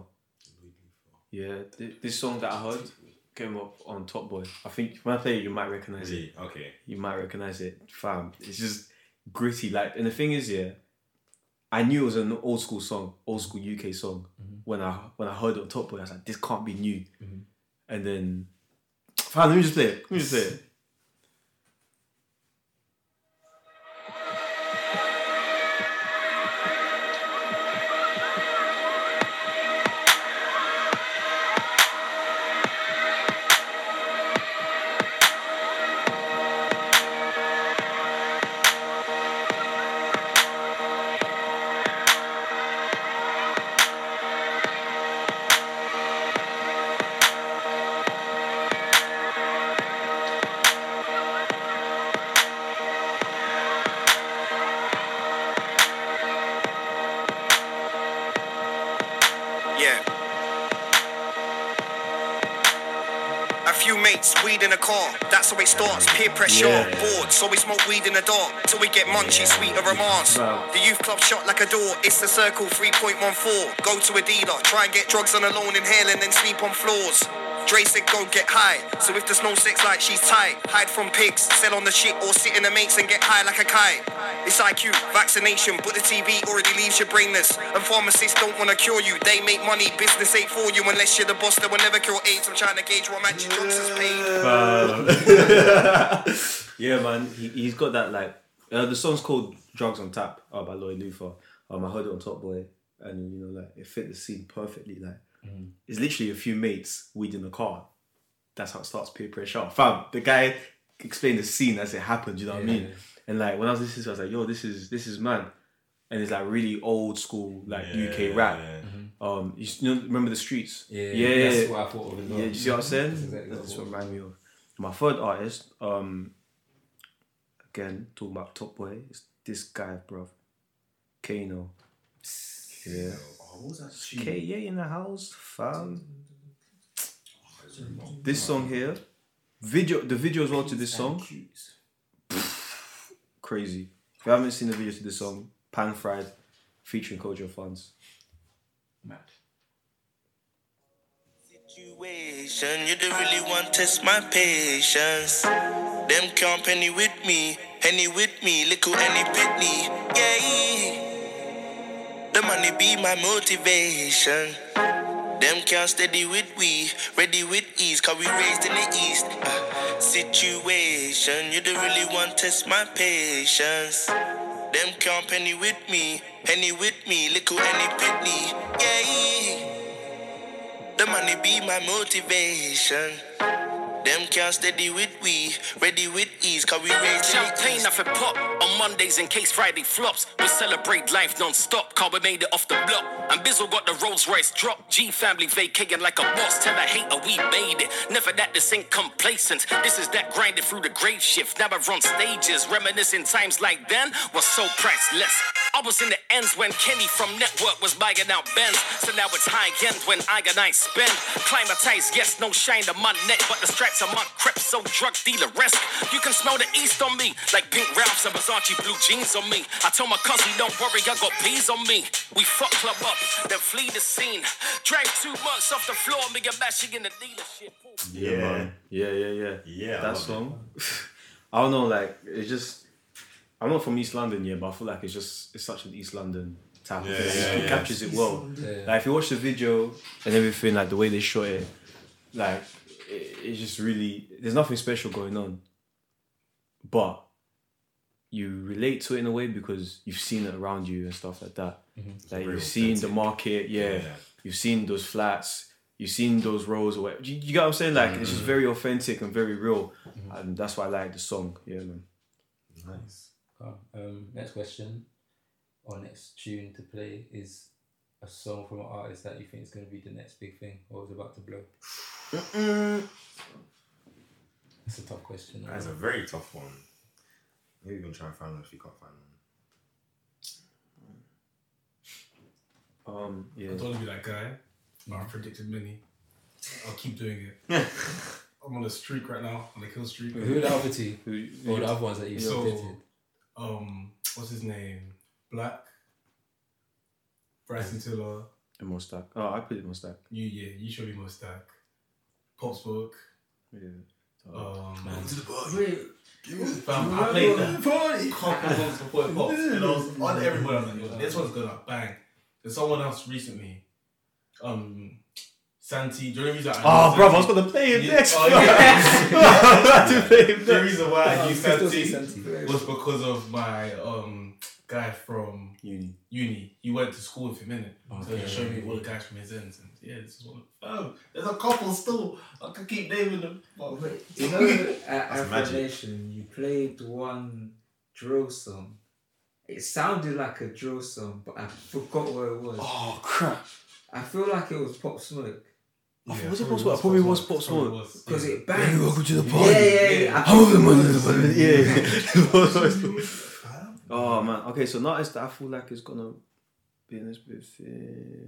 Yeah, th- this song that I heard came up on Top Boy. I think when I play it, you might recognize it. Okay. You might recognize it, fam. It's just gritty. Like, and the thing is, yeah, I knew it was an old school song, old school UK song. Mm-hmm. When I when I heard it on Top Boy, I was like, this can't be new. Mm-hmm. And then, *tsk* fam, let me just play it. Let me just play it. In the dark till we get munchies, sweet or romance. Wow. The youth club shot like a door. It's the circle 3.14. Go to a dealer, try and get drugs on a loan, inhale and then sleep on floors. Dre said go get high. So if there's no sex like she's tight, hide from pigs, sell on the shit or sit in the mates and get high like a kite. It's IQ, vaccination, but the TV already leaves you brainless. And pharmacists don't wanna cure you. They make money, business ain't for you unless you're the boss. They will never cure AIDS. I'm trying to gauge what match drugs has paid. *laughs* yeah, man, he, he's got that like uh, the song's called "Drugs on Tap" uh, by Lloyd Luther. Um, I heard it on Top Boy, and you know, like it fit the scene perfectly. Like, it's literally a few mates weed in the car. That's how it starts. Peer pressure, fam. The guy explained the scene as it happened. You know what I mean? And like when I was listening, to it, I was like, "Yo, this is this is man," and it's like really old school like UK rap. Um, you, you know, remember the streets? Yeah, yeah, that's yeah. what I thought of as well. Yeah, you see what I'm *laughs* saying? That's exactly That's thought. what reminded me of. My third artist, um, again talking about Top Boy, is this guy, bro. Kano. Yeah. Oh, what was that K, yeah, in the house, fam. This song here, video, the video as well to this song, crazy. If you haven't seen the video to this song, Pan Fried, featuring Kojo Funds. situation. You don't really want to test my patience. Them can't penny with me, penny with me, little. Yeah. The money be my motivation. Them can't steady with we, ready with ease, cause we raised in the east. Uh, situation, you don't really want to test my patience. Them can't penny with me, penny with me, little any pitney. Yeah. The money be my motivation. Them can't steady with we, ready with ease, cause we the Champagne off a pop on Mondays in case Friday flops. We celebrate life non-stop, car we made it off the block. And Bizzle got the Rolls Royce drop. G family vacating like a boss. Tell a hater we made it. Never that this ain't complacent. This is that grinding through the grave shift. Never run stages. Reminiscing times like then was so priceless. I was in the ends when Kenny from Network was buying out Benz. So now it's high end when I and I spend. Climatized, yes, no shine to my neck, but the stripes on my crepe so drug dealer esque. You can smell the east on me, like pink Ralphs and Versace blue jeans on me. I told my cousin, don't worry, I got bees on me. We fuck club up, then flee the scene. Drank two months off the floor, me and mashing in the dealership. Yeah, man. Yeah, yeah, yeah. Yeah, I That song. *laughs* I don't know, like it's just. I'm not from East London yet, but I feel like it's just it's such an East London type Yeah, of thing. yeah, it yeah. captures it well. Yeah. Like if you watch the video and everything, like the way they shot it, like it, it's just really there's nothing special going on, but you relate to it in a way because you've seen it around you and stuff like that. Mm-hmm. Like you've seen the market, yeah. Yeah. You've seen those flats. You've seen those rows or whatever. You, you get what I'm saying? Like it's just mm-hmm. very authentic and very real, mm-hmm. and that's why I like the song. Yeah, man. Nice. Cool. Um, next question or next tune to play is a song from an artist that you think is going to be the next big thing or is about to blow? That's a tough question. That's a very tough one. Maybe we can try and find one if you can't find one. Um, yeah. I don't want to be that guy, but I've predicted many. I'll keep doing it. *laughs* I'm on a streak right now, on a kill streak. Who are the other two? Who- Or the other ones that you So, predicted? Um, what's his name? Black. Bryson Tiller. And MoStack. Oh, I put it MoStack. You yeah, you should be MoStack. Pop Smoke. Yeah. Um, Wait, Fam, I played that couple songs before it popped, *laughs* and I was on everybody. I was like, this one's gonna bang. There's someone else recently. Um, Santi. Do you know the reason I Oh, bro, I was gonna play him Yeah, next. oh, yeah. *laughs* I had to play him The reason why I knew Santi, Santi. was because of my um guy from Uni. uni. He went to school with him in it, so he showed me all the guys from his ends, and yeah, this is one. Oh, there's a couple still. I can keep naming them. But wait, you know, *laughs* at That's Afro. Nation, you played one drill song. It sounded like a drill song, but I forgot what it was. Oh crap! I feel like it was Pop Smoke. Oh, Yeah, was it probably Pop Probably was Smoke. Pop Probably Smoke. was, Because yeah. it banged. welcome to the Yeah, party. yeah, yeah. I How think the money? was. *laughs* Yeah. oh man. Okay, so now that I feel like it's gonna be in this bit. uh,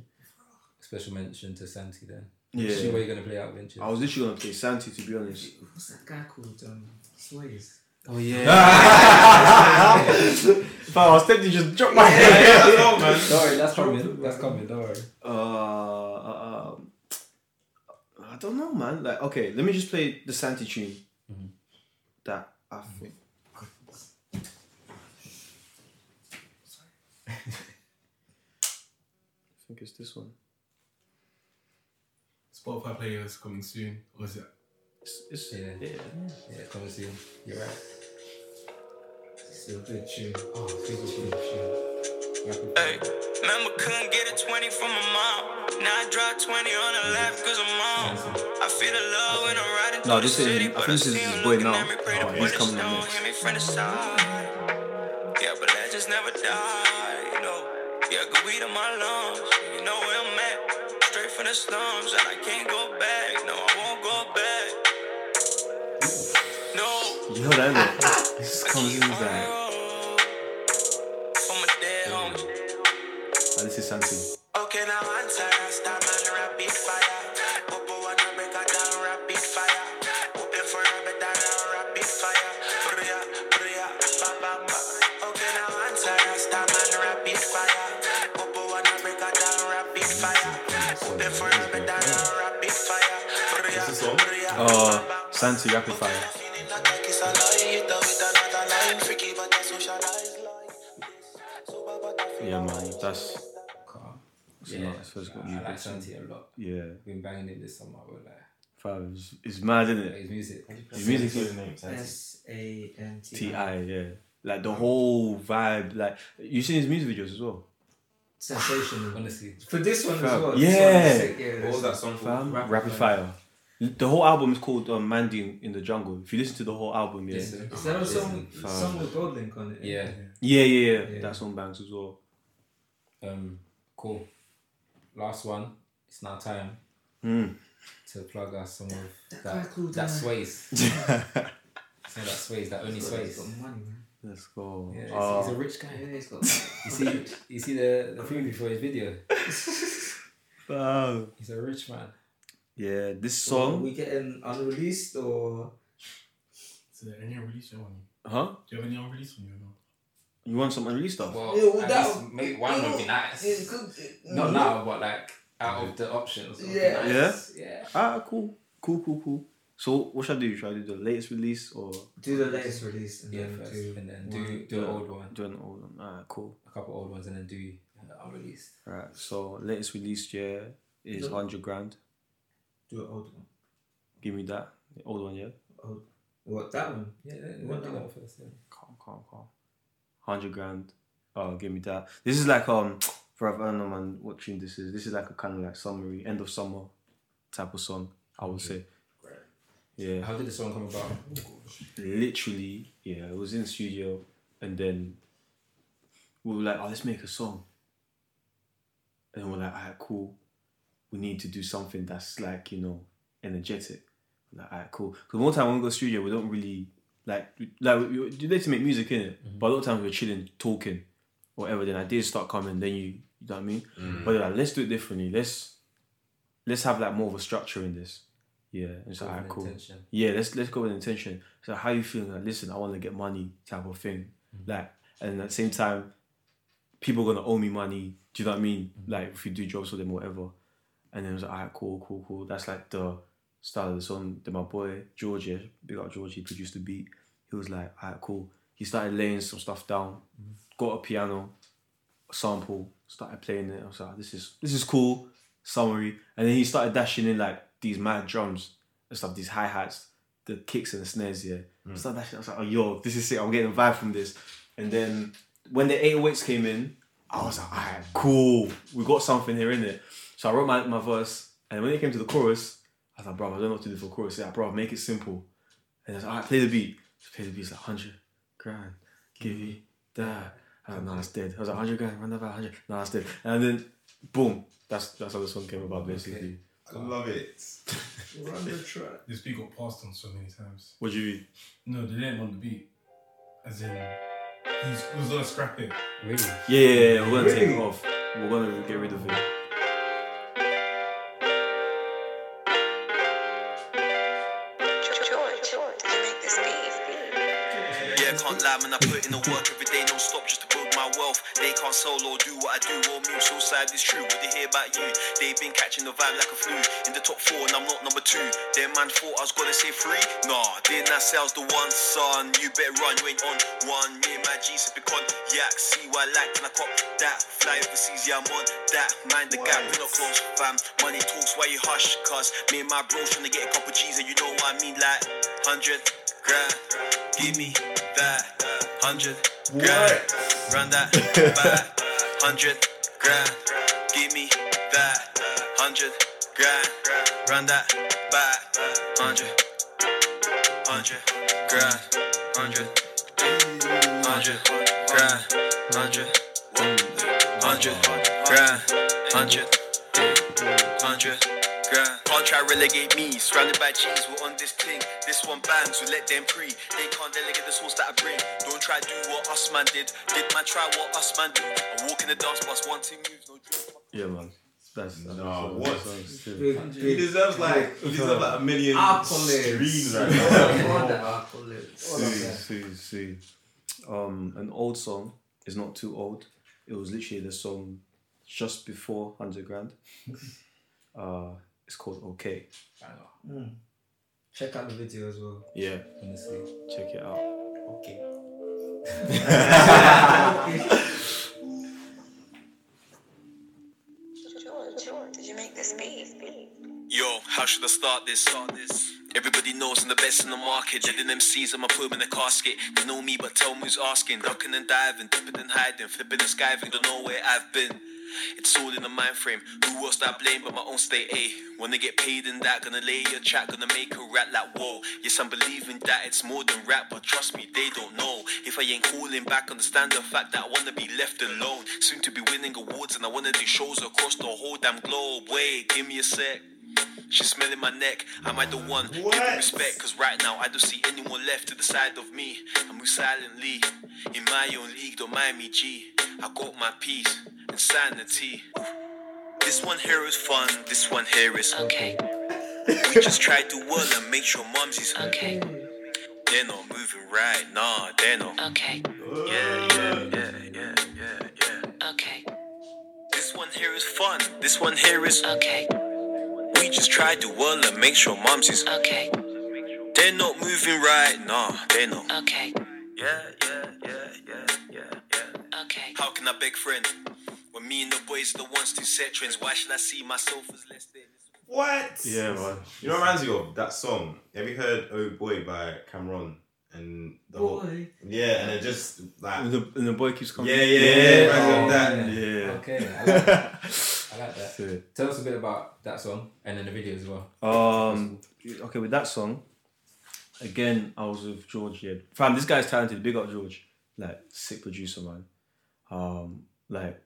Special mention to Santi then. Yeah. See where you're going to play out Ventures. I was literally gonna play Santi to be honest. What's that guy called? Um, Sways. Oh yeah. *laughs* But I was tempted to just drop my head. Don't head. worry, that's coming. That's coming. Don't worry. Uh, I don't know, man. Like, okay, let me just play the Santi tune. Mm-hmm. That I think. *laughs* I think it's this one. Spotify playlist coming soon. Or is it? It's, it's Yeah. yeah. Yeah, coming soon. You're right. It's a good tune. Oh, super tune. Hey, remember couldn't get a 20 from my mom. Now I drop 20 on the left cause I'm on. I feel the love when I'm riding No, this the is- city, I but think this is his boy now. at me, pray to Oh, he's coming up down, next. hit me from the side. Yeah, but legends never die, you know. Yeah, good weed in my lungs, you know where I'm at. Straight from the slums, and I can't go back. No, I won't go back. No. You know that, innit? *laughs* This comes in For this is Santi. Okay, now I'm tired. Stop man, rapid fire. Popo wanna break her down, rapid fire. Open for a better now, rapid fire. Bria, bria, ba ba ba. Okay, now I'm tired. Stop man, rapid fire. Popo wanna break her down, rapid fire. Open for a better now, rapid fire. Bria, bria, Oh, Santi Rapid Fire. I you. like Santi a lot. Yeah, Been banging it this summer, but like fam, it's, it's mad, isn't it? his music. His music is his name, Santi. S A N T Ti, yeah. Like the whole vibe. Like you seen his music videos as well. Sensational. *sighs* Honestly, For this one as Fam, well. this one yeah. sick, yeah. What was that song Fam, called? Rapid, Fire. The whole album is called um, Mandy in, in the Jungle. If you listen to the whole album, yeah, Yes. Is there a song, Fam. song with Goldlink on it? Yeah. yeah, yeah, yeah. Yeah. That song bangs as well. um, cool. Last one. It's now time Hmm. to plug us some of guy that. called, That uh, sways. *laughs* Some of that sways. That only sways. got money, man. Let's go. Yeah, he's, Uh, he's a rich guy. Yeah, he's got *laughs* You see, you see the the preview for his video. *laughs* fam. He's a rich man. yeah, this Are song. we getting unreleased or Is there any unreleased on you? Huh? Do you have any unreleased on you or not? You want some unreleased stuff? Well, Yeah, well, at that- least make one would be nice. It could- Not now, but like out of the options. would be Yeah. nice. Yeah. Ah, cool, cool, cool, cool. So what should I do? Should I do the latest release or do the latest release and Yeah, then first, do and then do do an old one, do an old one? Ah, cool. a couple old ones, and then do uh, unreleased. Right. So latest released yeah is hundred grand. do an old one. Give me that. The old one, yeah. Old. What that one? Yeah, yeah, What do that first. Yeah. Calm, calm, calm. Hundred grand. Oh, give me that. This is like um, for I don't know man, what tune this is. This is like a kind of like summary, end of summer type of song. I would say. Yeah. How did the song come about? literally, yeah, it was in the studio, and then we were like, oh, let's make a song. and then we're like, alright, cool. We need to do something that's like you know energetic. Like, alright, cool. Because one time when we go to studio, we don't really like like do there to make music in it, but a lot of times we're chilling, talking, whatever. Then ideas start coming. Then you, you know what I mean. But they're like, let's do it differently. Let's let's have like more of a structure in this. Yeah, it's like, alright, cool. intention. Yeah, let's let's go with intention. So how you feeling? Like, listen, I want to get money, type of thing. Mm-hmm. Like, and at the same time, people gonna owe me money. Do you know what I mean? Mm-hmm. Like, if you do jobs for them, whatever. And then it was like, alright, cool, cool, cool. That's like the style of the song. Then my boy George, yeah, big up George, he produced the beat. He was like, alright, cool. He started laying some stuff down, Mm-hmm. got a piano, a sample, started playing it. I was like, this is this is cool. Summary, and then he started dashing in like these mad drums and stuff, these hi hats, the kicks and the snares. Yeah, started dashing. I was like, oh yo, this is sick. I'm getting a vibe from this. And then when the 808s came in, I was like, alright, cool. We got something here in it. So I wrote my, my verse, and when it came to the chorus, I was like, bro, I don't know what to do for chorus. Yeah, bro, make it simple. And I was like, alright, play the beat. So play the beat. It's like 100 grand, give me that. I was like, nah, it's dead. I was like, 100 grand, run that back, 100. Nah, it's dead. And then, boom, that's that's how the song came about, basically. I love it. *laughs* Run the track. This beat got passed on so many times. What do you mean? No, they didn't want the beat. As in, he's, he was gonna scrap it. Really? Yeah, yeah, yeah, we're gonna take it off. We're gonna get rid of it. Yeah, can't lie, man. I put in the work every day, no stop, just to build my wealth. They can't solo do what I do, or mute. So sad is true. What they hear about you? They've been catching the vibe like a flu. In the top four, and I'm not number two. Their man thought I was gonna say three. Nah, didn't I say I was the one, son? You better run, you ain't on one. Me and my G sipping cognac. See what I like, and I cop that. Fly overseas, yeah, I'm on that. Mind the gap, we're not close, fam. Money talks, why you hush? Cause me and my bro trying to get a couple G's, and you know what I mean, like hundred grand. Give me that hundred grand. Run that *laughs* back. Hundred grand. Give me that hundred grand. Run that back. Hundred. Hundred grand. Hundred. Hundred grand. Hundred. Hundred grand. Hundred. Hundred grand. Can't try relegate me. Surrounded by G's, we're on this thing. This one bangs, we let them pre. They can't delegate the sauce that I bring. Don't try to do what us man did. Did man try what us man do? I walk in the dance bus, one two moves, no drip. Yeah, man. That's, that's No, that's- what? that's He deserves like he deserves like a million streams right now. All the accolades. Sweet, sweet, sweet. Um, an old song is not too old. It was literally the song just before Hundred Grand. *laughs* Uh, it's called Okay. Hmm. Check out the video as well, Yeah, honestly. check it out. Okay. George, did you make this *laughs* beat? Yo, how should I start this? Start this. Everybody knows I'm the best in the market. Dead in MCs, I'ma put 'em in the casket. They know me, but tell me who's asking. Ducking and diving, dipping and hiding, flipping and skiving. Don't know where I've been. It's all in the mind frame. Who else that I blame but my own state? Eh? A. Wanna get paid in that? Gonna lay your track, gonna make a rap like whoa. Yes, I'm believing that it's more than rap, but trust me, they don't know. If I ain't calling back, understand the fact that I wanna be left alone. Soon to be winning awards, and I wanna do shows across the whole damn globe. Wait, give me a sec. She's smelling my neck. Am I the one? Give me respect, cause right now I don't see anyone left to the side of me. I move silently in my own league, don't mind me, G. I got my peace and sanity. This one here is fun, this one here is Okay, We just try to well and make sure mums is okay, They're not moving right, nah, they're not. okay, Yeah, yeah, yeah, yeah, yeah, yeah. okay, This one here is fun, this one here is okay, We just try to well and make sure mums is okay, They're not moving right, nah, they're not. okay, Yeah, yeah, yeah, yeah, yeah, yeah. Okay. How can I beg friend? When me and the boys are the ones to set trends, why should I see myself as less than? What? Yeah, man. You know what reminds you of that song? Have you heard Oh Boy by Cam'ron? And the whole Yeah, and it just like And the, and the boy keeps coming. Yeah, yeah, yeah, Oh, reminds me of that. Yeah. Okay, I like that. I like that. Sick. Tell us a bit about that song and then the video as well. Um, okay, with that song, again, I was with George. Yeah, fam, this guy's talented. Big up George, like sick producer, man. Um, like,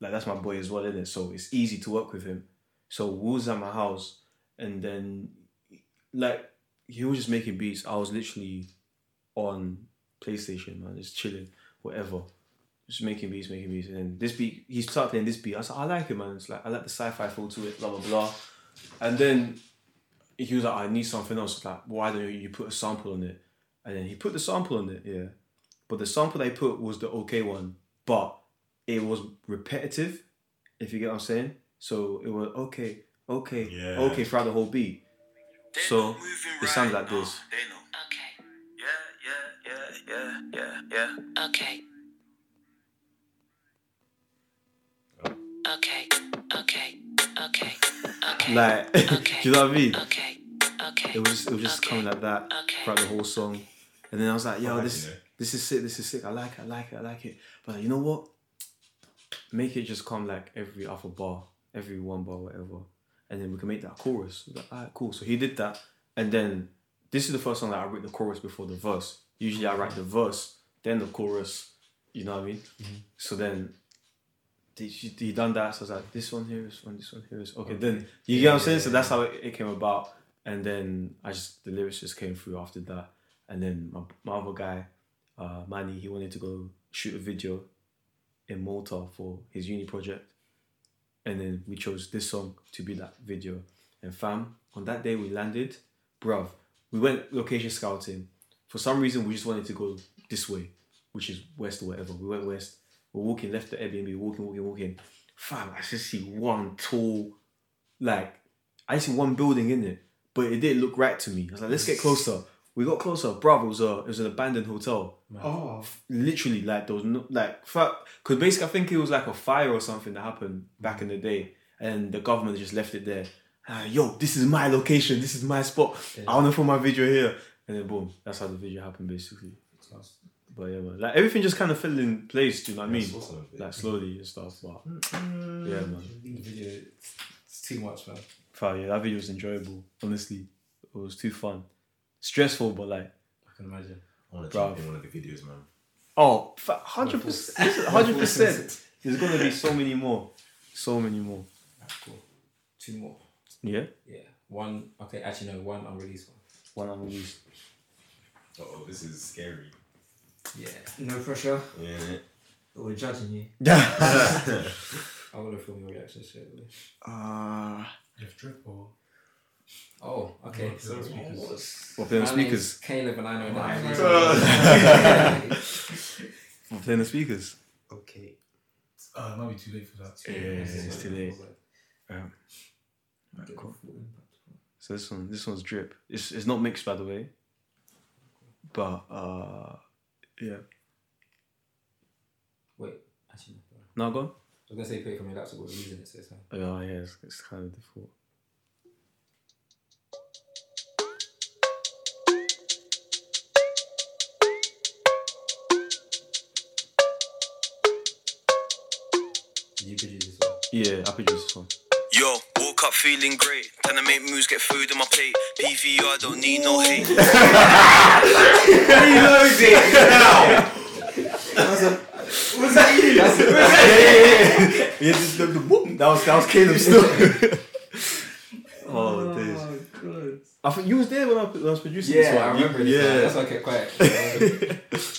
like that's my boy as well, isn't it? So it's easy to work with him. So was at my house, and then like he was just making beats. I was literally on PlayStation, man, just chilling, whatever. Just making beats, making beats, and then this beat, he started playing this beat. I was like, I like it, man. It's like I like the sci-fi feel to it, blah blah blah. And then he was like, I need something else. Like, why don't you put a sample on it? And then he put the sample on it, yeah. But the sample they put was the okay one, but it was repetitive, if you get what I'm saying. So it was okay, okay, Yeah. okay throughout the whole beat. So it sounds like this. Okay. Yeah, yeah, yeah. Yeah, yeah. Okay. Okay, okay, okay, okay. Like, *laughs* do you know what I mean? Okay, okay. It was it was just coming like that throughout the whole song, and then I was like, yo, Oh, this you know. This is sick, this is sick. I like it, I like it, I like it. But you know what? Make it just come like every other bar, every one bar, whatever, and then we can make that chorus. Like, alright, cool. So he did that, and then this is the first song that I wrote the chorus before the verse. Usually I write the verse, then the chorus. You know what I mean? Mm-hmm. So then he, done that. So I was like, this one here is one, this one here is okay. Then you get what I'm saying. So that's how it, it came about. And then I just the lyrics just came through after that. And then my, my other guy, uh, Manny, he wanted to go shoot a video in Malta for his uni project. And then we chose this song to be that video. And fam, on that day we landed, bruv, we went location scouting. For some reason, we just wanted to go this way, which is west or whatever. We went west. We're walking, left the Airbnb, walking, walking, walking. Fam, I just see one tall, like, I see one building in it, but it didn't look right to me. I was like, let's get closer. We got closer, bruv. It was a, it was an abandoned hotel. Oh. Literally, like there was no, like, fuck. Because basically, I think it was like a fire or something that happened back in the day, and the government just left it there. Ah, yo, this is my location. This is my spot. I want to film my video here, and then boom, that's how the video happened, basically. But yeah, man, like everything just kind of fell in place. Do you know what I mean? That's awesome. Like slowly and stuff. But yeah, man. The video, it's too much, man. Fuck, yeah, that video was enjoyable. Honestly, it was too fun. Stressful, but like, I can imagine. I want to Bruv. jump in one of the videos, man. oh, hundred percent, hundred percent. There's gonna be so many more, so many more. Cool. Two more. Yeah, Yeah. One. Okay. Actually, no. One unreleased one. one unreleased. Uh oh, this is scary. Yeah. No pressure. Yeah. We're judging you. I want to film your reaction straight away. Uh, If drip or Oh, okay. What, So, speakers? What, playing the speakers? Caleb, and I know that. I'm playing *laughs* the speakers. okay. uh, it might be too late for that. Yeah, it's too late. Um, Right, cool. So this one, this one's drip. It's it's not mixed by the way, but uh, yeah. Wait. Actually, no. Now go. I was gonna say play from your laptop, but we're using it, so it's fine. Oh yeah, it's, it's kind of default. You produce this one? Yeah, I produced this one. Yo, woke up feeling great. Trying to make moves, get food on my plate. PVR, don't need no hate. Was that you? Yeah, this, the, the whoop, that was that was Caleb still. oh, oh days. God. I think you was there when I, when I was producing Yeah, this one. I remember You- this. Yeah, Yeah. That's why I kept quiet. *laughs*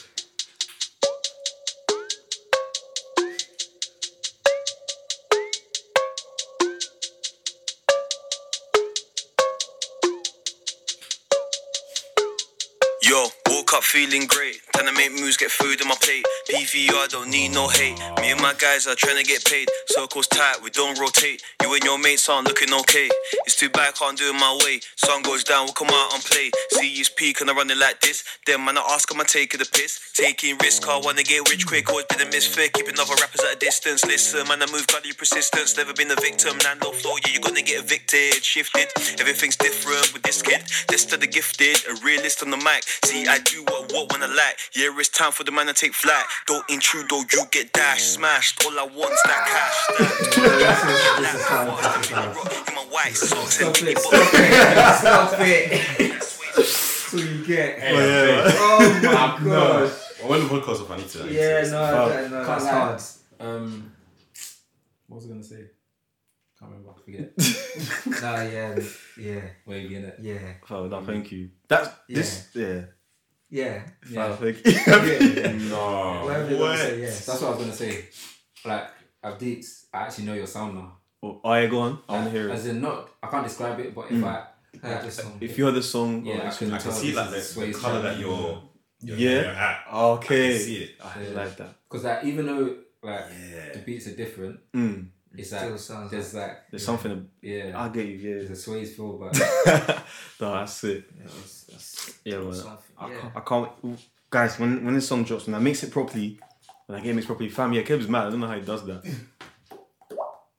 feeling great. Trying to make moves, get food on my plate. PVR, don't need no hate. Me and my guys are trying to get paid. Circles tight, we don't rotate. You and your mates aren't looking okay. It's too bad, I can't do it my way. Sun goes down, we'll come out and play. See you peak and I run it like this. Then man, I ask, am I taking the piss? Taking risks, I wanna get rich quick. Always been a misfit, keeping other rappers at a distance. Listen, man, I move, your persistence. Never been a victim, land no floor, yeah, you're gonna get evicted. Shifted, everything's different with this kid. This to the gifted, a realist on the mic. See, I do what what when I like. Yeah, it's time for the man to take flight. Don't intrude, though, you get dashed, smashed. All I want's that cash. That This is how it's rock in my white Stop it, stop it. Stop it. That's what you get. Hey, Oh my No. gosh. Well, when the podcast off, I need to. Yeah, no, Fuck. no, no, Can't that's lie. hard. Um, What was I gonna say? Can't remember. Forget. *laughs* Nah, yeah, yeah, Wavy in it. yeah, Oh, no, thank you. That's this. Yeah. yeah, Oh, yeah. thank you. yeah. *laughs* No. Whatever you want to say, yes. That's what I was gonna say. Like, I've deets. I actually know your sound now. Oh, oh, yeah, go on. I want to hear it. As it. in, not. I can't describe it, but if I. Heard the song. If you heard the song, Yeah, or I can I can see this like the, the color that you're. you're Yeah? you're at. okay. I can see it. I Yeah. like that. Because like, even though like Yeah. the beats are different, Mm. it's Still like sounds there's like There's something. yeah, I get you. there's Yeah. a Sway's feel, but *laughs* no, that's it. Yeah, it's- that's Yeah, man. something, I yeah. can't. I can't. Guys, when when this song drops, when I mix it properly, when I get it mixed properly, fam, yeah, Kev's mad. I don't know how he does that.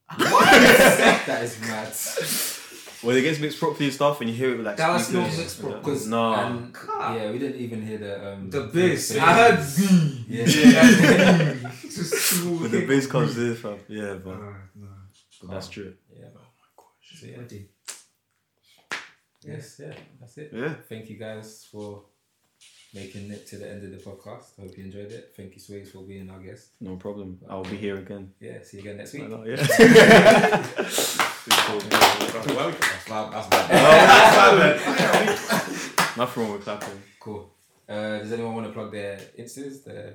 *laughs* that is mad. When it gets mixed properly and stuff, and you hear it with like That was not speakers, mixed properly. Because No. and, yeah, we didn't even hear the um The bass. I heard B. Yeah, *laughs* When *laughs* the bass comes in, fam. Yeah, but, No, no. but that's true. yeah. So, yeah. Ready. Yes, yeah, that's it. Yeah. Thank you guys for making it to the end of the podcast. I hope you enjoyed it. Thank you, Sways, for being our guest. No problem. I'll be here again. Yeah, see you again next week. I know, *laughs* yeah. Well, that's loud. That's bad. Nothing wrong with clapping. Cool. Uh, does anyone want to plug their instas? Their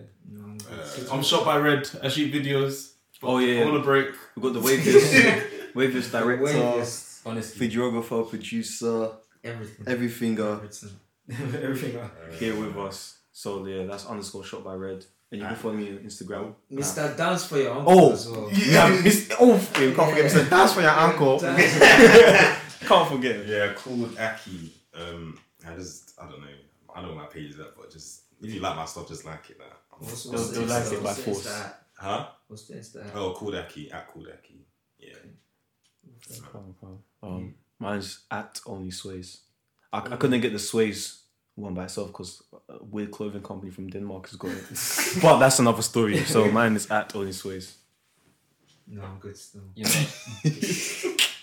I'm shot by Red. I shoot videos. Oh yeah, On a break. we've got the Wavius, *laughs* Wavius director, Wavius. honestly videographer, producer, Everything. everything uh, Everything. *laughs* everything. else. here with us. So yeah, that's underscore shot by red, and you can follow me on Instagram. Mr. Dance for your uncle Oh, as well. yeah, Mr. Oh, yeah, we can't forget Mr. Dance for your uncle. Can't forget. him. Yeah, called Aki. Um, I just, I don't know. I don't know my page is at, but just if you like my stuff, just like it. now. What's, They'll- what's they'll the like it by What's the force. Insta? Huh? What's the Insta? Oh, called Aki at called Aki. Yeah. Calm, calm. Um, mine's at only sways. I, I couldn't get the sways one by itself because a weird clothing company from Denmark has got it. but that's another story. So mine is at only sways. No, I'm good still. You know, *laughs* *laughs*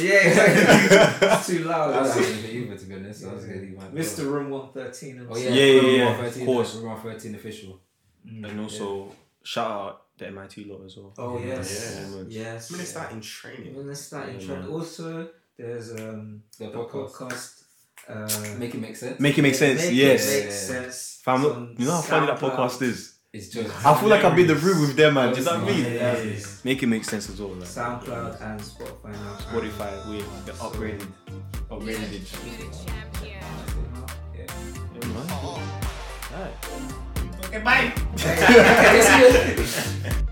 yeah, exactly. it's too loud. I was getting it either to be honest. I was getting my Mr. Room 113. and Oh yeah, Yeah, yeah, Room yeah, 113, of course. Uh, room 113 official. Mm, and also shout out the MIT lot as well. Oh, yes. Yeah, man. Yes. I'm gonna start in training. When they start in Yeah, trend. Also, there's um The the podcast. podcast. Uh, Make it make sense. Make it make sense. Make It yes. make Yeah. sense. Fam, It's you know how funny that podcast is. It's just I feel like I've been the room with them, man. Do you know what I mean? Yeah, yeah, yeah. Make it make sense as well. Like. SoundCloud and Spotify now. Spotify, we get upgraded. Upgraded it. yeah. Yeah, man. Alright. Okay, bye. *laughs* Hey, see *laughs* you.